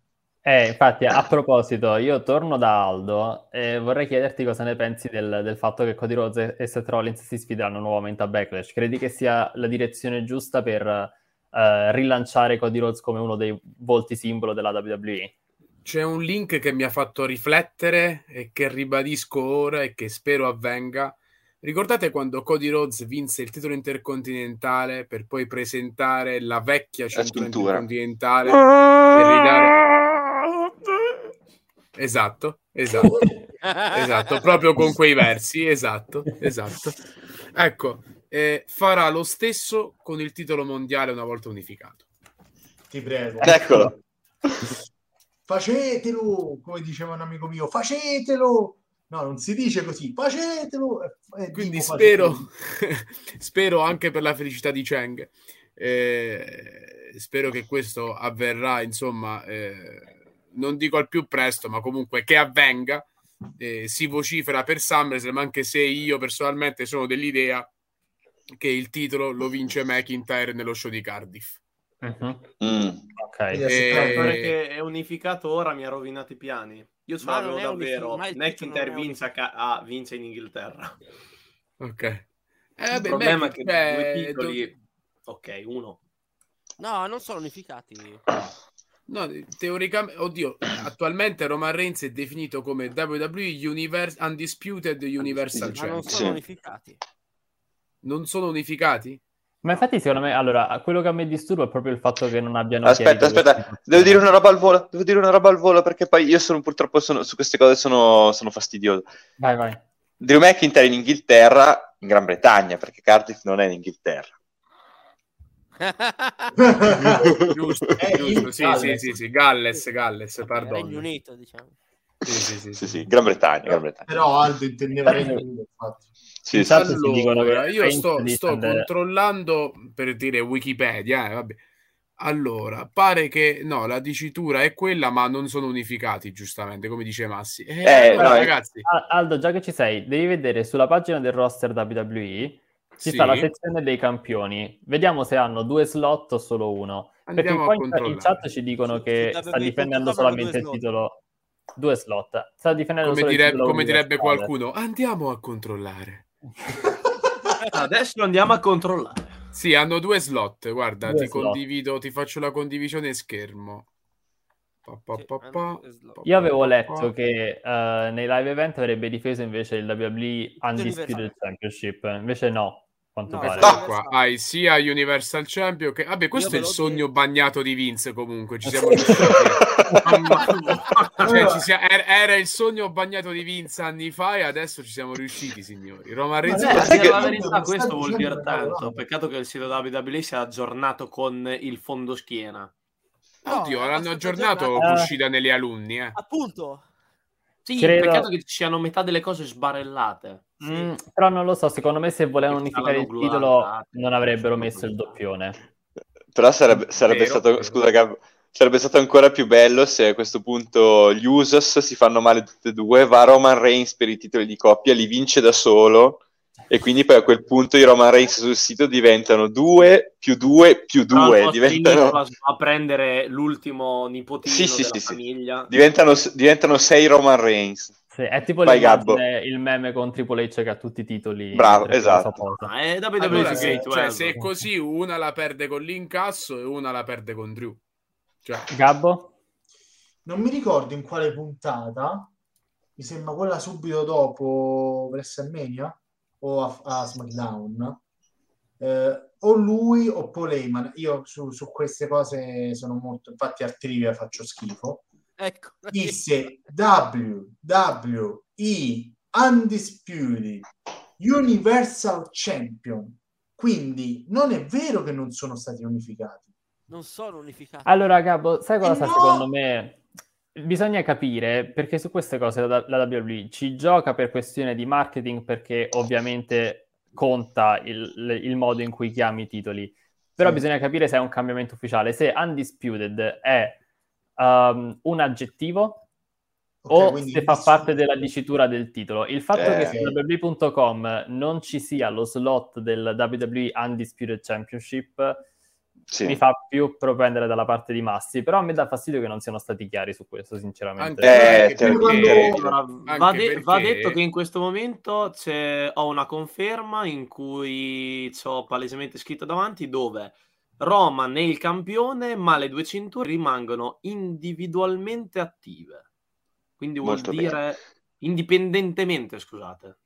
eh, infatti, a proposito, io torno da Aldo e vorrei chiederti cosa ne pensi del, del fatto che Cody Rhodes e Seth Rollins si sfideranno nuovamente a Backlash. Credi che sia la direzione giusta per uh, rilanciare Cody Rhodes come uno dei volti simbolo della WWE? C'è un link che mi ha fatto riflettere e che ribadisco ora e che spero avvenga. Ricordate quando Cody Rhodes vinse il titolo intercontinentale per poi presentare la vecchia cintura, intercontinentale e ridare... Esatto, esatto, esatto, proprio con quei versi, esatto, esatto. Ecco, eh, farà lo stesso con il titolo mondiale una volta unificato. Ti prego. Eccolo facetelo, come diceva un amico mio, facetelo. No, non si dice così, facetelo. Eh, Quindi spero, spero anche per la felicità di Cheng. Eh, spero che questo avverrà, insomma, eh, non dico al più presto, ma comunque che avvenga. Eh, si vocifera per SummerSlam, anche se io personalmente sono dell'idea che il titolo lo vince McIntyre nello show di Cardiff. Uh-huh. Mm. Ok. E... che è unificato ora mi ha rovinato i piani. Io l'avevo davvero. McIntyre vince, a ca- ah, vince in Inghilterra. Ok. Eh, il problema è che beh, due titoli... Do... Ok, uno. No, non sono unificati. No, teoricamente, oddio, attualmente Roman Reigns è definito come WWE Universe, Undisputed Universal Champion. Ma non sono unificati. Non sono unificati? Ma infatti, secondo me, allora, quello che a me disturba è proprio il fatto che non abbiano. Aspetta, aspetta, devo dire una roba al volo. Devo dire una roba al volo perché poi io sono purtroppo sono, su queste cose sono, sono fastidioso. Vai, vai. Drew McIntyre in Inghilterra, in Gran Bretagna, perché Cardiff non è in Inghilterra. giusto, giusto, sì, sì, sì, sì, Galles, Galles, perdono. Regno Unito, diciamo. Sì, sì, sì, sì, sì. Gran Bretagna, Gran Bretagna. Però Aldo intendeva Regno Unito, infatti. Sì, sì. Allora, io sto, sto controllando per dire Wikipedia, eh, vabbè. Allora, pare che no, la dicitura è quella, ma non sono unificati, giustamente, come dice Massi. Eh, eh, allora, no, ragazzi. Aldo, già che ci sei, devi vedere sulla pagina del roster WWE ci sì. sta la sezione dei campioni. Vediamo se hanno due slot o solo uno. Andiamo Perché poi in chat ci dicono che sta difendendo solamente il titolo. Due slot. Sta difendendo come, direbbe, come direbbe qualcuno, andiamo a controllare. Adesso andiamo a controllare. Sì, hanno due slot. Guarda, due ti slot. condivido, ti faccio la condivisione schermo. Io avevo letto che uh, nei live event avrebbe difeso invece il WWE Undisputed Championship, invece no. Quanto no, pare. Qua hai sia Universal Champion che... Vabbè, questo Io è il sogno dire. bagnato di Vince comunque, ci siamo riusciti. cioè, ci sia... Era il sogno bagnato di Vince anni fa e adesso ci siamo riusciti, signori. Roma Renzi... Vabbè, che... La verità, questo vuol dire tanto. Peccato che il sito WWE sia aggiornato con il fondo schiena. No, Oddio, l'hanno aggiornato uh, uscita nelle alunni, eh. Appunto. Sì, Credo... peccato che ci siano metà delle cose sbarellate. Sì. Mm, però non lo so, secondo me se volevano unificare il titolo non avrebbero messo il doppione. Però sarebbe, sarebbe stato, scusa Gab, sarebbe stato ancora più bello se a questo punto gli Usos si fanno male tutti e due, va Roman Reigns per i titoli di coppia, li vince da solo e quindi poi a quel punto i Roman Reigns sul sito diventano 2 più 2 più 2 diventano... a prendere l'ultimo nipotino sì, sì, sì, famiglia. Sì. diventano, diventano 6 Roman Reigns. Sì, è tipo il meme con Triple H che ha tutti i titoli bravo esatto. ah, è allora, se, cioè, se è così una la perde con l'incasso e una la perde con Drew cioè... Gabbo? non mi ricordo in quale puntata mi sembra quella subito dopo WrestleMania o a, a SmackDown, eh, o lui o Paul Heyman. Io su, su, queste cose sono molto, infatti al trivia faccio schifo. Ecco. Disse WWE Undisputed Universal Champion. Quindi non è vero che non sono stati unificati. Non sono unificati. Allora, Gabo, sai cosa eh no! secondo me? bisogna capire perché su queste cose la, la WWE ci gioca per questione di marketing perché ovviamente conta il, il modo in cui chiami i titoli però sì. bisogna capire se è un cambiamento ufficiale se undisputed è um, un aggettivo okay, o se fa parte della dicitura del titolo. Il fatto eh, che su WWE.com non ci sia lo slot del WWE Undisputed Championship sì. mi fa più propendere dalla parte di Massi, però a me dà fastidio che non siano stati chiari su questo, sinceramente. Anche, eh, perché, allora, va, de- perché... va, detto che in questo momento ho una conferma in cui ho palesemente scritto davanti dove Roma nel campione, ma le due cinture rimangono individualmente attive. Quindi vuol Molto dire bene. indipendentemente, scusate.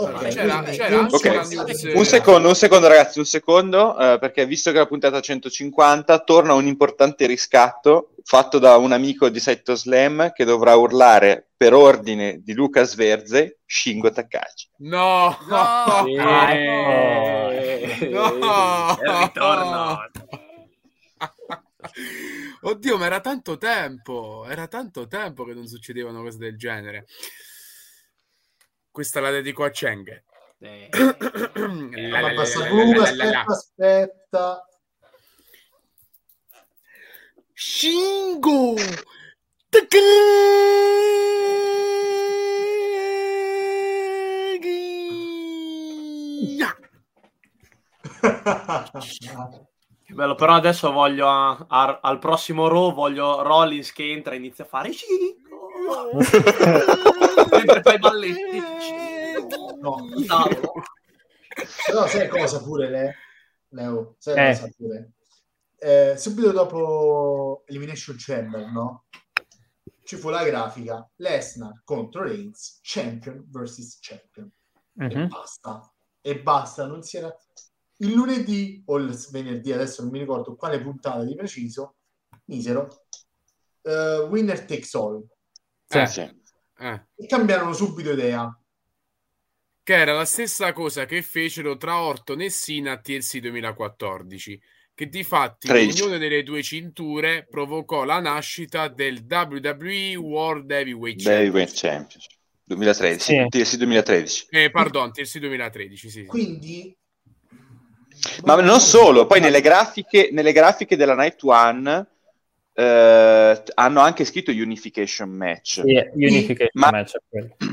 Okay, c'era, c'era okay. un secondo, un secondo ragazzi, un secondo, eh, perché visto che la puntata 150 torna un importante riscatto fatto da un amico di Saito Slam che dovrà urlare per ordine di Luca Sverze Shingo Takagi. No! No! Eh, no! Ritorno! Oddio, ma era tanto tempo, era tanto tempo che non succedevano cose del genere. Questa la dedico a Cheng. Eh. aspetta, aspetta. Shingo! Che bello, però adesso voglio a, a, al prossimo Raw voglio Rollins che entra e inizia a fare Shingo. Mentre fai balletti. No, no. Però sai cosa pure, Le? Leo? Sai eh. cosa pure? Eh, subito dopo Elimination Chamber, no? Ci fu la grafica Lesnar contro Reigns, champion vs champion. Uh-huh. E mhm. basta. E basta, non si era... Il lunedì o il venerdì, adesso non mi ricordo quale puntata di preciso, misero, uh, winner takes all. Eh, sì. Eh. E cambiarono subito idea. Che era la stessa cosa che fecero tra Orton e Sina a TLC 2014 che di fatti l'unione delle due cinture provocò la nascita del WWE World Heavyweight Championship 2013, sì. TLC 2013. Eh, pardon, TLC 2013, sì. Quindi ma non solo, poi nelle grafiche, nelle grafiche della Night One eh, hanno anche scritto Unification Match. Sì, Unification ma, Match.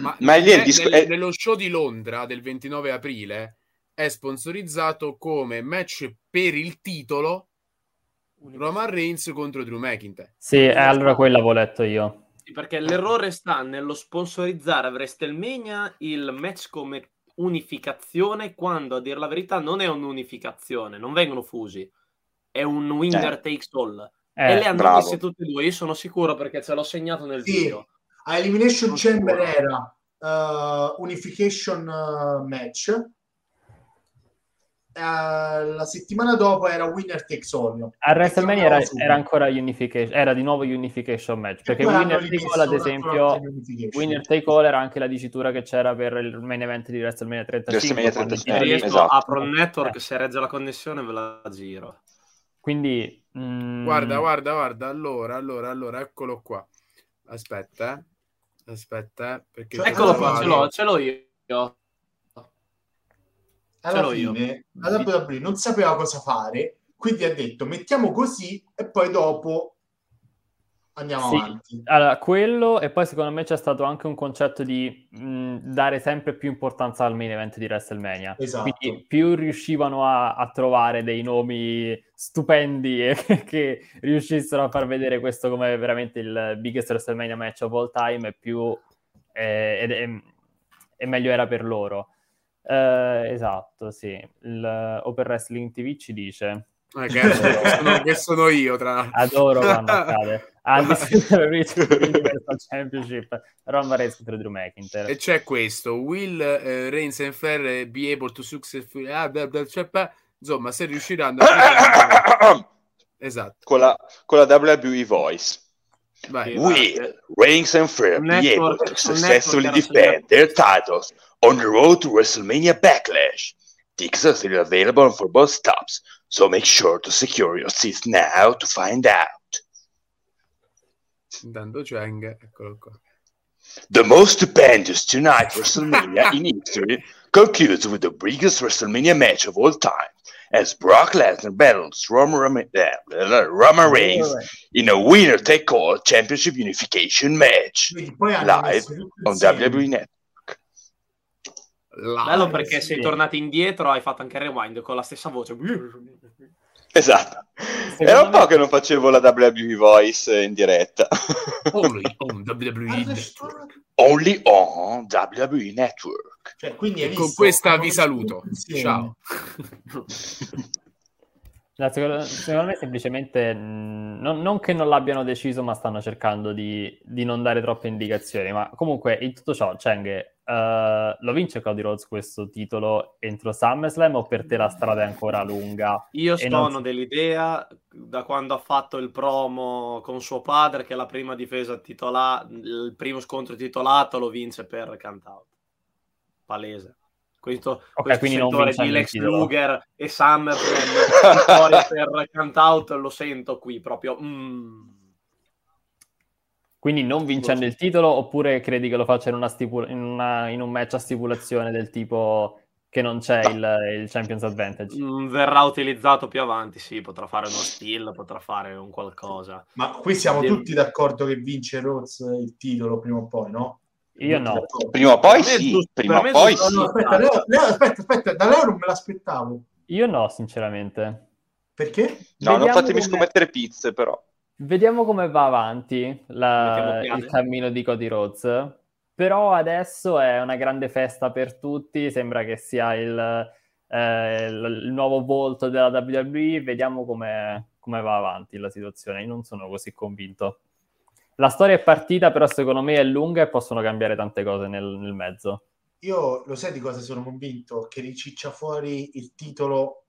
Ma, ma lì è, disco- nel, nello show di Londra del 29 aprile è sponsorizzato come match per il titolo Roman Reigns contro Drew McIntyre. Sì, eh, allora quella avevo letto io. perché l'errore sta nello sponsorizzare a WrestleMania il match come unificazione quando a dire la verità non è un'unificazione, non vengono fusi, è un winner eh. takes all Eh, e le hanno bravo. messe tutte e due, io sono sicuro perché ce l'ho segnato nel sì. video. A Elimination sono Chamber sicuro. era uh, Unification uh, Match Uh, la settimana dopo era Winner Takes All. A WrestleMania era, era, ancora Unification, era di nuovo Unification Match perché Winner Take All, ad esempio, Winner Take All era anche la dicitura che c'era per il main event di WrestleMania 35. WrestleMania 35 esatto. apro il network, eh. se regge la connessione ve la giro. Quindi, mm... guarda, guarda, guarda. Allora, allora, allora, eccolo qua. Aspetta, eh. aspetta, eh, perché eccolo qua, ce l'ho, ce l'ho io alla fine la WWE non sapeva cosa fare, quindi ha detto mettiamo così e poi dopo andiamo sì. avanti. Allora, quello e poi secondo me c'è stato anche un concetto di mh, dare sempre più importanza al main event di WrestleMania. Esatto. Quindi più riuscivano a, a trovare dei nomi stupendi e che riuscissero a far vedere questo come veramente il biggest WrestleMania match of all time, e più eh, ed, e, e meglio era per loro. Eh, esatto, sì. Il Open Wrestling TV ci dice... Eh, che, sono, che sono io, tra Adoro quando accade. Universal Championship, Ron Reigns contro Drew McIntyre. E c'è questo, will uh, Reigns and Flair be able to successfully... Ah, blah, blah, cioè, insomma, se riusciranno a... esatto. Con la, con la WWE Voice. Vai, will Reigns and Flair be able to successfully defend their titles on the road to WrestleMania Backlash. Tickets are still available for both stops, so make sure to secure your seats now to find out. Intanto Chang, eccolo qua. The most stupendous tonight WrestleMania in history concludes with the biggest WrestleMania match of all time as Brock Lesnar battles Roman, uh, Roman Reigns in a winner-take-all championship unification match live on WWE Network. Live, Bello perché sì. sei tornato indietro, hai fatto anche rewind con la stessa voce. Esatto. Secondo Era un me... po' che non facevo la WWE Voice in diretta. Only on WWE Network. Only on WWE Network. Cioè, quindi con questa vi saluto. Ciao. No, secondo, secondo, me semplicemente mh, non, non, che non l'abbiano deciso, ma stanno cercando di, di, non dare troppe indicazioni. Ma comunque, in tutto ciò, Cheng, uh, lo vince Cody Rhodes questo titolo entro SummerSlam o per te la strada è ancora lunga? Io sono non... dell'idea, da quando ha fatto il promo con suo padre, che la prima difesa titolata, il primo scontro titolato lo vince per count Palese questo, okay, questo settore di Lex Luger e SummerSlam per count out lo sento qui proprio mm. Quindi non vincendo il titolo oppure credi che lo faccia in, una stipula- in, una, in un match a stipulazione del tipo che non c'è il, il, Champions Advantage. Mm, verrà utilizzato più avanti, sì, potrà fare uno steal, potrà fare un qualcosa. Ma qui siamo Del... tutti d'accordo che vince Rhodes il titolo prima o poi, no? Io no. Prima o poi sì, prima o poi sì. No, aspetta, Leo, Leo, aspetta, aspetta, da Leo non me l'aspettavo. Io no, sinceramente. Perché? No, Vediamo non fatemi come... scommettere pizze, però. Vediamo come va avanti la... il cammino di Cody Rhodes. Però adesso è una grande festa per tutti, sembra che sia il, eh, il nuovo volto della WWE. Vediamo come, come va avanti la situazione. Io non sono così convinto. La storia è partita, però secondo me è lunga e possono cambiare tante cose nel, nel mezzo. Io lo sai di cosa sono convinto? Che riciccia fuori il titolo,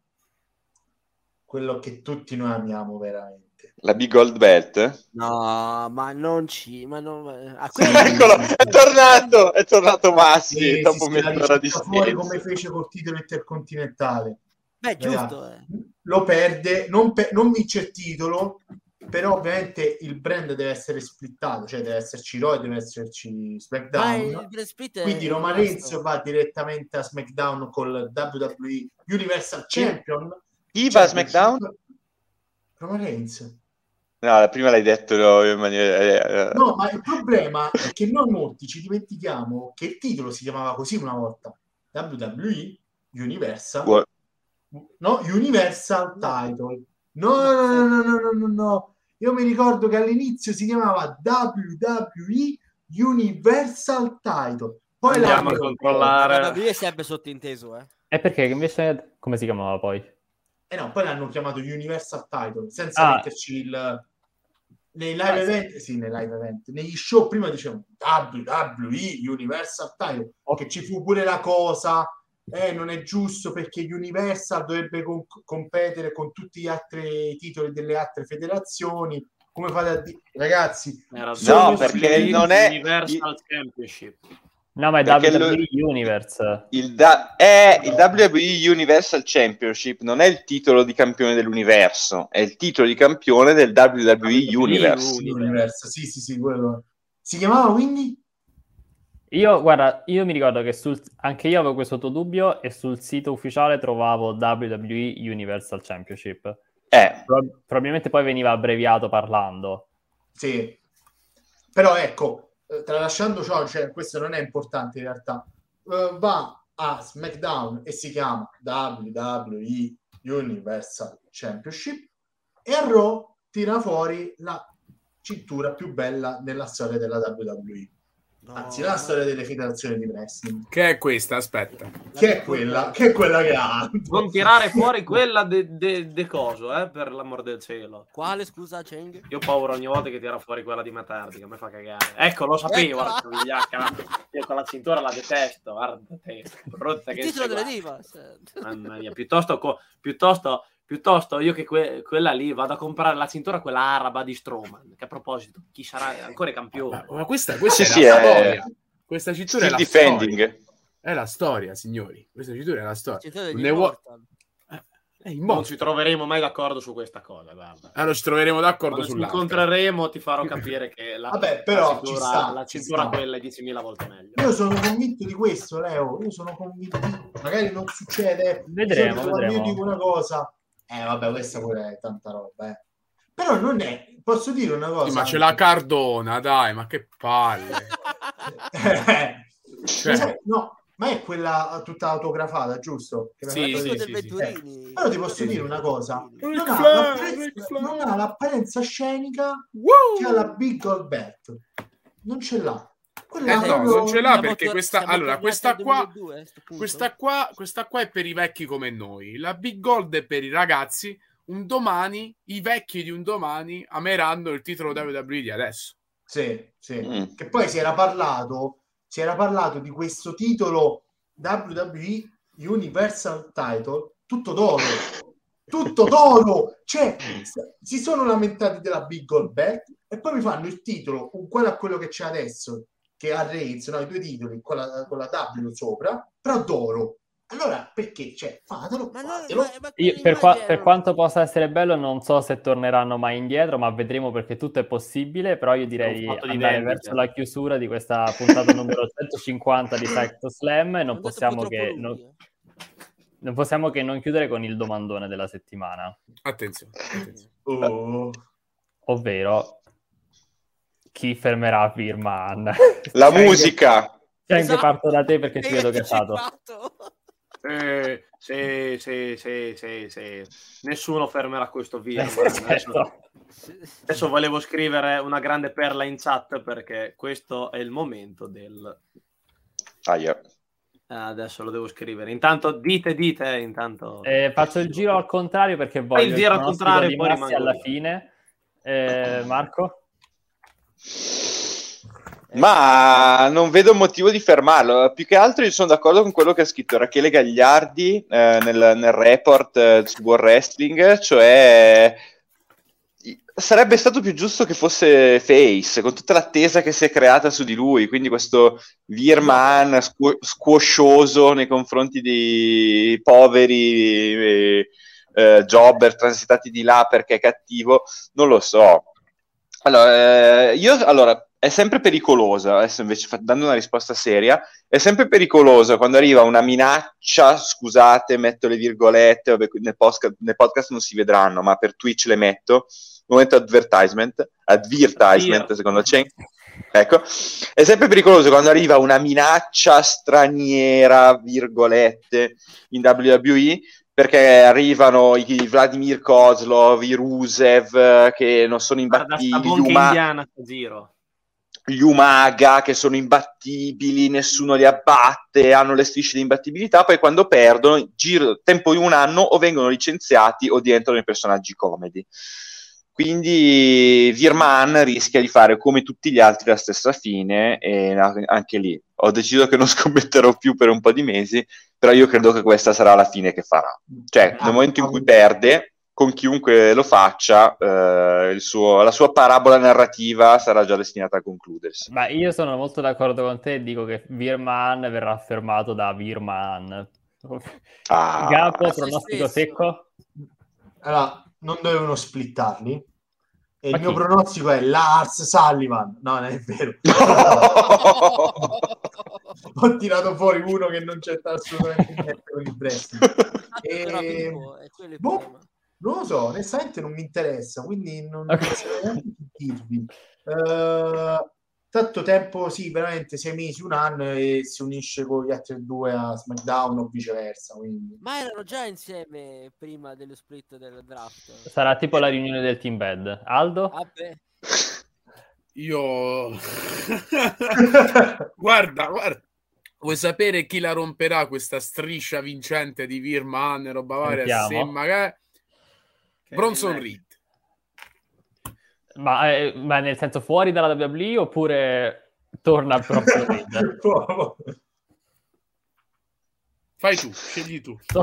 quello che tutti noi amiamo veramente. La Big Gold Belt? No, ma non ci... Ma non... Sì, eccolo, è tornato, è tornato Massi, dopo mezz'ora di fuori come fece col titolo intercontinentale. Beh, giusto. Eh. Lo perde, non, pe- non vince il titolo, però ovviamente il brand deve essere splittato, cioè deve esserci Raw e deve esserci SmackDown. Quindi Roman Reigns va direttamente a SmackDown col WWE Universal Champion. Chi va a SmackDown? Roman Reigns. No, la prima l'hai detto no, in maniera... Eh, eh. No, ma il problema è che noi molti ci dimentichiamo che il titolo si chiamava così una volta. WWE Universal. What? No, Universal Title. No, no, no, no, no, no, no. Io mi ricordo che all'inizio si chiamava WWE Universal Title. Poi Andiamo a controllare. La WWE è sempre sottinteso, eh. E perché invece come si chiamava poi? Eh no, poi l'hanno chiamato Universal Title senza ah. metterci il nei live event, sì, nei live event, negli show prima dicevano WWE Universal Title, che ci fu pure la cosa, eh, non è giusto perché Universal dovrebbe con- competere con tutti gli altri titoli delle altre federazioni. Come fate a dire, ragazzi? No, perché non è Universal Championship. No, ma è WWE Universe. Il, da- è il WWE Universal Championship non è il titolo di campione dell'universo, è il titolo di campione del WWE Universe. Universe, Sì, sì, sì, quello. Si chiamava quindi? Io, guarda, io mi ricordo che sul, anche io avevo questo tuo dubbio e sul sito ufficiale trovavo WWE Universal Championship. Eh. Pro- probabilmente poi veniva abbreviato parlando. Sì. Però ecco, tralasciando ciò, cioè, questo non è importante in realtà, eh, va a SmackDown e si chiama WWE Universal Championship e a Raw tira fuori la cintura più bella nella storia della WWE. Anzi, la storia delle federazioni di wrestling. Che è questa? Aspetta. Che è quella che, è quella che ha. Non tirare fuori quella de, de, de coso, eh, per l'amor del cielo. Quale, scusa, Cheng? Io ho paura ogni volta che tira fuori quella di Matardi, che a me fa cagare. Ecco, lo sapevo. Io con la cintura la detesto, guarda te. Brutta Il che titolo sei, delle guarda. Divas. Mamma mia, piuttosto, co- piuttosto, piuttosto io che que- quella lì vado a comprare la cintura quella araba di Strowman, che a proposito, chi sarà ancora campione? Ma questa, questa Sì, è sì, la è- storia. Questa cintura è la defending. storia. È la storia, signori. Questa cintura è la storia. Ne vuoi- Immortal. È Non ci troveremo mai d'accordo su questa cosa, guarda. Allora ci troveremo d'accordo Quando ci incontreremo ti farò capire che la, Vabbè, però la ci cintura, sta, la ci cintura quella è 10.000 volte meglio. Io sono convinto di questo, Leo. Io sono convinto. Magari non succede. Vedremo. Io dico una cosa. Eh, vabbè, questa pure è tanta roba, eh. Però non è. Posso dire una cosa? Sì, ma c'è la Cardona, dai, ma che palle. Cioè, Cioè, no, ma è quella tutta autografata, giusto? Che Sì, sì, sì, sì. Venturini. Però ti posso dire una cosa: non ha, l'apparenza, non ha l'apparenza scenica Woo! che ha la Big Gold Belt. Non ce l'ha. Quella Eh no, non ce l'ha perché questa allora questa qua 2002, a sto punto. questa qua questa qua è per i vecchi come noi. La Big Gold è per i ragazzi. Un domani i vecchi di un domani ameranno il titolo WWE di adesso. Sì, sì. Mm. Che poi si era parlato, si era parlato di questo titolo WWE Universal Title, tutto d'oro. Tutto d'oro! Cioè, si sono lamentati della Big Gold Belt e poi mi fanno il titolo uguale a quello che c'è adesso, che ha Reigns, no? i due titoli con la, con la W sopra, però d'oro. Allora, perché? Cioè, fatelo, Ma no, fatelo. ma- ma Io, per, qua- per quanto possa essere bello, non so se torneranno mai indietro, ma vedremo perché tutto è possibile. Però io direi di andare vendita. verso la chiusura di questa puntata numero 150 di Secto Slam e non possiamo, che, non, non possiamo che non chiudere con il domandone della settimana, Attenzione. attenzione. Oh. ovvero chi fermerà Firman? La musica. C'è anche Esatto. parto da te perché ci E vedo che è stato. Eh, sì, sì, sì, sì, sì. Nessuno fermerà questo video. Certo. Adesso, adesso volevo scrivere una grande perla in chat perché questo è il momento del... Aia. Eh, adesso lo devo scrivere. Intanto dite, dite, intanto... Eh, faccio il giro al contrario perché voglio il giro al contrario, poi alla fine. Eh, Marco? Ma non vedo motivo di fermarlo. Più che altro io sono d'accordo con quello che ha scritto Rachele Gagliardi eh, nel, nel report eh, su World Wrestling, cioè sarebbe stato più giusto che fosse Face, con tutta l'attesa che si è creata su di lui, quindi questo Virman squ- squoscioso nei confronti dei poveri eh, eh, jobber transitati di là perché è cattivo, non lo so. Allora, eh, io allora è sempre pericolosa, adesso invece dando una risposta seria, è sempre pericoloso quando arriva una minaccia, scusate, metto le virgolette, vabbè, nel, podcast, nel podcast non si vedranno, ma per Twitch le metto, momento advertisement, advertisement Io. secondo Chen. Ecco, è sempre pericoloso quando arriva una minaccia straniera, virgolette, in WWE, perché arrivano i Vladimir Kozlov, i Rusev, eh, che non sono imbattibili, gli Uma- indiana gli Umaga che sono imbattibili, nessuno li abbatte, hanno le strisce di imbattibilità, poi quando perdono, giro tempo di un anno o vengono licenziati o diventano dei personaggi comedy. Quindi Virman rischia di fare come tutti gli altri la stessa fine e anche lì ho deciso che non scommetterò più per un po' di mesi, però io credo che questa sarà la fine che farà. Cioè, nel momento in cui perde, con chiunque lo faccia, eh, suo, la sua parabola narrativa sarà già destinata a concludersi. Ma io sono molto d'accordo con te e dico che Virman verrà affermato da Virman. Ah, Gapo, pronostico secco? Allora, non dovevano splittarli. E il mio pronostico è Lars Sullivan. No, non è vero. Ho tirato fuori uno che non c'è assolutamente niente con il wrestling. E... Boh, non lo so, onestamente non mi interessa, quindi non, okay. non so neanche dirvi. Uh, tanto tempo, sì, veramente sei mesi, un anno e si unisce con gli altri due a SmackDown o viceversa. Quindi. Ma erano già insieme prima dello split del draft. Sarà tipo la riunione del team bed. Aldo? Vabbè. Io guarda, guarda. Vuoi sapere chi la romperà questa striscia vincente di Virman e roba varia? Se magari Bronson Reed. Ma, eh, ma, nel senso fuori dalla WWE oppure torna a Bronson Reed? Fai tu, scegli tu.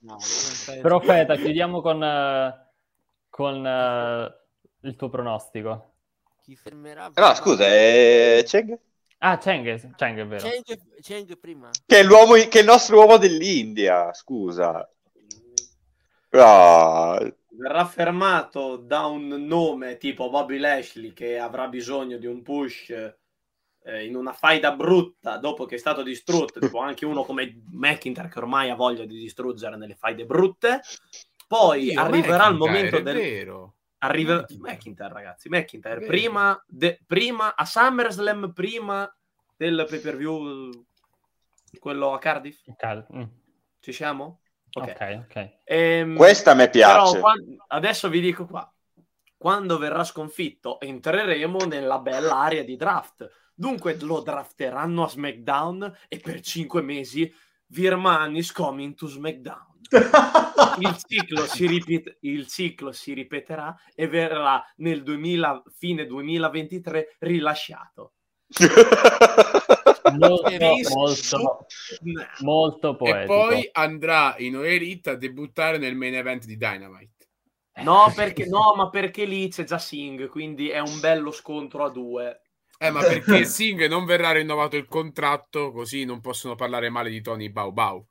no, Profeta, chiudiamo con, uh, con uh, il tuo pronostico. Chi fermerà? No, scusa, è Cheng? Ah, Cheng, Cheng è vero. Cheng, Cheng prima. Che è, l'uomo, che è il nostro uomo dell'India, scusa. Oh. Verrà fermato da un nome tipo Bobby Lashley che avrà bisogno di un push eh, in una faida brutta dopo che è stato distrutto, tipo anche uno come McIntyre che ormai ha voglia di distruggere nelle faide brutte. Poi Io, arriverà il momento del... Vero. Arriverà McIntyre, ragazzi. McIntyre prima, de... prima a SummerSlam, prima del pay per view, quello a Cardiff. Cal- mm. Ci siamo? Ok, ok. okay. Ehm, Questa mi piace. Quando, adesso vi dico qua. Quando verrà sconfitto entreremo nella bella area di draft. Dunque lo drafteranno a SmackDown e per cinque mesi Virman is coming to SmackDown. il, ciclo si ripet- il ciclo si ripeterà e verrà nel 2000, fine 2023 rilasciato. molto, molto, molto poetico. E poi andrà in Elite a debuttare nel main event di Dynamite. No, perché, no, ma perché lì c'è già Singh, quindi è un bello scontro a due. Eh, ma perché Singh non verrà rinnovato il contratto, così non possono parlare male di Tony Bau Bau.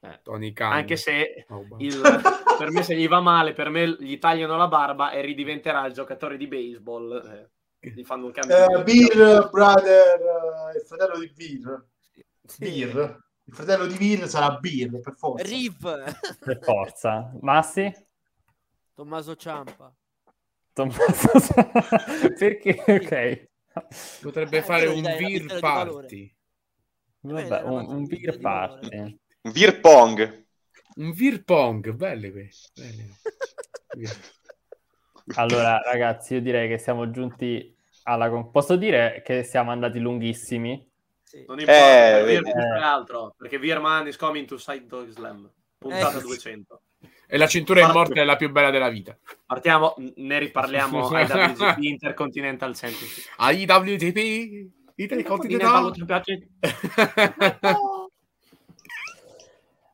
Eh, Tony Khan. Anche se il, per me se gli va male, per me gli tagliano la barba e ridiventerà il giocatore di baseball. Eh gli fanno un cambio. Uh, Beer, brother, uh, il fratello di Beer. Sì. Beer. Il fratello di Beer sarà Beer, per forza. Riv. Per forza. Massi? Tommaso Ciampa. Tommaso Ciampa. Perché? Ok. Potrebbe eh, fare un beer party. Vabbè, un, un beer party. Un beer pong. Un beer pong, belle queste. allora, ragazzi, io direi che siamo giunti alla... Posso dire che siamo andati lunghissimi? Sì. Non importa, eh, eh. altro, perché Virman is coming to Side Dog Slam, puntata eh. 200. E la cintura Part- immortale è la più bella della vita. Partiamo, ne riparliamo IWGP Intercontinental Championship. IWGP Intercontinental Championship.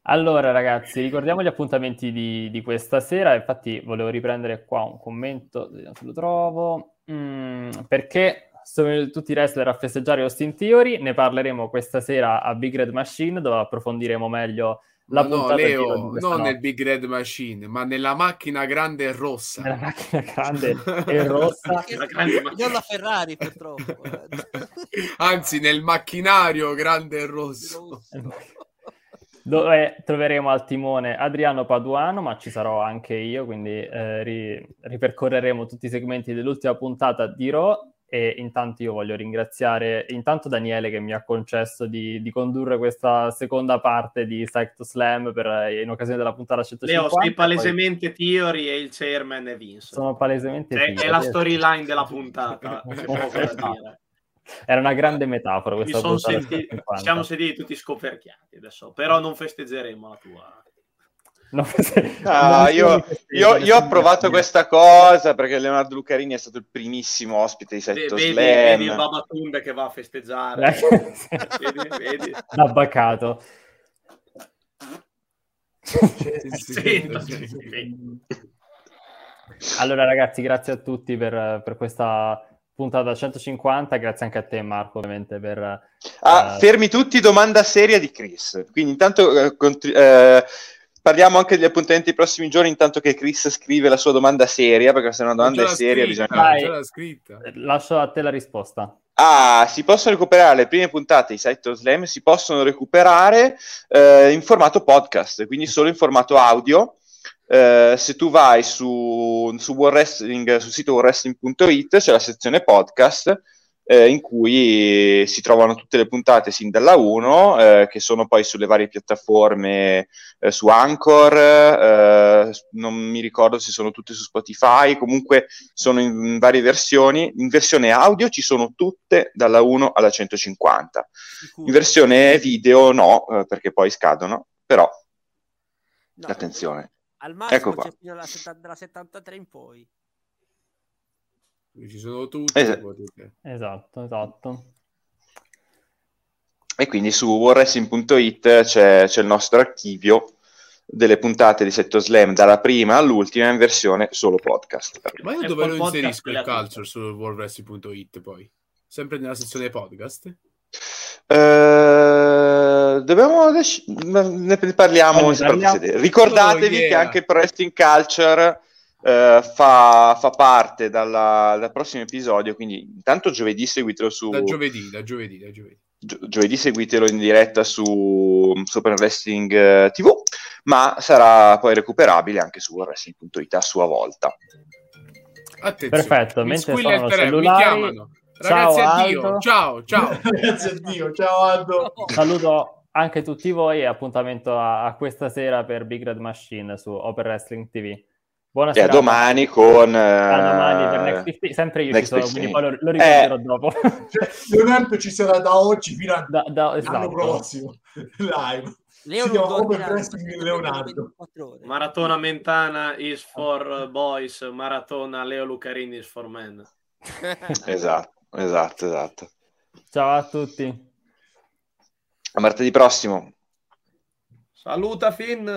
Allora, ragazzi, ricordiamo gli appuntamenti di, di, questa sera. Infatti, volevo riprendere qua un commento, vediamo se lo trovo. Mm, perché sono tutti i wrestler a festeggiare Austin Theory? Ne parleremo questa sera a Big Red Machine, dove approfondiremo meglio la no, puntata no, Leo, non notte. nel Big Red Machine, ma nella macchina grande e rossa. Nella macchina grande e rossa. non la Ferrari, purtroppo. Eh. Anzi, nel macchinario grande e rosso. rosso dove troveremo al timone Adriano Paduano, ma ci sarò anche io, quindi eh, ri- ripercorreremo tutti i segmenti dell'ultima puntata di Raw e intanto io voglio ringraziare intanto Daniele che mi ha concesso di, di condurre questa seconda parte di Psych to Slam per, in occasione della puntata 150. Leo, sei palesemente poi... Theory e il chairman è Vince. Sono palesemente è, È la storyline della puntata, Era una grande metafora questa senti... Siamo seduti tutti scoperchiati adesso, però non festeggeremo la tua. No, ah, io, io, io, ho provato questa cosa perché Leonardo Lucarini è stato il primissimo ospite di Setto vedi, Slam. Vedi il Babatunde che va a festeggiare. vedi, vedi. L'abbacato. Allora ragazzi, grazie a tutti per, per questa puntata 150, grazie anche a te Marco ovviamente per... Ah, uh... fermi tutti, domanda seria di Chris. Quindi intanto eh, contri- eh, parliamo anche degli appuntamenti dei prossimi giorni, intanto che Chris scrive la sua domanda seria, perché se una domanda è seria scritta, bisogna... scritta. Lascio a te la risposta. Ah, si possono recuperare le prime puntate di Site of Slam, si possono recuperare eh, in formato podcast, quindi solo in formato audio. Eh, se tu vai su, su Wrestling, sul sito wrestling.it c'è la sezione podcast eh, in cui si trovano tutte le puntate sin dalla 1, eh, che sono poi sulle varie piattaforme, eh, su Anchor, eh, non mi ricordo se sono tutte su Spotify, comunque sono in, in, varie versioni. In versione audio ci sono tutte dalla 1 alla 150. In versione video no, perché poi scadono, però no, attenzione. Al massimo ecco qua. c'è fino alla 70, dalla 73 in poi. Ci sono tutti. Esatto, esatto. esatto. E quindi su warracing.it c'è, c'è il nostro archivio delle puntate di Setto Slam dalla prima all'ultima in versione solo podcast. Ma io dove lo inserisco il culture su warwrestling.it poi? Sempre nella sezione podcast? Uh, dobbiamo dec- ne parliamo, parliamo. ricordatevi oh, yeah. che anche Pro Wrestling Culture Uh, fa, fa, parte dalla, dal prossimo episodio. Quindi, intanto giovedì seguitelo su. Da giovedì, da giovedì, da giovedì. Gio- giovedì seguitelo in diretta su Super Wrestling uh, TV, ma sarà poi recuperabile anche su wrestling.it a sua volta. Attenzione. Perfetto, mentre sono cellulari... mi chiamano. Ragazzi, ciao, addio. Ciao, ciao. Ragazzi, addio. Ciao, Aldo. Saluto anche tutti voi e appuntamento a, a questa sera per Big Red Machine su Open Wrestling TV. Buonasera. E a domani con... A domani per Next 50. Sempre io ci sono, quindi poi lo, lo ricorderò eh. dopo. Cioè, Leonardo ci sarà da oggi fino a da, da, esatto. l'anno prossimo. Live. Leonardo. Maratona Mentana is for boys, Maratona Leo Lucarini is for men. esatto, esatto, esatto. Ciao a tutti. A martedì prossimo. Saluta Finn.